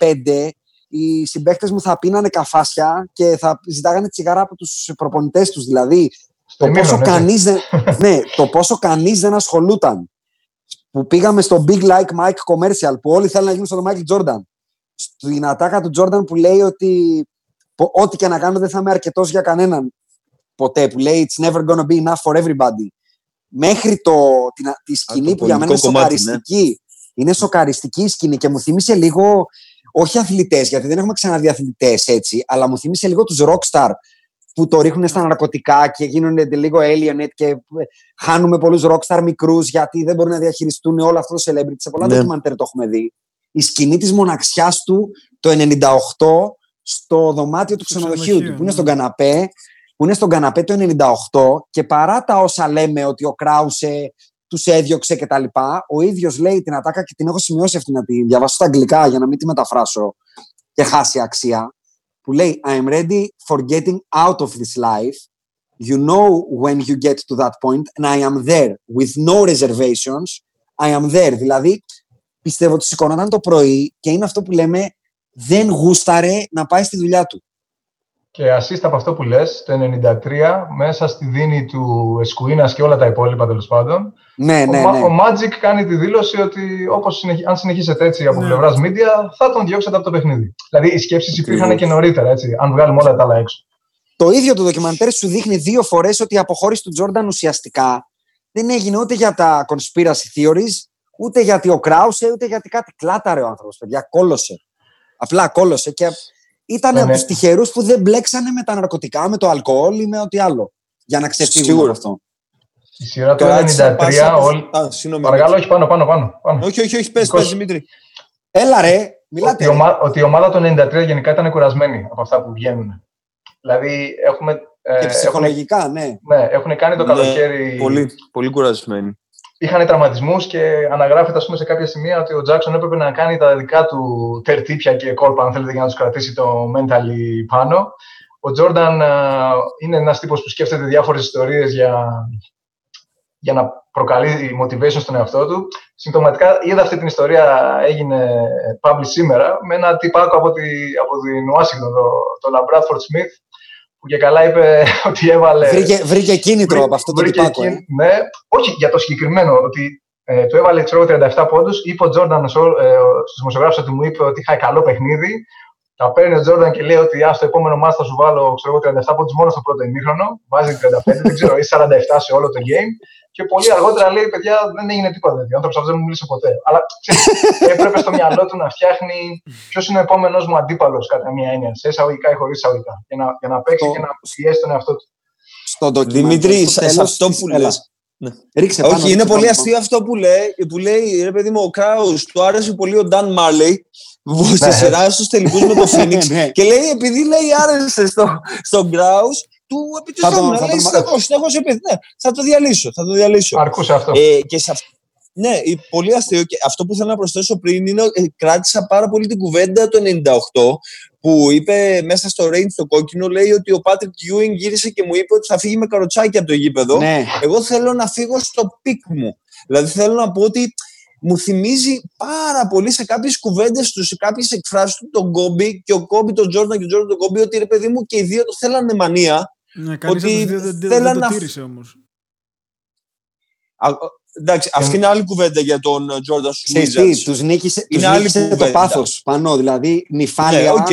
85 οι συμπαίχτες μου θα πίνανε καφάσια και θα ζητάγανε τσιγάρα από τους προπονητές τους. Δηλαδή, το πόσο, ναι, κανείς δεν, ναι, το πόσο κανείς δεν ασχολούταν. Που πήγαμε στο Big Like Mike Commercial, που όλοι θέλουν να γίνουν στο Michael Jordan. Στην ατάκα του Jordan που λέει ότι ό,τι και να κάνω δεν θα είμαι αρκετός για κανέναν ποτέ. Που λέει It's never gonna be enough for everybody. Μέχρι το, τη, τη σκηνή που για μένα είναι ναι. σοκαριστική. Είναι σοκαριστική η σκηνή και μου θύμισε λίγο, όχι αθλητές, γιατί δεν έχουμε ξαναδεί αθλητές έτσι, αλλά μου θύμισε λίγο τους rockstar που το ρίχνουν στα ναρκωτικά και γίνονται λίγο alienated και χάνουμε πολλούς rockstar μικρούς γιατί δεν μπορούν να διαχειριστούν όλο αυτό το celebrity. Σε πολλά ναι. ντοκιμαντέρ το έχουμε δει. Η σκηνή της μοναξιάς του το 98 στο δωμάτιο του ξενοδοχείου του, που είναι στον ναι. καναπέ, που είναι στον καναπέ το 98 και παρά τα όσα λέμε ότι ο Κράουσε τους έδιωξε κτλ. Ο ίδιος λέει την ατάκα και την έχω σημειώσει αυτή να τη διαβάσω στα αγγλικά για να μην τη μεταφράσω και χάσει αξία που λέει I'm ready for getting out of this life. You know when you get to that point and I am there with no reservations. I am there. Δηλαδή, πιστεύω ότι σηκώνονταν το πρωί και είναι αυτό που λέμε δεν γούσταρε να πάει στη δουλειά του. Και ασίστα από αυτό που λες, το 1993, μέσα στη δίνη του Εσκουίνας και όλα τα υπόλοιπα τέλος πάντων, ναι, ναι, ο, ναι. ο Magic κάνει τη δήλωση ότι όπως αν συνεχίσετε έτσι από ναι. πλευράς media, θα τον διώξετε από το παιχνίδι. Δηλαδή οι σκέψεις υπήρχαν και νωρίτερα, έτσι, αν βγάλουμε όλα τα άλλα έξω. Το ίδιο το ντοκιμαντέρ σου δείχνει δύο φορές ότι η αποχώρηση του Τζόρνταν ουσιαστικά δεν έγινε ούτε για τα conspiracy theories, ούτε γιατί ο Κράουσε, ούτε γιατί κάτι κλάταρε ο άνθρωπος, παιδιά, κόλωσε. Απλά κόλωσε και ήταν ναι, από ναι. τους τυχερούς που δεν μπλέξανε με τα ναρκωτικά, με το αλκοόλ ή με ό,τι άλλο. Για να ξεφύγουν αυτό. Η σειρά του 93, όλοι... Παρακαλώ, όχι πάνω, πάνω, πάνω. πάνω. Όχι, όχι, όχι, πες, πες, Δημήτρη. Έλα ρε, μιλάτε. Ότι, ομα... ότι η ομάδα του 93 γενικά ήταν κουρασμένη από αυτά που βγαίνουν. Δηλαδή, έχουμε... Και ψυχολογικά, έχουν... ναι. Ναι, έχουν κάνει το Ναι, καλοκαίρι... Πολύ, πολύ κουρασμένοι. Είχαν τραυματισμούς και αναγράφεται ας πούμε, σε κάποια σημεία ότι ο Τζάξον έπρεπε να κάνει τα δικά του τερτύπια και κόλπα, αν θέλετε, για να τους κρατήσει το mentally πάνω. Ο Τζόρνταν είναι ένας τύπος που σκέφτεται διάφορες ιστορίες για, για να προκαλεί motivation στον εαυτό του. Συμπτωματικά είδα αυτή την ιστορία, έγινε publish σήμερα, με ένα τυπάκο από, τη, από την Ουάσιγκτον, το, το Λαμπράτφορντ Σμιθ, που και καλά είπε ότι έβαλε. Βρήκε, βρήκε κίνητρο βρή, από αυτό το τυπάκο. Ε. Ναι, όχι για το συγκεκριμένο, ότι ε, του έβαλε ξέρω, 37 πόντους. Είπε ο Τζόρνταν ε, στους δημοσιογράφους ότι μου είπε ότι είχα καλό παιχνίδι. Τα παίρνει ο Τζόρνταν και λέει ότι α, στο επόμενο μάτι θα σου βάλω ξέρω, 37 πόντους μόνο στο πρώτο ημίχρονο. Βάζει 35, δεν ξέρω, ή 47 σε όλο το game. Και πολύ αργότερα λέει: Παιδιά, δεν έγινε τίποτα τέτοιο. Ο άνθρωπος αυτός δεν μου μίλησε ποτέ. Αλλά ξέρεις, έπρεπε στο μυαλό του να φτιάχνει ποιος είναι ο επόμενος μου αντίπαλος, κατά μία έννοια, σε εισαγωγικά ή χωρίς εισαγωγικά. Για να, για να παίξει το... και να πιέσει τον εαυτό του. Στο Δημήτρη, σε αυτό που λες. Ναι. Ρίξε Όχι, πάνω, είναι ρίξε πολύ πάνω. αστείο αυτό που λέει, που λέει ρε παιδί μου, ο Κράους του άρεσε πολύ ο Νταν Μάρλεϊ που σε σειράς στους τελικούς με το Phoenix Ναι. και λέει επειδή λέει άρεσε στο, στον Κράους, του επιτυχάνουν. θα Λέει τον- συνεχώς, συνεχώς επειδή, ναι, θα το διαλύσω, θα το διαλύσω. Αρκούσε αυτό. Ε, και σε αυ- ναι, ε, πολύ αστείο. Και αυτό που θέλω να προσθέσω πριν είναι ότι ε, κράτησα πάρα πολύ την κουβέντα το 98 που είπε μέσα στο Range το κόκκινο, λέει ότι ο Patrick Ewing γύρισε και μου είπε ότι θα φύγει με καροτσάκι από το γήπεδο. Ναι. Εγώ θέλω να φύγω στο peak μου. Δηλαδή θέλω να πω ότι μου θυμίζει πάρα πολύ σε κάποιες κουβέντες του, σε κάποιες εκφράσεις του τον Κόμπι και ο Κόμπι τον Τζόρνταν και ο Τζόρνταν τον Κόμπι ότι ρε παιδί μου και οι δύο το θέλανε μανία. Ναι, κανείς Ότι από τους δύο δεν, δεν, θέλαν δεν το να- τήρησε όμως. Α, Εντάξει, αυτή είναι άλλη κουβέντα για τον ε, Τζόρνταν στους Ξέρεις τι, τους νίκησε, τους Είναι άλλη νίκησε το κουβέντα. πάθος πάνω, δηλαδή νηφάλια Ναι, οκ.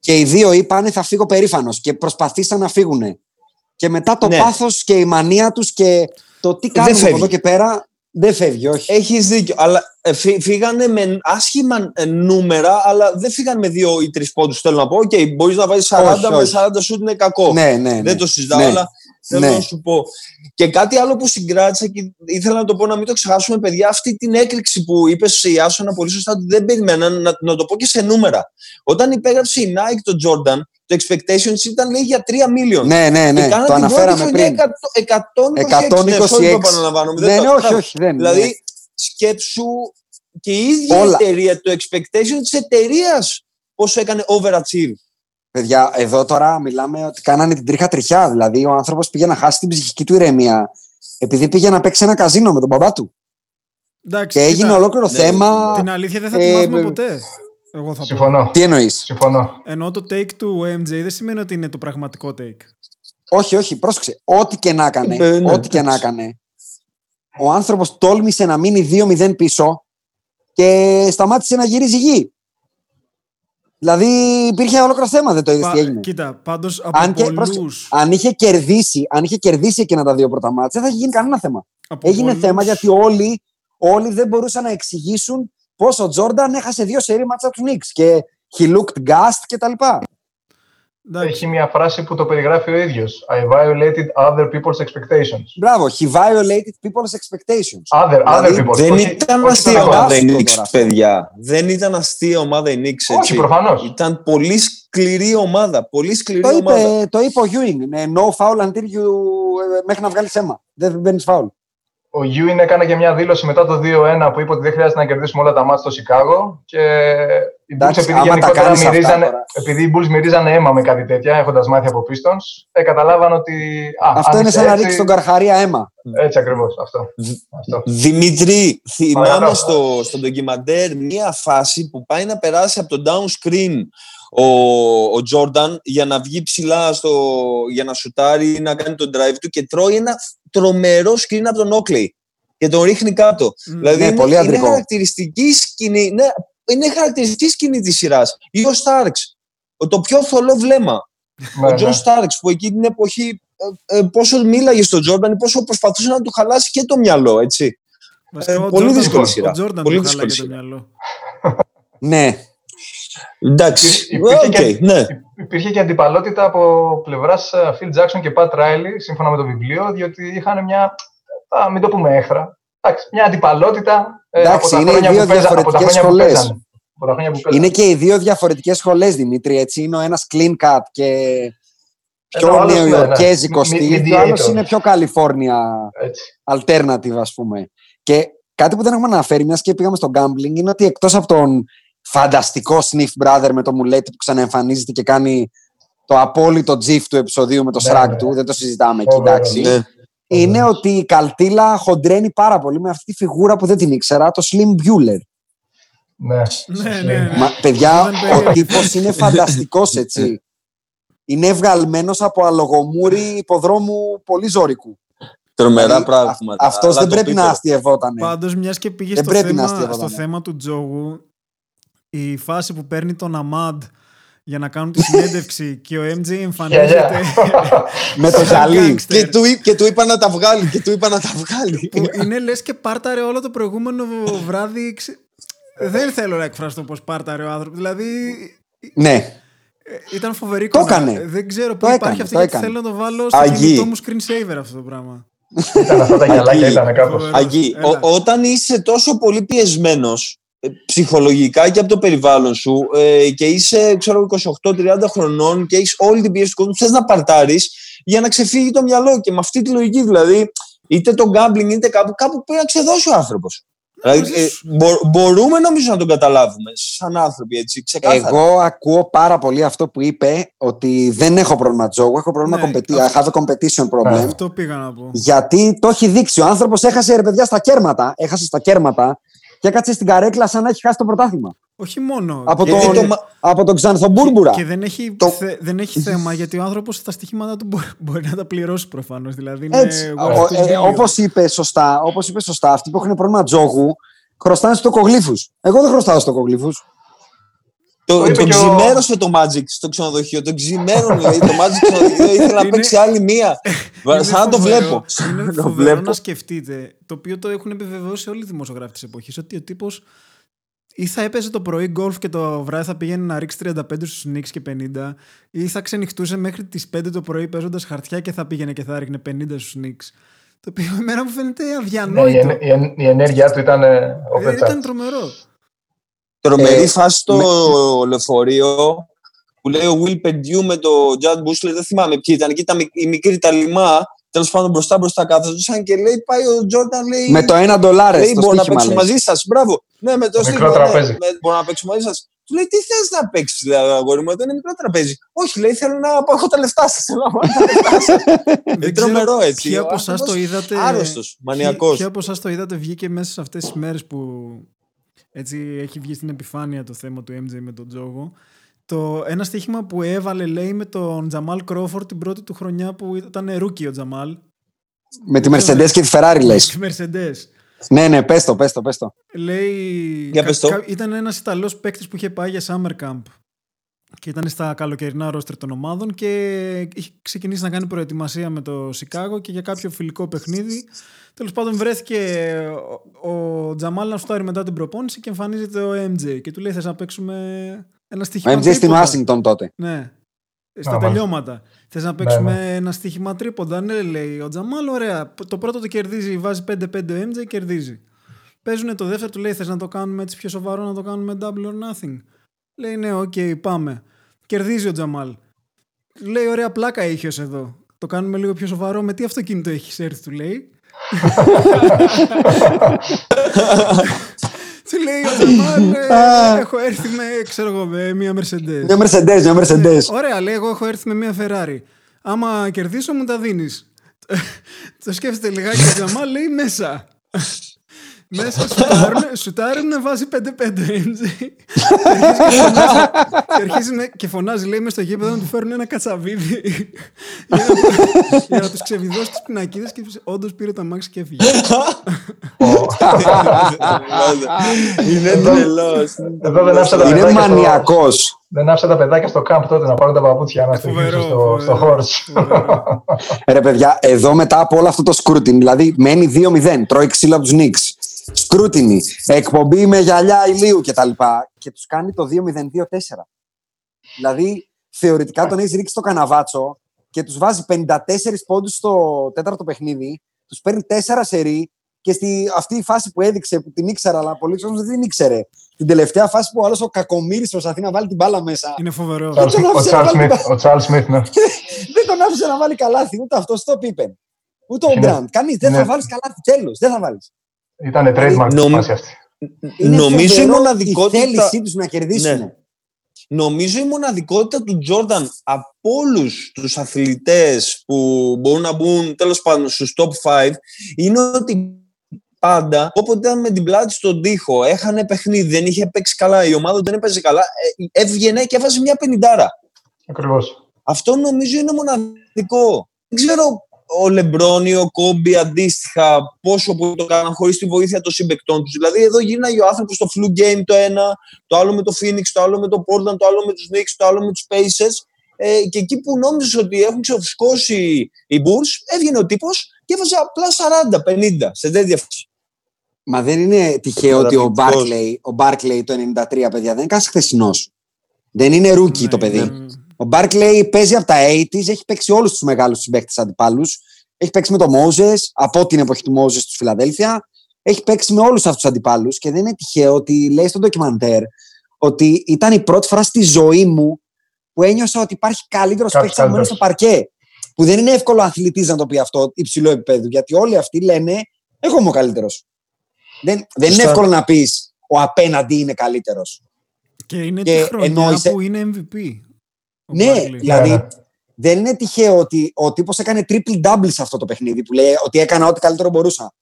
και οι δύο είπανε θα φύγω περήφανος και προσπαθήσαν να φύγουν. Και μετά το Ναι. πάθος και η μανία τους και το τι κάνουν από φεύγει. εδώ και πέρα δεν φεύγει, όχι. Έχεις δίκιο. Αλλά ε, φύ- φύγανε με άσχημα ε, νούμερα, αλλά δεν φύγανε με δύο ή τρεις πόντους. Θέλω να πω. Οκ, μπορείς να βάλει 40 Όχι, με όχι. 40 σου είναι κακό. Ναι, ναι, ναι. Δεν το συζητάω, Ναι. αλλά θέλω Ναι. να σου πω. Και κάτι άλλο που συγκράτησα και ήθελα να το πω να μην το ξεχάσουμε, παιδιά, αυτή την έκρηξη που είπες Ιάσονα πολύ σωστά, ότι δεν περιμέναν να, να το πω και σε νούμερα. Όταν υπέγραψε η Nike τον Jordan, το expectations ήταν λέει για 3 million. Ναι, ναι, ναι, Και κάνανε το την αναφέραμε πρώτη χρονιά πριν. 126. Ναι, sorry, 126. το επαναλαμβάνω. Ναι, ναι, όχι, όχι, δεν. Δηλαδή, ναι. σκέψου και η ίδια Όλα. η εταιρεία, το expectation της εταιρείας πόσο έκανε overachieve. Παιδιά, εδώ τώρα μιλάμε ότι κάνανε την τρίχα τριχιά. Δηλαδή, ο άνθρωπος πήγε να χάσει την ψυχική του ηρεμία επειδή πήγε να παίξει ένα καζίνο με τον μπαμπά του. Εντάξει, Και έγινε κοίτα, ολόκληρο ναι, θέμα. Την αλήθεια δεν θα τη ε, μάθουμε ε, ποτέ. Εγώ θα πω. Συμφωνώ. Τι εννοείς; Συμφωνώ. Ενώ το take του MJ δεν σημαίνει ότι είναι το πραγματικό take. Όχι, όχι, πρόσεξε. Ό,τι και να έκανε, Ε, ναι, ό,τι και να εντάξει. έκανε, ο άνθρωπος τόλμησε να μείνει 2-0 πίσω και σταμάτησε να γυρίζει γη. Δηλαδή υπήρχε ολόκληρο θέμα, δεν το είδες Πα- τι έγινε. Κοίτα, πάντως από Αν, και, πολλούς, πρόσεξε, αν, είχε κερδίσει, αν είχε κερδίσει εκείνα τα δύο πρώτα μάτια, δεν θα είχε γίνει κανένα θέμα. από Έγινε πολλούς- θέμα γιατί όλοι, όλοι δεν μπορούσαν να εξηγήσουν πώ ο Τζόρνταν έχασε δύο σερή μάτσα τους Νίξ και he looked gassed κτλ. Εντάξει, Έχει μια φράση που το περιγράφει ο ίδιος. I violated other people's expectations. Μπράβο, he violated people's expectations. Other, other Δηλαδή, people's. Δεν όχι- ήταν όχι αστεία τον ομάδα. ομάδα η Τεράστιο Knicks, τώρα αυτό. παιδιά. Δεν ήταν αστεία ομάδα η Knicks. Όχι, έτσι. προφανώς. Ήταν πολύ σκληρή ομάδα. Πολύ σκληρή Το ομάδα. είπε, το είπε ο Ewing. ναι, No foul until you. ε, μέχρι να βγάλεις αίμα. Δεν μπαίνεις foul. Ο Γιούιν έκανε και μια δήλωση μετά το 2-1 που είπε ότι δεν χρειάζεται να κερδίσουμε όλα τα μάτια στο Σικάγο. Και οι Bulls, Εντάξει, επειδή άμα τα γενικότερα κάνεις αυτά μυρίζανε, τώρα. επειδή οι Bulls μυρίζανε αίμα με κάτι τέτοια, έχοντας μάθει από Pistons, ε, καταλάβαν ότι. Α, Αυτό αν είναι είσαι σαν να έτσι- ρίξει τον Καρχαρία αίμα. Έτσι ακριβώς. Αυτό. αυτό. Δημήτρη, θυμάμαι Παρακαλώ. στο, στο ντοκιμαντέρ μία φάση που πάει να περάσει από το down screen ο, ο Jordan για να βγει ψηλά στο, για να σουτάρει ή να κάνει τον drive του και τρώει ένα τρομερό screen από τον Oakley και τον ρίχνει κάτω. δηλαδή ναι, είναι, πολύ είναι αντρικό. χαρακτηριστική σκηνή, ναι, είναι χαρακτηριστική σκηνή της σειράς. Ή ο Starks, το πιο θολό βλέμμα. Ναι, ο ναι. Τζον Στάρξ που εκείνη την εποχή ε, ε, πόσο μίλαγε στον Τζόρνταν, πόσο προσπαθούσε να του χαλάσει και το μυαλό, έτσι. Βασικά, Ε, ο πολύ Jordan- δύσκολη ο σειρά. Jordan Πολύ του δύσκολη χαλάει και το σειρά. μυαλό. Ναι. Εντάξει. Υπήρχε, Οκ, και, ναι. Υπήρχε και αντιπαλότητα από πλευράς Phil Jackson και Pat Riley, σύμφωνα με το βιβλίο, διότι είχαν μια Α, μην το πούμε έχθρα. Εντάξει, μια αντιπαλότητα. Ε, Εντάξει, είναι οι δύο διαφορετικές σχολές. Είναι και οι δύο διαφορετικές σχολές, Δημήτρη. Έτσι. Είναι ο ένας clean cut και πιο νεοϊορκέζικο στυλ, και ο άλλος είναι πιο Καλιφόρνια alternative, ας πούμε. Και κάτι που δεν έχουμε αναφέρει, μιας και πήγαμε στο gambling, είναι ότι εκτός από τον φανταστικό sniff brother με το μουλέτι που ξαναεμφανίζεται και κάνει το απόλυτο τζιφ του επεισοδίου με το ναι, σράγ ναι. του, δεν το συζητάμε εκεί, εντάξει. Ναι. Είναι ότι η Καλτήλα χοντρένει πάρα πολύ με αυτή τη φιγούρα που δεν την ήξερα, το Slim Bueller. Ναι, ναι, ναι. Μα, παιδιά, ο τύπος είναι φανταστικός έτσι. Είναι βγαλμένος από αλογομούρι υποδρόμου πολύ ζώρικου. Τρομερά δηλαδή, πράγματα. Αυτός δεν πρέπει να αστειευόταν. Πάντως, μιας και πήγε στο θέμα, στο θέμα του Τζόγου, η φάση που παίρνει τον Αμάντ για να κάνουν τη συνέντευξη και ο MJ εμφανίζεται με το χαλί. και του, και του είπα να τα βγάλει και του είπα να τα βγάλει. Είναι λες και πάρταρε όλο το προηγούμενο βράδυ δεν θέλω να εκφραστώ πως πάρταρε ο άνθρωπος. δηλαδή ναι. ε, ήταν φοβερή κόμμα. Δεν ξέρω πού υπάρχει αυτή γιατί θέλω να το βάλω στο κινητό μου screensaver αυτό το πράγμα. Ήταν αυτά τα γυαλάκια, ήταν κάπως. Αγί, όταν είσαι τόσο πολύ πιεσμένος ε, ψυχολογικά και από το περιβάλλον σου ε, και είσαι ξέρω 28-30 χρονών και έχεις όλη την πίεση του κόσμου, θες να παρτάρεις για να ξεφύγει το μυαλό και με αυτή τη λογική δηλαδή είτε το gambling είτε κάπου, κάπου πρέπει να ξεδώσει ο άνθρωπος. Δηλαδή, ε, μπορούμε νομίζω να τον καταλάβουμε σαν άνθρωποι, έτσι, ξεκάθαρα. Εγώ ακούω πάρα πολύ αυτό που είπε, ότι δεν έχω πρόβλημα τζόγου, έχω πρόβλημα ναι, competi- I have a competition problem. Αυτό πήγα να πω. Γιατί το έχει δείξει. Ο άνθρωπος έχασε ρε παιδιά στα κέρματα. Έχασε στα κέρματα και έκατσε στην καρέκλα σαν να έχει χάσει το πρωτάθλημα. Όχι μόνο. Από, τον, το... από τον Ξανθομπούρμπουρα. Και, και δεν, έχει το... θε, δεν έχει θέμα γιατί ο άνθρωπος στα στοιχήματα του μπορεί, μπορεί να τα πληρώσει προφανώς. Δηλαδή Έτσι. Ε, Όπως είπε, σωστά, όπως είπε σωστά, αυτοί που έχουν πρόβλημα τζόγου χρωστάνε στο κογλίφους. Εγώ δεν χρωστάω στο κογλίφους. Το, το, το ξημέρωσε το Magic στο ξενοδοχείο. Το ξημέρωσε δηλαδή, το Magic στο ξενοδοχείο. Ήθελα να παίξει άλλη μία. Σαν να το βλέπω. Είναι φοβερό να σκεφτείτε, το οποίο το έχουν επιβεβαιώσει όλοι οι δημοσιογράφοι της εποχής, ότι ο τύπος ή θα έπαιζε το πρωί γκολφ και το βράδυ θα πήγαινε να ρίξει 35 στους Knicks και 50, ή θα ξενυχτούσε μέχρι τις 5 το πρωί παίζοντας χαρτιά και θα πήγαινε και θα έριχνε 50 στους Knicks. Το οποίο εμένα μου φαίνεται αδιανόητο. Ναι, η, η, η, ενέργεια του ήταν. Ε, ήταν τρομερό. Τρομερή ε, φάση στο με... λεωφορείο που λέει ο Will Perdue με το Jad Bushler, δεν θυμάμαι ποιοι ήταν, εκεί ήταν η μικρή ταλιμά, τέλος πάντων μπροστά μπροστά κάθονταν και λέει πάει ο Τζόρνταν λέει. Με το ένα δολάριο. Λέει μπορώ να παίξω μαζί σας. Μπράβο. Ναι, με το μικρό τραπέζι. Ναι, μπορώ να παίξω μαζί σας. Του λέει τι θες να παίξεις, δηλαδή, αγόρι μου, εδώ είναι μικρό τραπέζι. Όχι, λέει θέλω να πω τα λεφτά σας. Είναι τρομερό έτσι. Ποια από εσάς το είδατε. Άρρωστος, μανιακός. Ποια από εσάς το είδατε βγήκε μέσα σε αυτές τις μέρες που έτσι έχει βγει στην επιφάνεια το θέμα του MJ με τον τζόγο. Το ένα στοίχημα που έβαλε λέει με τον Τζαμάλ Κρόφορντ την πρώτη του χρονιά που ήταν rookie ο Τζαμάλ. Με τη Mercedes και τη Ferrari λες. Με τη Mercedes. Ναι, ναι, πες το, πες το, πες το. Λέει, Για πες το. ήταν ένας Ιταλός παίκτης που είχε πάει για summer camp και ήταν στα καλοκαιρινά ρόστερ των ομάδων και είχε ξεκινήσει να κάνει προετοιμασία με το Σικάγο και για κάποιο φιλικό παιχνίδι. Τέλος πάντων, βρέθηκε ο, ο Τζαμάλ να σουτάρει μετά την προπόνηση και εμφανίζεται ο MJ και του λέει: Θες να παίξουμε ένα στοίχημα. Ο MJ στην Ουάσιγκτον τότε. Ναι. Στα τελειώματα. Θες να παίξουμε ναι, ναι. ένα στοίχημα τρίποντα. Ναι, λέει ο Τζαμάλ, ωραία. Το πρώτο το κερδίζει, βάζει 5-5 ο MJ, κερδίζει. Παίζουν το δεύτερο, του λέει: Θες να το κάνουμε έτσι πιο σοβαρό, να το κάνουμε double or nothing. Λέει ναι, OK, okay, πάμε. Κερδίζει ο Τζαμάλ. Λέει ωραία πλάκα έχει ως εδώ. Το κάνουμε λίγο πιο σοβαρό. Με τι αυτοκίνητο έχεις έρθει, του λέει. Του λέει ο Τζαμάλ, ε, έχω έρθει με, ξέρω εγώ, με μια Mercedes. Μια Mercedes, μια Mercedes. Ωραία, λέει, εγώ έχω έρθει με μια Ferrari. Άμα κερδίσω, μου τα δίνεις. Το σκέφτεται λιγάκι ο Τζαμάλ, λέει μέσα. Μέσα σουτάρουν, να βάζει 5-5 MJ. και αρχίζει και φωνάζει, λέει, μες στο γήπεδο να του φέρουν ένα κατσαβίδι για να του ξεβιδώσει τις πινακίδες και όντως πήρε τα μάξι και έφυγε. Είναι τρελός. Είναι μανιακός. Δεν άφησα τα παιδάκια στο κάμπ τότε να πάρουν τα παπούτσια να στοιχήσουν στο, στο χόρς. Ρε παιδιά, εδώ μετά από όλο αυτό το σκρούτιν, δηλαδή μένει 2-0, τρώει ξύλο από τους Νίξ σκρούτινη, εκπομπή με γυαλιά ηλίου κτλ. Και τους κάνει το 2-0-2-4. Δηλαδή, θεωρητικά τον έχει ρίξει στο καναβάτσο και τους βάζει 54 πόντους στο τέταρτο παιχνίδι τους παίρνει τέσσερα σερί και στη, αυτή η φάση που έδειξε, που την ήξερα, αλλά πολύ κόσμο δεν την ήξερε. Την τελευταία φάση που ο άλλος ο κακομίρι προσπαθεί να βάλει την μπάλα μέσα. Είναι φοβερό. Ο Τσάρλ Σμιθ, ναι. δεν τον άφησε να βάλει καλάθι, ούτε αυτός το είπε. Ούτε ο Γκραντ. Κανείς δεν θα βάλεις καλάθι. Τέλος, δεν θα βάλεις. Ήταν trademark Νομ... αυτή. Νομίζω η μοναδικότητα. Η θέλησή τους να κερδίσουν. Ναι. Νομίζω η μοναδικότητα του Τζόρνταν από όλους τους αθλητές που μπορούν να μπουν τέλος πάντων στους top 5 είναι ότι πάντα, όποτε ήταν με την πλάτη στον τοίχο, έχανε παιχνίδι, δεν είχε παίξει καλά, η ομάδα δεν έπαιζε καλά, ε, έβγαινε και έβαζε μια πενιντάρα. Ακριβώς. Αυτό νομίζω είναι μοναδικό. Δεν ξέρω ο Λεμπρόν ή ο Κόμπι αντίστοιχα πόσο που το κάναν χωρίς τη βοήθεια των συμπεκτών τους. Δηλαδή, εδώ γίναγε ο άνθρωπος στο flu game το ένα, το άλλο με το Phoenix, το άλλο με το Portland, το άλλο με τους Knicks, το άλλο με τους Pacers. Ε, και εκεί που νόμιζες ότι έχουν ξεφουσκώσει οι Bulls, έβγαινε ο τύπος και έβαζε απλά 40-50 σε τέτοια φάση. Μα δεν είναι τυχαίο ότι ο Barclay, ο Barclay το 93, παιδιά, δεν είναι καν χθεσινός. Δεν είναι rookie ναι, το παιδί. Ναι. Ο Μπάρκλεϊ παίζει από τα 80s, έχει παίξει όλους τους μεγάλους συμπαίκτε αντιπάλους. Έχει παίξει με τον Μόζε, από την εποχή του Μόζε του Φιλαδέλφια. Έχει παίξει με όλους αυτούς τους αντιπάλους και δεν είναι τυχαίο ότι λέει στο ντοκιμαντέρ ότι ήταν η πρώτη φορά στη ζωή μου που ένιωσα ότι υπάρχει καλύτερος παίκτης από μένα στο παρκέ. Που δεν είναι εύκολο αθλητής να το πει αυτό υψηλό επίπεδο, γιατί όλοι αυτοί λένε Εγώ είμαι ο καλύτερος. Δεν, δεν είναι εύκολο να πεις ο απέναντι είναι καλύτερος. Και είναι και τη χρονιά που είναι MVP. Ναι, δηλαδή ναι. δεν είναι τυχαίο ότι ο τύπος έκανε triple double σε αυτό το παιχνίδι που λέει ότι έκανα ό,τι καλύτερο μπορούσα.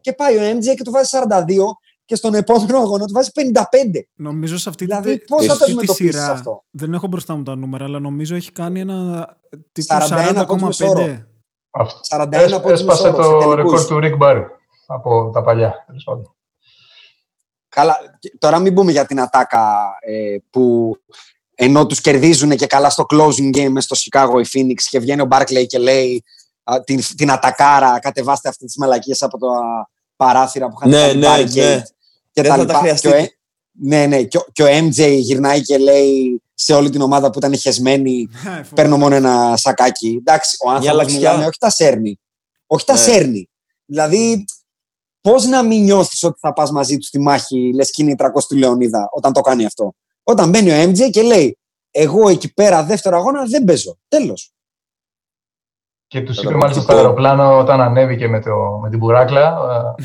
Και πάει ο MJ και του βάζει 42 και στον επόμενο αγώνα του βάζει 55. Νομίζω σε αυτή, δηλαδή, πώς θα αυτή τη σειρά. Αυτό; Δεν έχω μπροστά μου τα νούμερα, αλλά νομίζω έχει κάνει ένα τύπο 40,5. 41 από Έσπασε το ρεκόρ του Rick Barry από τα παλιά. Καλά, τώρα μην πούμε για την ατάκα ε, που ενώ τους κερδίζουν και καλά στο closing game στο Chicago η Phoenix και βγαίνει ο Barclay και λέει την, την ατακάρα, κατεβάστε αυτές τις μαλακίες από τα παράθυρα που είχαν ναι, ναι, ναι. και τα λοιπά. Και ο, ναι, ναι, και, και ο MJ γυρνάει και λέει σε όλη την ομάδα που ήταν χεσμένη παίρνω μόνο ένα σακάκι. Εντάξει, ο άνθρωπος μιλάμε, όχι τα σέρνει. Όχι τα ναι. σέρνει. Δηλαδή, πώς να μην νιώθεις ότι θα πας μαζί τους στη μάχη, λες και είναι η 300 Λεωνίδα, όταν το κάνει αυτό. Όταν μπαίνει ο MJ και λέει εγώ εκεί πέρα δεύτερο αγώνα δεν παίζω. Τέλος. Και του είπε μάλιστα στο αεροπλάνο όταν ανέβηκε με, το, με την μπουράκλα.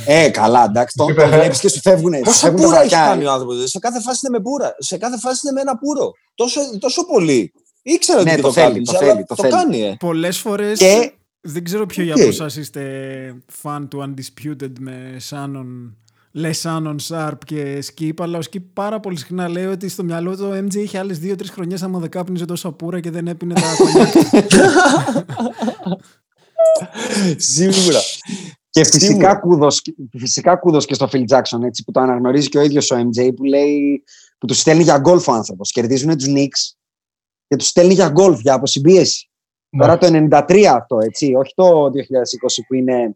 Ε, καλά, εντάξει. Το, το βλέπεις και σου φεύγουν. Πόσα πουρα έχει κάνει ο άνθρωπος. Σε κάθε φάση είναι με πουρα. Σε κάθε φάση είναι με ένα πουρο. Τόσο, τόσο πολύ. Ήξερα ναι, ότι το, το θέλει. Το, θέλει, το, το κάνει. Ε. Πολλές φορές. Και... Δεν ξέρω ποιο για εσάς είστε fan του Undisputed με Shannon λες Σάνον, Σάρπ και Σκύπ, αλλά ο Σκύπ πάρα πολύ συχνά λέει ότι στο μυαλό του ο MJ είχε άλλες δύο-τρεις χρονιές άμα δεν κάπνιζε τόσο πουρα και δεν έπινε τα κονιά Σίγουρα. Και φυσικά κούδος, φυσικά κούδος και στο Phil Jackson, έτσι, που το αναγνωρίζει και ο ίδιος ο MJ, που λέει, που τους στέλνει για γκολφ ο άνθρωπος. Κερδίζουν τους Knicks και τους στέλνει για γκολφ, για αποσυμπίεση. Ναι. Τώρα το 93 αυτό, έτσι, όχι το 2020 που είναι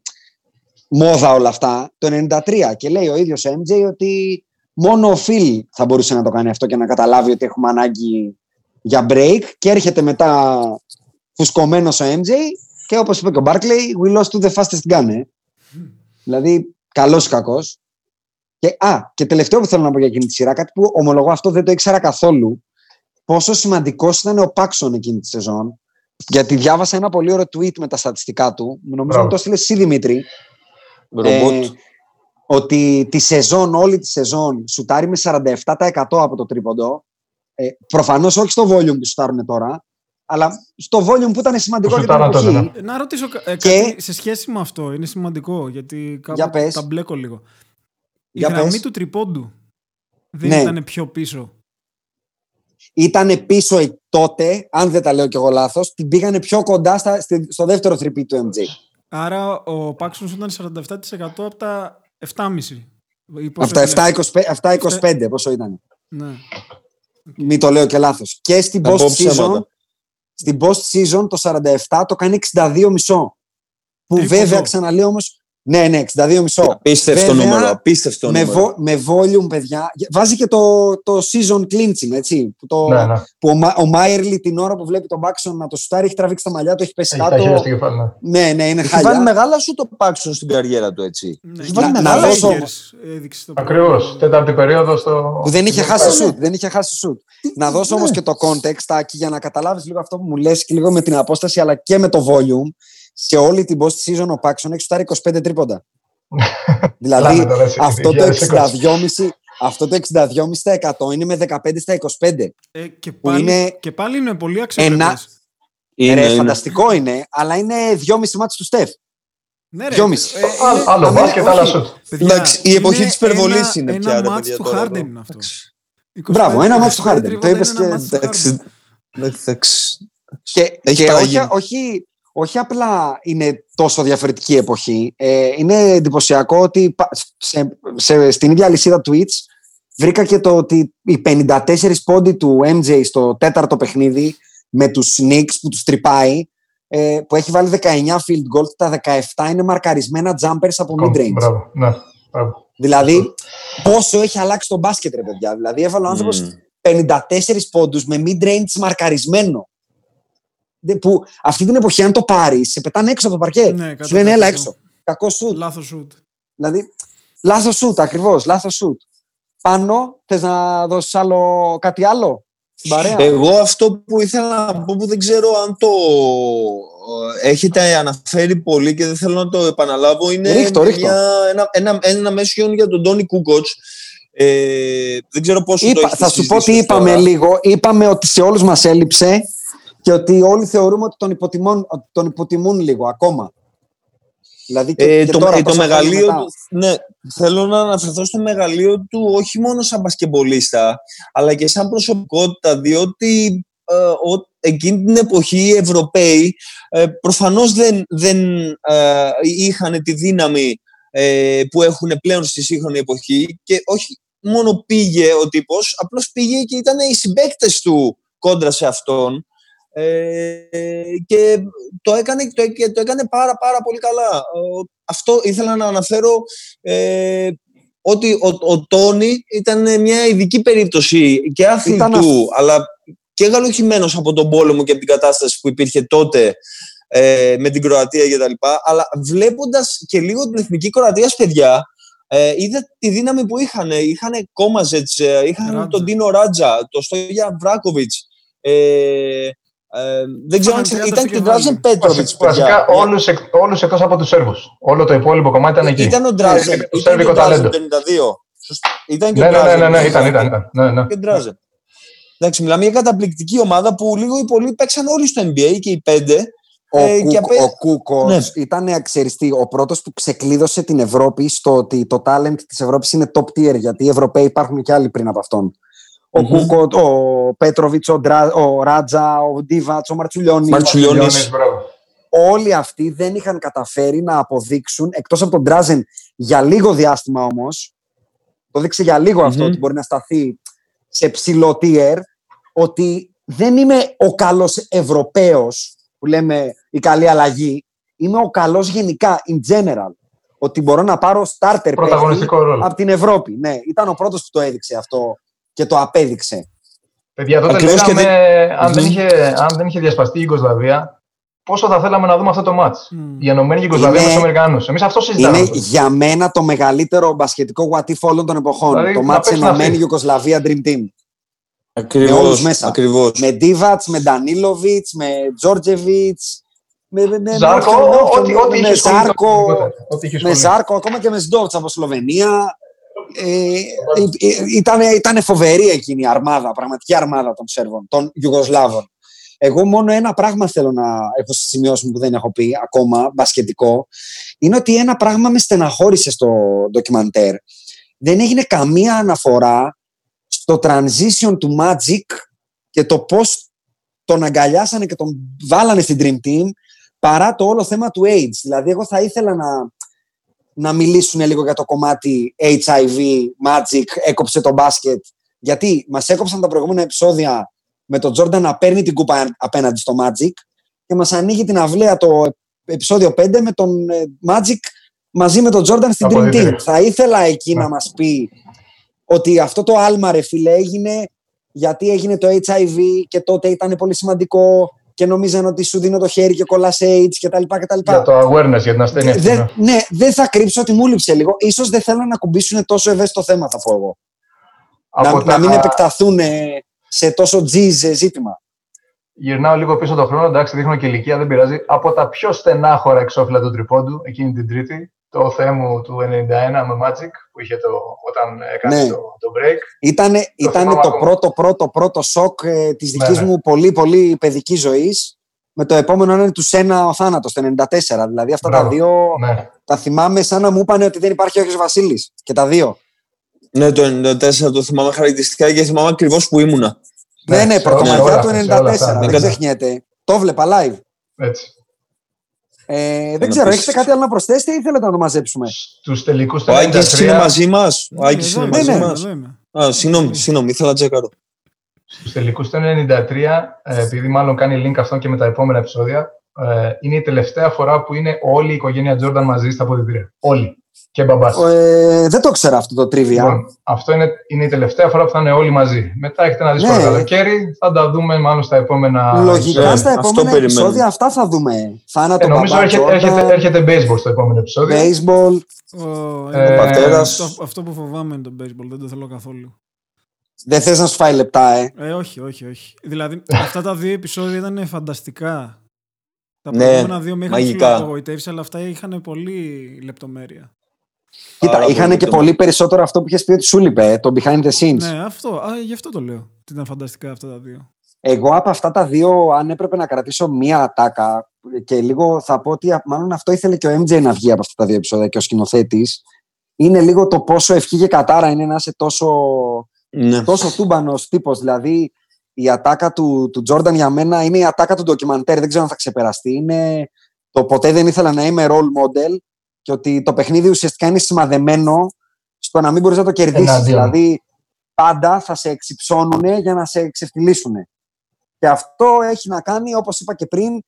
μόδα όλα αυτά, το 93 και λέει ο ίδιος ο MJ ότι μόνο ο Phil θα μπορούσε να το κάνει αυτό και να καταλάβει ότι έχουμε ανάγκη για break και έρχεται μετά φουσκωμένος ο MJ και όπως είπε και ο Barclay, we lost to the fastest gun. Ε. Δηλαδή, καλός ή κακός. Και, α, και τελευταίο που θέλω να πω για εκείνη τη σειρά, κάτι που ομολογώ αυτό δεν το ήξερα καθόλου, πόσο σημαντικός ήταν ο Πάξον εκείνη τη σεζόν. Γιατί διάβασα ένα πολύ ωραίο tweet με τα στατιστικά του. Νομίζω ότι το έστειλε εσύ Δημήτρη. Ε, ότι τη σεζόν, όλη τη σεζόν, σουτάρει με 47% από το τρίποντο. Ε, προφανώς όχι στο volume που σουτάρουν τώρα, αλλά στο volume που ήταν σημαντικό για την εποχή. Ναι. Να ρωτήσω ε, κάτι σε σχέση με αυτό, είναι σημαντικό, γιατί κάπου τα μπλέκω λίγο. Η για γραμμή του τριπόντου δεν ναι. ήταν πιο πίσω. Ήταν πίσω τότε, αν δεν τα λέω κι εγώ λάθος, την πήγανε πιο κοντά στα, στο δεύτερο τριπί του MJ. Άρα ο Πάξον ήταν 47% από τα 7,5. Από τα 7,25 πόσο ήταν. Ναι. Μην το λέω και λάθος. Και στην post season, στην post season το 47 το κάνει 62,5. Που βέβαια ξαναλέω όμως Ναι, ναι, 62 μισό. Απίστευτο Βέβαια, νούμερο. Απίστευτο με, νούμερο. βο- με volume, παιδιά. Βάζει και το, το season clinching, έτσι. Που, το, Ναι, ναι. που ο, Μα- ο Μάιερλι την ώρα που βλέπει τον Μπάξον να το σουτάρει, έχει τραβήξει τα μαλλιά του, έχει πέσει Έχει τα χέρια κάτω. στο κεφάλι. ναι. Ναι, ναι, είναι Έχει βάλει χάλια. μεγάλα σου το Πάξον στην καριέρα του, έτσι. Ναι, Έχει βάλει να- μεγάλα να σου. δώσω- Lakers έδειξε το Ακριβώς. Τέταρτη περίοδο στο. Που δεν είχε στο- χάσει σουτ. Δεν είχε χάσει σουτ. Να δώσω όμως και το context, Άκη, για να καταλάβεις λίγο αυτό που μου λες και λίγο με την απόσταση αλλά και με το volume. Σε όλη την post season ο Πάξον έχει σουτάρει 25 τρίποντα. δηλαδή Λάμε τώρα, σε αυτό το 2020. 62,5 αυτό το 62,5% είναι με 15 στα 25. Ε, και, Που πάλι, είναι και πάλι είναι πολύ αξιοπρεπές. ένα- Είναι, Ρε, είναι. φανταστικό είναι, αλλά είναι 2,5 μάτς του Στεφ. Ναι, ρε, Δυόμιση. ε, Άλλο- είναι- Άλλο είναι- μπάσκετ, όχι, άλλα σουτ. παιδιά, Εντάξει, η εποχή είναι της υπερβολής ένα- είναι ένα πια, ρε, μάτς παιδιά, του τώρα Harden εδώ. είναι αυτό. Εντάξει. 25 Μπράβο, ένα μάτς του 25 Harden. Το τρίποτα είπες είναι ένα και- μάτς του εντάξει. Harden. Εντάξει. Και, Έχει και όχι, παραγίνει. Όχι, όχι απλά είναι τόσο διαφορετική εποχή. Ε, είναι εντυπωσιακό ότι πα- σε, σε, στην ίδια λυσίδα Twitch βρήκα και το ότι οι 54 πόντοι του MJ στο τέταρτο παιχνίδι με τους Knicks που τους τρυπάει ε, που έχει βάλει 19 field goals, τα 17 είναι μαρκαρισμένα jumpers από mid-range. Μπράβο. Ναι, μπράβο. Δηλαδή, πόσο έχει αλλάξει το μπάσκετ, ρε παιδιά. Δηλαδή, έβαλε ο άνθρωπος Μμμ. 54 πόντους με mid-range μαρκαρισμένο. Δε- Που αυτή την εποχή, αν το πάρεις, σε πετάνε έξω από το παρκέ. Ναι, Σου λένε, 100%. έλα έξω. Κακό σουτ. Λάθος σουτ. Δηλαδή, λάθος σουτ, ακριβώς. Λάθος σουτ. Πάνω, θες να δώσεις άλλο, κάτι άλλο στην παρέα; Εγώ αυτό που ήθελα να πω που δεν ξέρω αν το ε, έχετε αναφέρει πολύ και δεν θέλω να το επαναλάβω είναι Ρίχτω, ρίχτω. μια- ένα, ένα, ένα μέσο για τον Τόνι Κούκοτς. Ε, δεν ξέρω πόσο το Είπα, έχετε θα σου πω τι συζητήσει είπαμε τώρα. λίγο. Είπαμε ότι σε όλους μας έλειψε και ότι όλοι θεωρούμε ότι τον υποτιμούν, ότι τον υποτιμούν λίγο ακόμα. Δηλαδή και, Ε, και το, τώρα, ε, το τόσα χρόνια μεγαλείο μετά. του, ναι, θέλω να αναφερθώ στο μεγαλείο του όχι μόνο σαν μπασκεμπολίστα, αλλά και σαν προσωπικότητα, διότι ε, ο- εκείνη την εποχή οι Ευρωπαίοι ε, προφανώς δεν, δεν ε, είχαν τη δύναμη ε, που έχουν πλέον στη σύγχρονη εποχή και όχι μόνο πήγε ο τύπος, απλώς πήγε και ήταν οι συμπαίκτες του κόντρα σε αυτόν ε, και το έκανε, το, έ- το έκανε πάρα πάρα πολύ καλά. Ο- Αυτό ήθελα να αναφέρω ε, ότι ο, ο Τόνι ήταν μια ειδική περίπτωση και άθλη Ήταν του, αλλά και γαλοχημένος από τον πόλεμο και από την κατάσταση που υπήρχε τότε ε, με την Κροατία και τα λοιπά, αλλά βλέποντας και λίγο την εθνική Κροατίας, παιδιά, ε, είδα τη δύναμη που είχαν. Είχαν Κόμαζετς, ε, είχαν Ράτζα. τον Τίνο Ράτζα, τον Στόγια Βράκοβιτς, ε, ε, δεν ξέρω αν Είχαν ξέρετε, 30 ήταν στο και ο κεφάλι. Ντράζεν Πέτροβιτς, Βασικά παιδιά. όλους, εκ, όλους εκτός από τους Σέρβους. Όλο το υπόλοιπο κομμάτι ήταν εκεί. Ήταν ο Ντράζεν. το Ήταν και σέρβικο ο Ντράζεν ταλέντο. 52. Σωστά. Ήταν και Ναι, ο ναι, ναι, Ντράζεν. ναι, ναι, ήταν, ήταν. ήταν. Ναι, ναι. Και ο Ντράζεν. Εντάξει, μιλάμε για καταπληκτική ομάδα που λίγο ή πολύ παίξαν όλοι στο NBA και οι πέντε. Ο, Ε, Κούκ, και απέ- ο Κούκοτς Ναι. ήταν αξιεριστή. Ο πρώτος που ξεκλείδωσε την Ευρώπη στο ότι το talent της Ευρώπης είναι top tier, γιατί οι Ευρωπαίοι υπάρχουν και άλλοι πριν από αυτόν. Ο Μμμ. Κούκοτς, ο Πέτροβιτς, ο, Ντρα- ο Ράτζα, ο Ντίβατς, ο Μαρτσουλιώνης. Μαρτσουλιώνης. Λιώνης, μπράβο. Όλοι αυτοί δεν είχαν καταφέρει να αποδείξουν, εκτός από τον Ντράζεν για λίγο διάστημα όμως, το δείξε για λίγο αυτό Μμμ. ότι μπορεί να σταθεί σε ψηλό tier, ότι δεν είμαι ο καλός Ευρωπαίος που λέμε η καλή αλλαγή, είμαι ο καλός γενικά, in general. Ότι μπορώ να πάρω starter παίκτη Πρωταγωνιστικό ρόλο. από την Ευρώπη. Ναι, ήταν ο πρώτος που το έδειξε αυτό και το απέδειξε. Παιδιά, τότε Ακριβώς και λέγαμε, αν, δεν Μμμ. είχε, αν δεν είχε διασπαστεί η Ιγκοσλαβία, πόσο θα θέλαμε να δούμε αυτό το μάτς; Μμ. Η Ενωμένη Ιγκοσλαβία Είναι- με τους Αμερικανούς. Εμείς αυτό συζητάμε. Είναι για μένα το μεγαλύτερο μπασκετικό what if όλων των εποχών. Δηλαδή, το να μάτς παίξουν ενωμένη αυτοί. Ιουκοσλαβία Dream Team. Με Ακριβώς, όλους μέσα. ακριβώς. Με Ντίβατς, με Ντανίλοβιτς, με Τζόρτζεβιτς, με, με, με, Ζάρκο, με όποιον- ό,τι- ό,τι με είχε σχολεί τότε, Ζάρκο, γενικότερα. Ό,τι είχε με σχολεί. Ζάρκο, ακόμα και με Σντόρτς από Σλοβενία. Ε, ήταν, ήταν φοβερή εκείνη η αρμάδα, πραγματική αρμάδα των Σέρβων, των Ιουγκοσλάβων. Εγώ μόνο ένα πράγμα θέλω να έχω στη σημειώση μου που δεν έχω πει ακόμα, μπασκετικό, είναι ότι ένα πράγμα με στεναχώρησε στο ντοκιμαντέρ. Δεν έγινε καμία αναφορά στο transition του Magic και το πώς τον αγκαλιάσανε και τον βάλανε στην Dream Team παρά το όλο θέμα του AIDS. Δηλαδή, εγώ θα ήθελα να, να μιλήσουν λίγο για το κομμάτι HIV, Magic, έκοψε το μπάσκετ. Γιατί μας έκοψαν τα προηγούμενα επεισόδια με τον Τζόρνταν να παίρνει την κούπα απέναντι στο Magic και μας ανοίγει την αυλαία το επεισόδιο 5 με τον ε, Magic μαζί με τον Τζόρνταν στην Dream Team. Θα ήθελα εκεί να μας πει ότι αυτό το άλμα ρε φίλε έγινε γιατί έγινε το HIV και τότε ήταν πολύ σημαντικό και νομίζαν ότι σου δίνω το χέρι και κολλάς AIDS κτλ. Για το awareness, για την ασθένεια αυτή. Ναι. ναι, δεν θα κρύψω ότι μου λείψε λίγο. Ίσως δεν θέλω να κουμπίσουν τόσο ευαίσθητο θέμα, θα πω εγώ. Να, να, μην επεκταθούν σε τόσο τζιζ ζήτημα. Γυρνάω λίγο πίσω το χρόνο, εντάξει, δείχνω και ηλικία, δεν πειράζει. Από τα πιο στενάχωρα εξώφυλλα του τριπώντου, εκείνη την Τρίτη, το Θεέ μου του 91 με Magic, που είχε το, όταν έκανες ναι. το, το break. Ήτανε, το ήτανε το πρώτο, πρώτο, πρώτο σοκ ε, της δικής ναι, ναι. μου πολύ, πολύ παιδική ζωής. Με το επόμενο είναι του Σένα ο θάνατος, το 94. Δηλαδή αυτά τα δύο ναι. τα θυμάμαι σαν να μου είπαν ότι δεν υπάρχει ο Βασίλης. Και τα δύο. Ναι, το 94 το θυμάμαι χαρακτηριστικά και θυμάμαι ακριβώς που ήμουνα. Ναι, ναι, πρωτομαγιά του 94. Δεν ξεχνιέται. Το βλέπα live. Έτσι. Ε, δεν ξέρω, έχετε κάτι άλλο να προσθέσετε ή θέλετε να το μαζέψουμε; Στους τελικούς του Ο Άκη είναι μαζί μας. Ο Άκη είναι μαζί μας. Συγγνώμη, συγγνώμη, ήθελα να τσεκάρω. Στους τελικούς του 93, ε, επειδή μάλλον κάνει link αυτό και με τα επόμενα επεισόδια, ε, είναι η τελευταία φορά που είναι όλη η οικογένεια Τζόρνταν μαζί στα αποδητήρια. Όλοι και μπαμπάς. Ε, δεν το ξέρω αυτό το τρίβια. Λοιπόν, αυτό είναι, είναι η τελευταία φορά που θα είναι όλοι μαζί. Μετά έχετε ένα δύσκολο ναι. καλοκαίρι. Θα τα δούμε μάλλον στα επόμενα. Λογικά στα επόμενα επεισόδια αυτά θα δούμε. Θα ε, νομίζω έρχεται, έρχεται, έρχεται, baseball στο επόμενο επεισόδιο. Baseball. ε, ο πατέρας. Αυτό, αυτό που φοβάμαι είναι το baseball. Δεν το θέλω καθόλου. Δεν θες να σου φάει λεπτά, ε. ε όχι, όχι, όχι. Δηλαδή, αυτά τα δύο επεισόδια ήταν φανταστικά. Τα ναι, προηγούμενα δύο με είχαν απογοητεύσει, αλλά αυτά είχαν πολύ λεπτομέρεια. Κοίτα, είχαν και πολύ περισσότερο αυτό που είχες πει ότι σου λείπε, το behind the scenes. Ναι, αυτό. Α, γι' αυτό το λέω. Ήταν φανταστικά αυτά τα δύο. Εγώ από αυτά τα δύο, αν έπρεπε να κρατήσω μία ατάκα και λίγο θα πω ότι μάλλον αυτό ήθελε και ο MJ να βγει από αυτά τα δύο επεισόδια και ο σκηνοθέτης, είναι λίγο το πόσο ευχή και κατάρα είναι να είσαι τόσο, ναι. τόσο τούμπανος τύπος. Δηλαδή, η ατάκα του, του Jordan για μένα είναι η ατάκα του ντοκιμαντέρ. Δεν ξέρω αν θα ξεπεραστεί. Είναι το ποτέ δεν ήθελα να είμαι role model και ότι το παιχνίδι ουσιαστικά είναι σημαδεμένο στο να μην μπορείς να το κερδίσεις. Δηλαδή, πάντα θα σε εξυψώνουν για να σε εξευτελίσουν. Και αυτό έχει να κάνει, όπως είπα και πριν,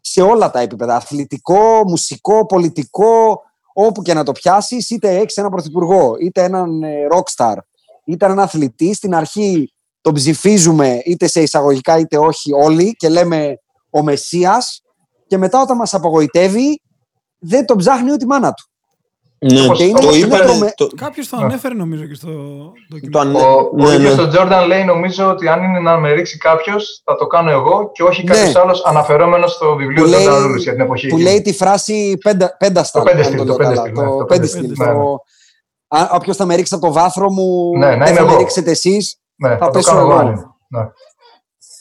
σε όλα τα επίπεδα. Αθλητικό, μουσικό, πολιτικό, όπου και να το πιάσεις, είτε έχεις έναν πρωθυπουργό, είτε έναν ε, rockstar, είτε έναν αθλητή. Στην αρχή τον ψηφίζουμε είτε σε εισαγωγικά είτε όχι όλοι και λέμε ο Μεσσίας και μετά όταν μας απογοητεύει δεν τον ψάχνει ούτε η μάνα του. Ναι, το είπε. Το... Κάποιος το ανέφερε νομίζω και στο το ανέ... Ο, ναι, ο, ναι. ο Τζόρνταν λέει νομίζω ότι αν είναι να με ρίξει κάποιος, θα το κάνω εγώ και όχι κάποιος ναι. άλλος αναφερόμενος στο βιβλίο του Τζόρνταν για την εποχή. Που λέει τη φράση πέντα, πένταστα. Το πέντε Το πέντε ναι, Όποιος θα με ρίξει από το βάθρο μου, ναι, δεν θα με ρίξετε εσείς. Ναι, θα πέσω εγώ.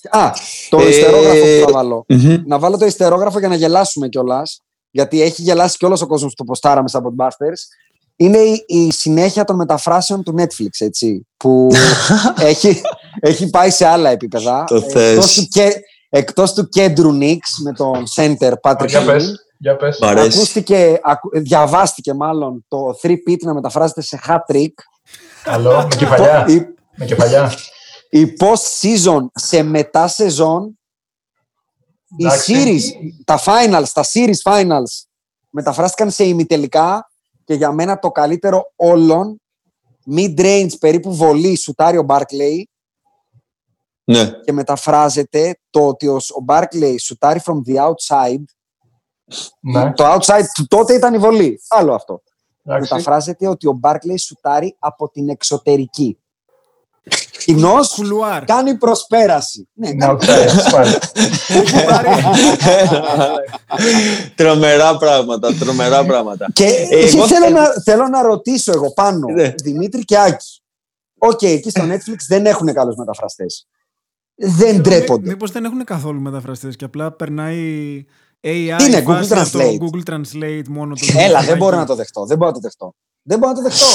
Α, το ε, ιστερόγραφο που θα βάλω. Να βάλω το ιστερόγραφο για να γελάσουμε κιόλας γιατί έχει γελάσει και όλος ο κόσμος που το ποστάραμε στα Podbusters, είναι η, η, συνέχεια των μεταφράσεων του Netflix, έτσι, που έχει, έχει πάει σε άλλα επίπεδα. Το εκτός, του, και, εκτός του κέντρου Νίξ με τον center Patrick Για πες, για πες. Ακούστηκε, ακου, διαβάστηκε μάλλον το 3-pit να μεταφράζεται σε hat-trick. Καλό, με κεφαλιά. Η, με κεφαλιά. Η post-season σε μετά-σεζόν οι series, τα finals, τα series finals μεταφράστηκαν σε ημιτελικά και για μένα το καλύτερο όλων mid-range περίπου βολή σουτάρει ο Barclay ναι. και μεταφράζεται το ότι ο Barkley σουτάρει from the outside. Ναι. το outside του τότε ήταν η βολή. Άλλο αυτό. Μεταφράζεται ότι ο Barkley σουτάρει από την εξωτερική κοινώς κάνει προσπέραση. Ναι, τρομερά πράγματα, τρομερά πράγματα. Και εγώ θέλω, να, θέλω να ρωτήσω εγώ πάνω, ναι. Δημήτρη και Άκη. Οκ, εκεί στο Netflix δεν έχουν καλούς μεταφραστές. Δεν ντρέπονται. Μήπως δεν έχουν καθόλου μεταφραστές και απλά περνάει AI Είναι Google Translate; Google Translate μόνο το Έλα, δεν μπορώ να το δεχτώ. Δεν μπορώ να το δεχτώ. Δεν μπορώ να το δεχτώ.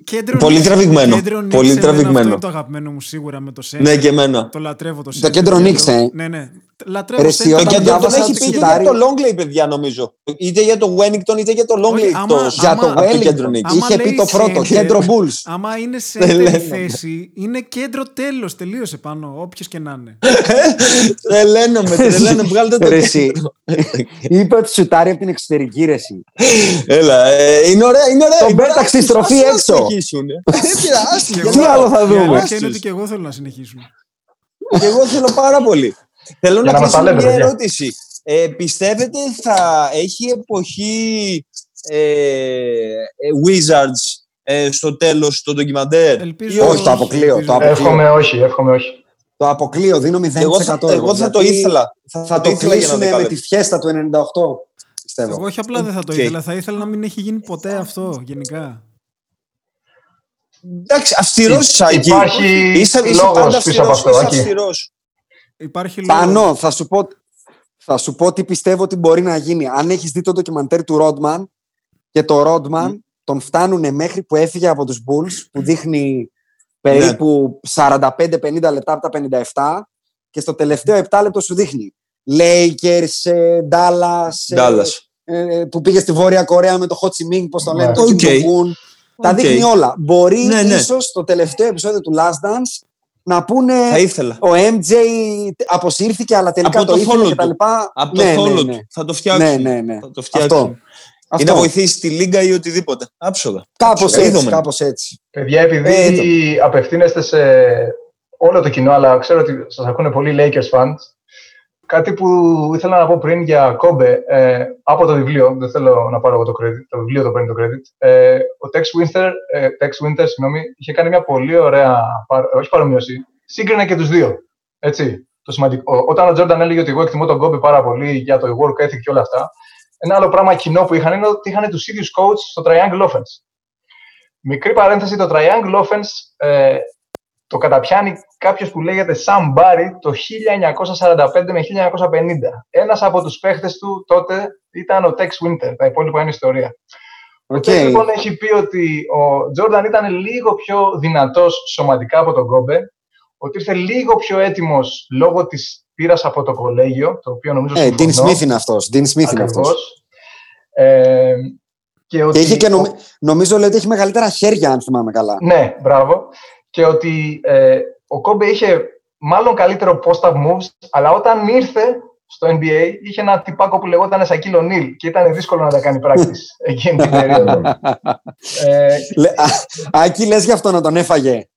Ε, Κέντρο πολύ τραβηγμένο. Κέντρο πολύ τραβηγμένο. Αυτό είναι το αγαπημένο μου σίγουρα με το Σέντ. Ναι, και εμένα. Το λατρεύω το Σέντ. Το κέντρο Νίξ, ε. Ναι, ναι. Λατρεύω Ρε, εσύ, center. όταν Το κέντρο τον διάβασα έχει το πει και σουτάρι- για το Longley, παιδιά, νομίζω. Είτε για το Wellington είτε για το Longley. Όχι, άμα- εκτός Για το άμα- από κέντρο Wellington. νίκη. Άμα Είχε πει λέει το πρώτο, center, κέντρο Bulls. Άμα είναι Δεν center η λένε. θέση, είναι κέντρο τέλος. Τελείωσε πάνω, όποιος και να είναι. Τρελαίνομαι, τρελαίνομαι. Βγάλτε το Ρε, εσύ. κέντρο. Είπε ότι σουτάρει από την εξωτερική ρεση. Έλα, ε, είναι ωραία, είναι ωραία. Τον είναι πέταξε ωραία. στη στροφή Ας- ας έξω. συνεχίσουν, ε. Δεν πειράζει. Και για Τι να- άλλο θα Η δούμε; αλήθεια είναι ότι και εγώ θέλω να συνεχίσουν. Και εγώ θέλω πάρα πολύ. Θέλω Για να να μας τα κλείσω με λέτε, μια παιδιά. ερώτηση. Ε, πιστεύετε θα έχει εποχή ε, ε, Wizards ε, στο τέλος το ντοκιμαντέρ; Ελπίζω Όχι, το αποκλείω. ελπίζω. Το αποκλείω. Εύχομαι όχι, εύχομαι όχι. Το αποκλείω, δίνω 0%. Εγώ θα, εγώ θα το γιατί ήθελα. Θα, Θα το ήθελα για κλείσουν ένα με τη δεκάλεπτο. φιέστα του 98. Πιστεύω. Εγώ όχι απλά δεν θα το Οκ. ήθελα, θα ήθελα να μην έχει γίνει ποτέ αυτό γενικά. Εντάξει, αυστηρός Άκη. Υπάρχει Είσαι, είσαι λόγος πάντα πίσω από αυστηρός, αυτό, είσαι Άκη. αυστηρός. Υπάρχει λόγος. Πάνω, θα σου πω, θα σου πω τι πιστεύω ότι μπορεί να γίνει. Αν έχεις δει το ντοκιμαντέρ του Ρόντμαν και το Ρόντμαν τον φτάνουν μέχρι που έφυγε από τους Bulls που δείχνει περίπου 45-50 λεπτά από τα 57 και στο τελευταίο 7 λεπτό σου δείχνει Lakers, ε, Dallas, ε, Dallas. ε, που πήγε στη Βόρεια Κορέα με το Ho Chi Minh, πώς το λένε, Ναι. το OK. Kim Jong-un. Τα Οκ. δείχνει όλα. Μπορεί Ναι, ναι. ίσως στο τελευταίο επεισόδιο του Last Dance να πούνε Θα ήθελα. ο MJ αποσύρθηκε, αλλά τελικά Από το, το ήθελε θόλο και τα του. λοιπά. Από το ναι, θόλο ναι, του. ναι. Θα το φτιάξουν. Ναι, ναι, ναι. Θα το φτιάξουν. Αυτό. Ή να Αυτό. βοηθήσει τη Λίγκα ή οτιδήποτε. Άψογα. Κάπως Άψογα. έτσι, Είδαμε. κάπως έτσι. Παιδιά, επειδή Ε, το- απευθύνεστε σε όλο το κοινό, αλλά ξέρω ότι σας ακούνε πολλοί Lakers fans, κάτι που ήθελα να πω πριν για Κόμπε, ε, από το βιβλίο, δεν θέλω να πάρω εγώ το credit, το βιβλίο το παίρνει το credit, ε, ο Tex Winter, ε, Tex Winter συγγνώμη, είχε κάνει μια πολύ ωραία, παρ- όχι παρομοίωση, σύγκρινε και τους δύο. Έτσι, το σημαντικό. Ο- Όταν ο Τζόρνταν έλεγε ότι εγώ εκτιμώ τον Κόμπε πάρα πολύ για το work ethic και όλα αυτά, ένα άλλο πράγμα κοινό που είχαν είναι ότι είχαν τους ίδιους coach στο Triangle Offense. Μικρή παρένθεση, το Triangle Offense ε, το το πιάνει κάποιος που λέγεται Sam Barry το 1945 με 1950. Ένας από τους παίχτες του τότε ήταν ο Tex Winter. Τα υπόλοιπα είναι ιστορία. Ο Οκ. Tex λοιπόν έχει πει ότι ο Τζόρνταν ήταν λίγο πιο δυνατός σωματικά από τον Κόμπε, ότι ήρθε λίγο πιο έτοιμος λόγω της πείρας από το κολέγιο, το οποίο νομίζω Ε, Dean συμφωνώ. Smith είναι αυτός. Dean Smith είναι αυτός. Ακριβώς. Ε, και ότι Και είχε και νομι- νομίζω λέει ότι έχει μεγαλύτερα χέρια, αν θυμάμαι καλά. Ναι, μπράβο. Και ότι ε, ο Κόμπε είχε μάλλον καλύτερο post-up moves, αλλά όταν ήρθε στο NBA είχε ένα τυπάκο που λεγόταν Σακίλ Ονίλ και ήταν δύσκολο να τα κάνει practice εκείνη την περίοδο. ε, Λε- Α, Άκη, λες γι' αυτό να τον έφαγε.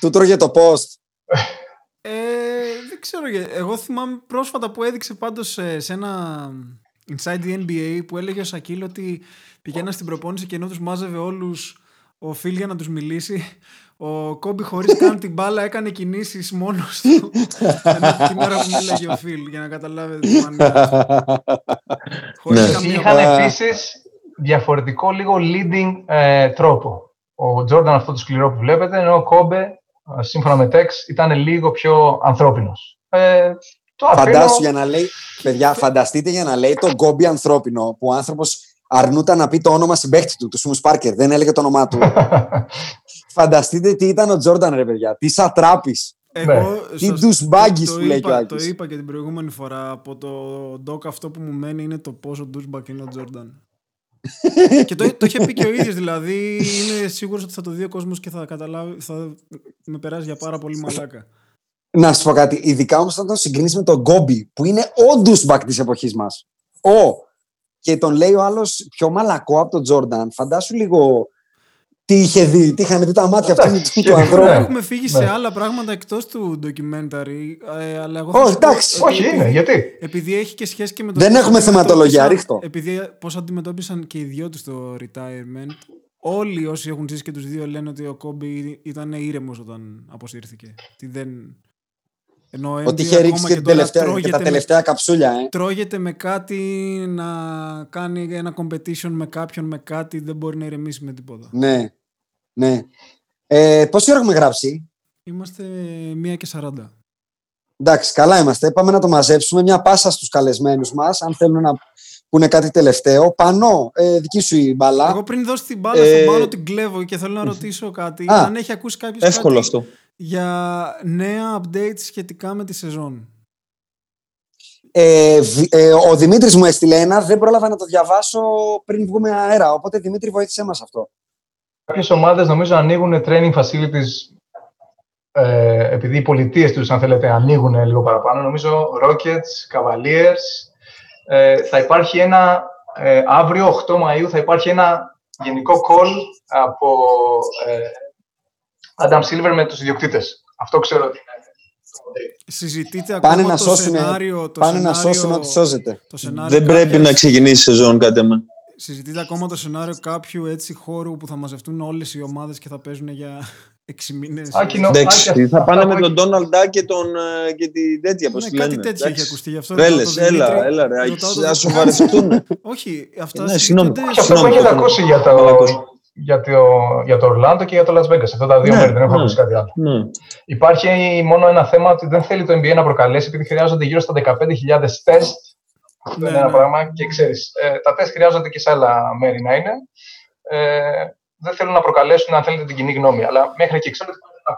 Του τρώγε το post. Ε, δεν ξέρω. για- Εγώ θυμάμαι πρόσφατα που έδειξε πάντως σε, σε ένα Inside the NBA που έλεγε ο Σακίλ ότι πηγαίναν στην προπόνηση και ενώ τους μάζευε όλους ο Φιλ για να τους μιλήσει ο Κόμπι χωρίς καν την μπάλα έκανε κινήσεις μόνος του ενώ την ώρα που μίλαγε ο Φιλ για να καταλάβετε τη μανία του. Χωρίς Ναι. καμία είχαν μπάλα. επίσης διαφορετικό λίγο leading ε, τρόπο. Ο Τζόρνταν αυτό το σκληρό που βλέπετε, ενώ ο Κόμπε, ε, σύμφωνα με Tex, ήταν λίγο πιο ανθρώπινος. Ε, το αφήνω... Φαντάσου για να λέει, παιδιά, φανταστείτε για να λέει τον κόμπι ανθρώπινο που ο άνθρωπος αρνούταν να πει το όνομα συμπέχτη του, του Σούμου Πάρκερ, δεν έλεγε το όνομά του. Φανταστείτε τι ήταν ο Τζόρνταν, ρε παιδιά. Τι σατράπης. Εγώ Τι σας- douchebaggis το που λέει και ο είπα- Άκης. Το είπα και την προηγούμενη φορά από το doc αυτό που μου μένει είναι το πόσο douchebag είναι ο Τζόρνταν. και το, το είχε πει και ο ίδιος δηλαδή είναι σίγουρος ότι θα το δει ο κόσμος και θα καταλάβει θα με περάσει για πάρα πολύ μαλάκα. Να σου πω κάτι. Ειδικά όμως όταν τον συγκρίνεις με τον Κόμπε, που είναι ο douchebag της εποχής μας. Ο. Και τον λέει ο άλλος πιο μαλάκα από τον Τζόρνταν. Φαντάσου λίγο τι είχε δει, τι είχαν δει τα μάτια αυτού Εντάξει, του, και- του ανθρώπου. Ναι. Έχουμε φύγει σε Ναι. άλλα πράγματα εκτός του documentary ε, αλλά εγώ Όχι, θα σου πω εντάξει. ότι Όχι, είναι, επειδή- γιατί; Επειδή έχει και σχέση και με το Δεν πώς έχουμε θεματολογία, αντιμετώπισαν- ρίχτω. Επειδή πώς αντιμετώπισαν και οι δυο τους το retirement, όλοι όσοι έχουν ζήσει και τους δύο λένε ότι ο Κόμπι ήταν ήρεμος όταν αποσύρθηκε. Τι δεν. Ενώ ο Ότι MJ είχε ακόμα ρίξει και, την τώρα τελευταία, και τρώγεται τα με- τελευταία καψούλια. Ε. Τρώγεται με κάτι να κάνει ένα competition με κάποιον με κάτι, δεν μπορεί να ηρεμήσει με τίποτα. Ναι. ναι. Ε, πόση ώρα έχουμε γράψει; Είμαστε μία και 40. Εντάξει, καλά είμαστε. Πάμε να το μαζέψουμε. Μια πάσα στους καλεσμένους μας, αν θέλουν να πούνε κάτι τελευταίο. Πανώ, ε, δική σου η μπαλά. Εγώ πριν δώσει την μπάλα Ε, στον πάνω την κλέβω και θέλω να ρωτήσω κάτι. Α, αν έχει ακούσει κάποιος Εύκολο αυτό. Για νέα updates σχετικά με τη σεζόν. Ε, ε, ο Δημήτρης μου έστειλε ένα, δεν πρόλαβα να το διαβάσω πριν βγούμε αέρα. Οπότε Δημήτρη, βοήθησέ μας αυτό. Κάποιες ομάδες νομίζω ανοίγουν training facilities ε, επειδή οι πολιτείες τους, αν θέλετε, ανοίγουν λίγο παραπάνω. Νομίζω Rockets, Cavaliers. Ε, θα υπάρχει ένα, ε, αύριο 8 Μαΐου θα υπάρχει ένα γενικό call από ε, Adam Silver με τους ιδιοκτήτες. Αυτό ξέρω ότι είναι. Συζητείτε ακόμα πάνε να το σώσουν, σενάριο, το πάνε να σώσουν ό,τι σώζεται. Δεν πρέπει να ξεκινήσει η σεζόν κάτι με. Συζητείτε ακόμα το σενάριο κάποιου έτσι χώρου που θα μαζευτούν όλες οι ομάδες και θα παίζουν για έξι μήνες. Εντάξει, θα πάνε με τον Ντόναλντ Ντά και, τον, ε, και τη τέτοια, πώς ναι, κάτι τέτοιο έχει ακουστεί γι' αυτό. Βέλες, έλα, έλα ρε, ας σοβαρευτούν. Όχι, αυτά ναι, συγγνώμη. Αυτό που έχετε ακούσει για το, για το, για το Orlando και για το Las Vegas. Αυτά τα δύο ναι, μέρη, δεν έχω ναι, ακούσει κάτι άλλο. Ναι. Υπάρχει μόνο ένα θέμα ότι δεν θέλει το NBA να προκαλέσει, επειδή χρειάζονται γύρω στα 15.000 τεστ. Αυτό είναι ένα πράγμα και ξέρεις, ε, τα τεστ χρειάζονται και σε άλλα μέρη να είναι. Ε, δεν θέλουν να προκαλέσουν, αν θέλετε, την κοινή γνώμη. Αλλά μέχρι εκεί ξέρω ότι θα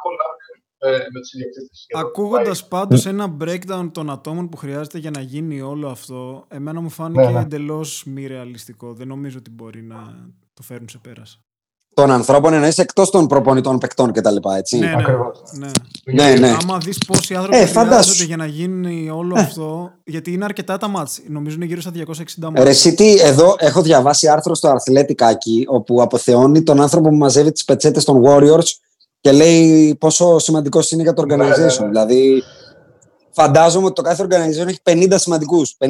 ε, με τους ιδιοκτήτες. Ακούγοντας πάντως ένα breakdown των ατόμων που χρειάζεται για να γίνει όλο αυτό, εμένα μου φάνηκε ναι, ναι. εντελώς μη ρεαλιστικό. Δεν νομίζω ότι μπορεί να το φέρουν σε πέρας. Των ανθρώπων εννοείς εκτός των προπονητών παικτών κτλ. Έτσι; Ναι, ναι, ναι. ναι, ναι. Άμα δεις πόσοι άνθρωποι ε, χρειάζονται για να γίνει όλο αυτό. Γιατί είναι αρκετά τα μάτς. Νομίζω είναι γύρω στα 260 μάτς. Ρε, εδώ έχω διαβάσει άρθρο στο Αρθλέτικάκι όπου αποθεώνει τον άνθρωπο που μαζεύει τις πετσέτες των Warriors και λέει πόσο σημαντικός είναι για το organization. Δηλαδή, φαντάζομαι ότι το κάθε organization έχει 50 σημαντικούς. 50.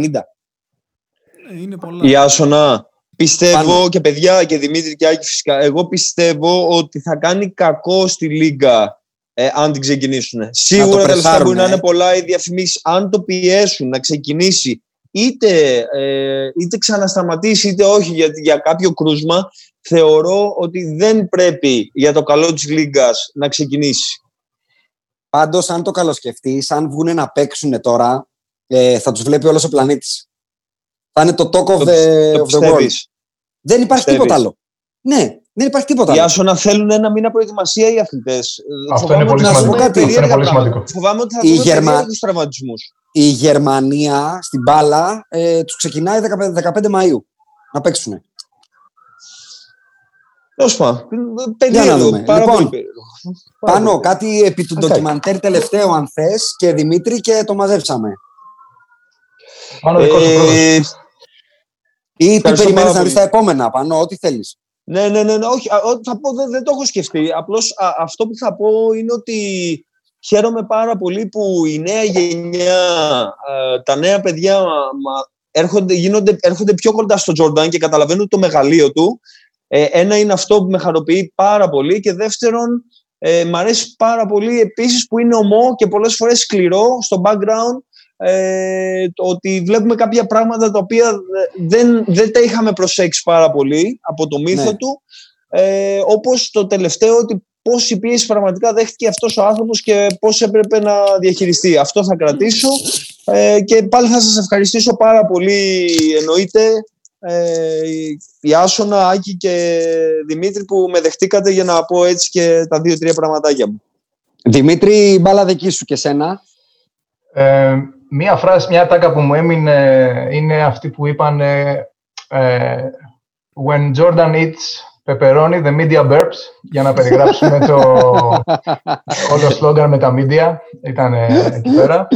Ε, είναι πολλά. Η Άσονα, Πιστεύω και παιδιά και Δημήτρη και Άκη φυσικά, εγώ πιστεύω ότι θα κάνει κακό στη Λίγκα ε, αν την ξεκινήσουν. Σίγουρα τα μπορεί να είναι πολλά οι διαφημίσεις. Αν το πιέσουν να ξεκινήσει είτε, ε, είτε ξανασταματήσει είτε όχι για, για κάποιο κρούσμα, θεωρώ ότι δεν πρέπει για το καλό της Λίγκας να ξεκινήσει. Πάντως, αν το καλοσκεφτείς, αν βγουν να παίξουν τώρα, ε, θα τους βλέπει όλος ο πλανήτης. Θα είναι το talk of the, of the world. Δεν υπάρχει τίποτα άλλο. Ναι, δεν υπάρχει τίποτα άλλο. Για να θέλουν ένα μήνα προετοιμασία οι αθλητές. Αυτό είναι πολύ σημαντικό. είναι πολύ σημαντικό. Φοβάμαι ότι θα δουν Γερμα... του τραυματισμούς. Η Γερμανία στην μπάλα ε, τους ξεκινάει 15, 15 Μαου να παίξουν. Τέλος πάντων. Για να δούμε. λοιπόν, πάνω κάτι επί του ντοκιμαντέρ τελευταίο, αν θες, και Δημήτρη, και το μαζέψαμε. Πάνω δικό σου ε, ή τι περιμένεις να δεις τα επόμενα πάνω, ό,τι θέλεις. Ναι, ναι, ναι, ναι, όχι, θα πω, δεν, δεν το έχω σκεφτεί. Απλώς αυτό που θα πω είναι ότι χαίρομαι πάρα πολύ που η νέα γενιά, τα νέα παιδιά έρχονται, γίνονται, έρχονται πιο κοντά στο Τζορντάν και καταλαβαίνουν το μεγαλείο του. Ε, ένα είναι αυτό που με χαροποιεί πάρα πολύ και δεύτερον, ε, μ' αρέσει πάρα πολύ επίσης που είναι ομό και πολλές φορές σκληρό στο background ε, ότι βλέπουμε κάποια πράγματα τα οποία δεν, δεν τα είχαμε προσέξει πάρα πολύ από το μύθο ναι. του ε, όπως το τελευταίο ότι πόση πίεση πραγματικά δέχτηκε αυτός ο άνθρωπος και πώς έπρεπε να διαχειριστεί. Αυτό θα κρατήσω ε, και πάλι θα σας ευχαριστήσω πάρα πολύ εννοείται ε, η Άσονα, Άκη και Δημήτρη που με δεχτήκατε για να πω έτσι και τα δύο-τρία πραγματάκια μου. Δημήτρη, μπάλα δική σου και σένα. Ε, μία φράση, μια ατάκα που μου έμεινε είναι αυτή που είπαν ε, When Jordan eats pepperoni, the media burps για να περιγράψουμε το όλο σλόγκαν με τα media. Ήταν εκεί πέρα.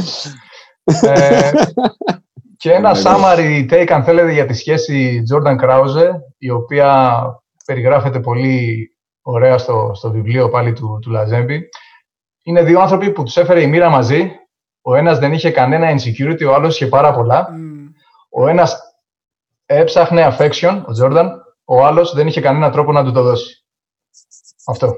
Ε, και ένα summary take, αν θέλετε, για τη σχέση Jordan Krause, η οποία περιγράφεται πολύ ωραία στο, στο βιβλίο πάλι του, του Λαζέμπη. Είναι δύο άνθρωποι που τους έφερε η μοίρα μαζί, ο ένας δεν είχε κανένα insecurity, ο άλλος είχε πάρα πολλά. Ο ένας έψαχνε affection, ο Τζόρνταν, ο άλλος δεν είχε κανένα τρόπο να του το δώσει. Αυτό.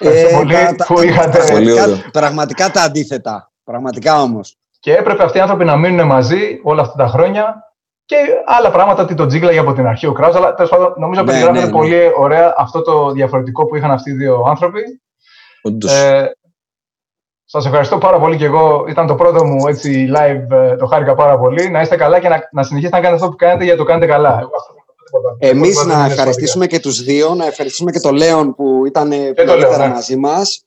Ευχαριστώ ε, πολύ τα, που είχατε... Πραγματικά, πραγματικά τα αντίθετα. Πραγματικά όμως. Και έπρεπε αυτοί οι άνθρωποι να μείνουν μαζί όλα αυτά τα χρόνια και άλλα πράγματα, ότι το τζίγκλαγε από την αρχή ο Κράουζ, αλλά τέλος πάντων νομίζω ναι, περιγράφεται ναι, ναι. πολύ ωραία αυτό το διαφορετικό που είχαν αυτοί οι δύο άνθρωποι. Ε, σας ευχαριστώ πάρα πολύ και εγώ. Ήταν το πρώτο μου έτσι live, ε, το χάρηκα πάρα πολύ. Να είστε καλά και να, να συνεχίσετε να κάνετε αυτό που κάνετε γιατί το κάνετε καλά. Εμείς να ευχαριστήσουμε και τους δύο, να ευχαριστήσουμε και τον Λέον που ήταν νωρίτερα ναι. μαζί μας.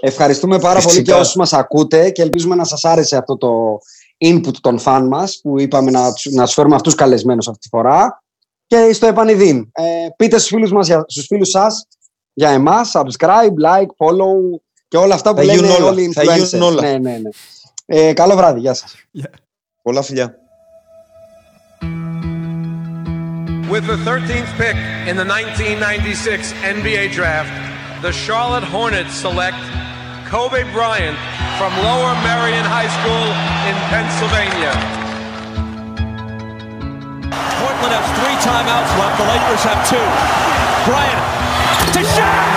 Ευχαριστούμε πάρα πολύ και όσους μας ακούτε και ελπίζουμε να σας άρεσε αυτό το input των φαν μας που είπαμε να, να τους φέρουμε αυτούς καλεσμένους αυτή τη φορά και στο επανειδήν. Ε, πείτε στους φίλους, μας, στους φίλους σας για εμάς, subscribe, like, follow και όλα αυτά που λένε όλα. όλοι οι Θα γίνουν influencers. όλα. Ναι, ναι, ναι. Ε, καλό βράδυ, γεια σας. Πολλά φιλιά. With the 13th pick in the 1996 NBA Draft, the Charlotte Hornets select Kobe Bryant from Lower Merion High School in Pennsylvania. Portland has three timeouts left. The Lakers have two. Bryant to shot.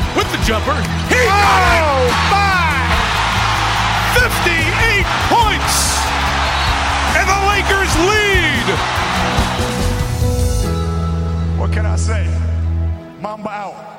with the jumper. He got it! Oh, my! 58 points! And the Lakers lead! What can I say? Mamba out.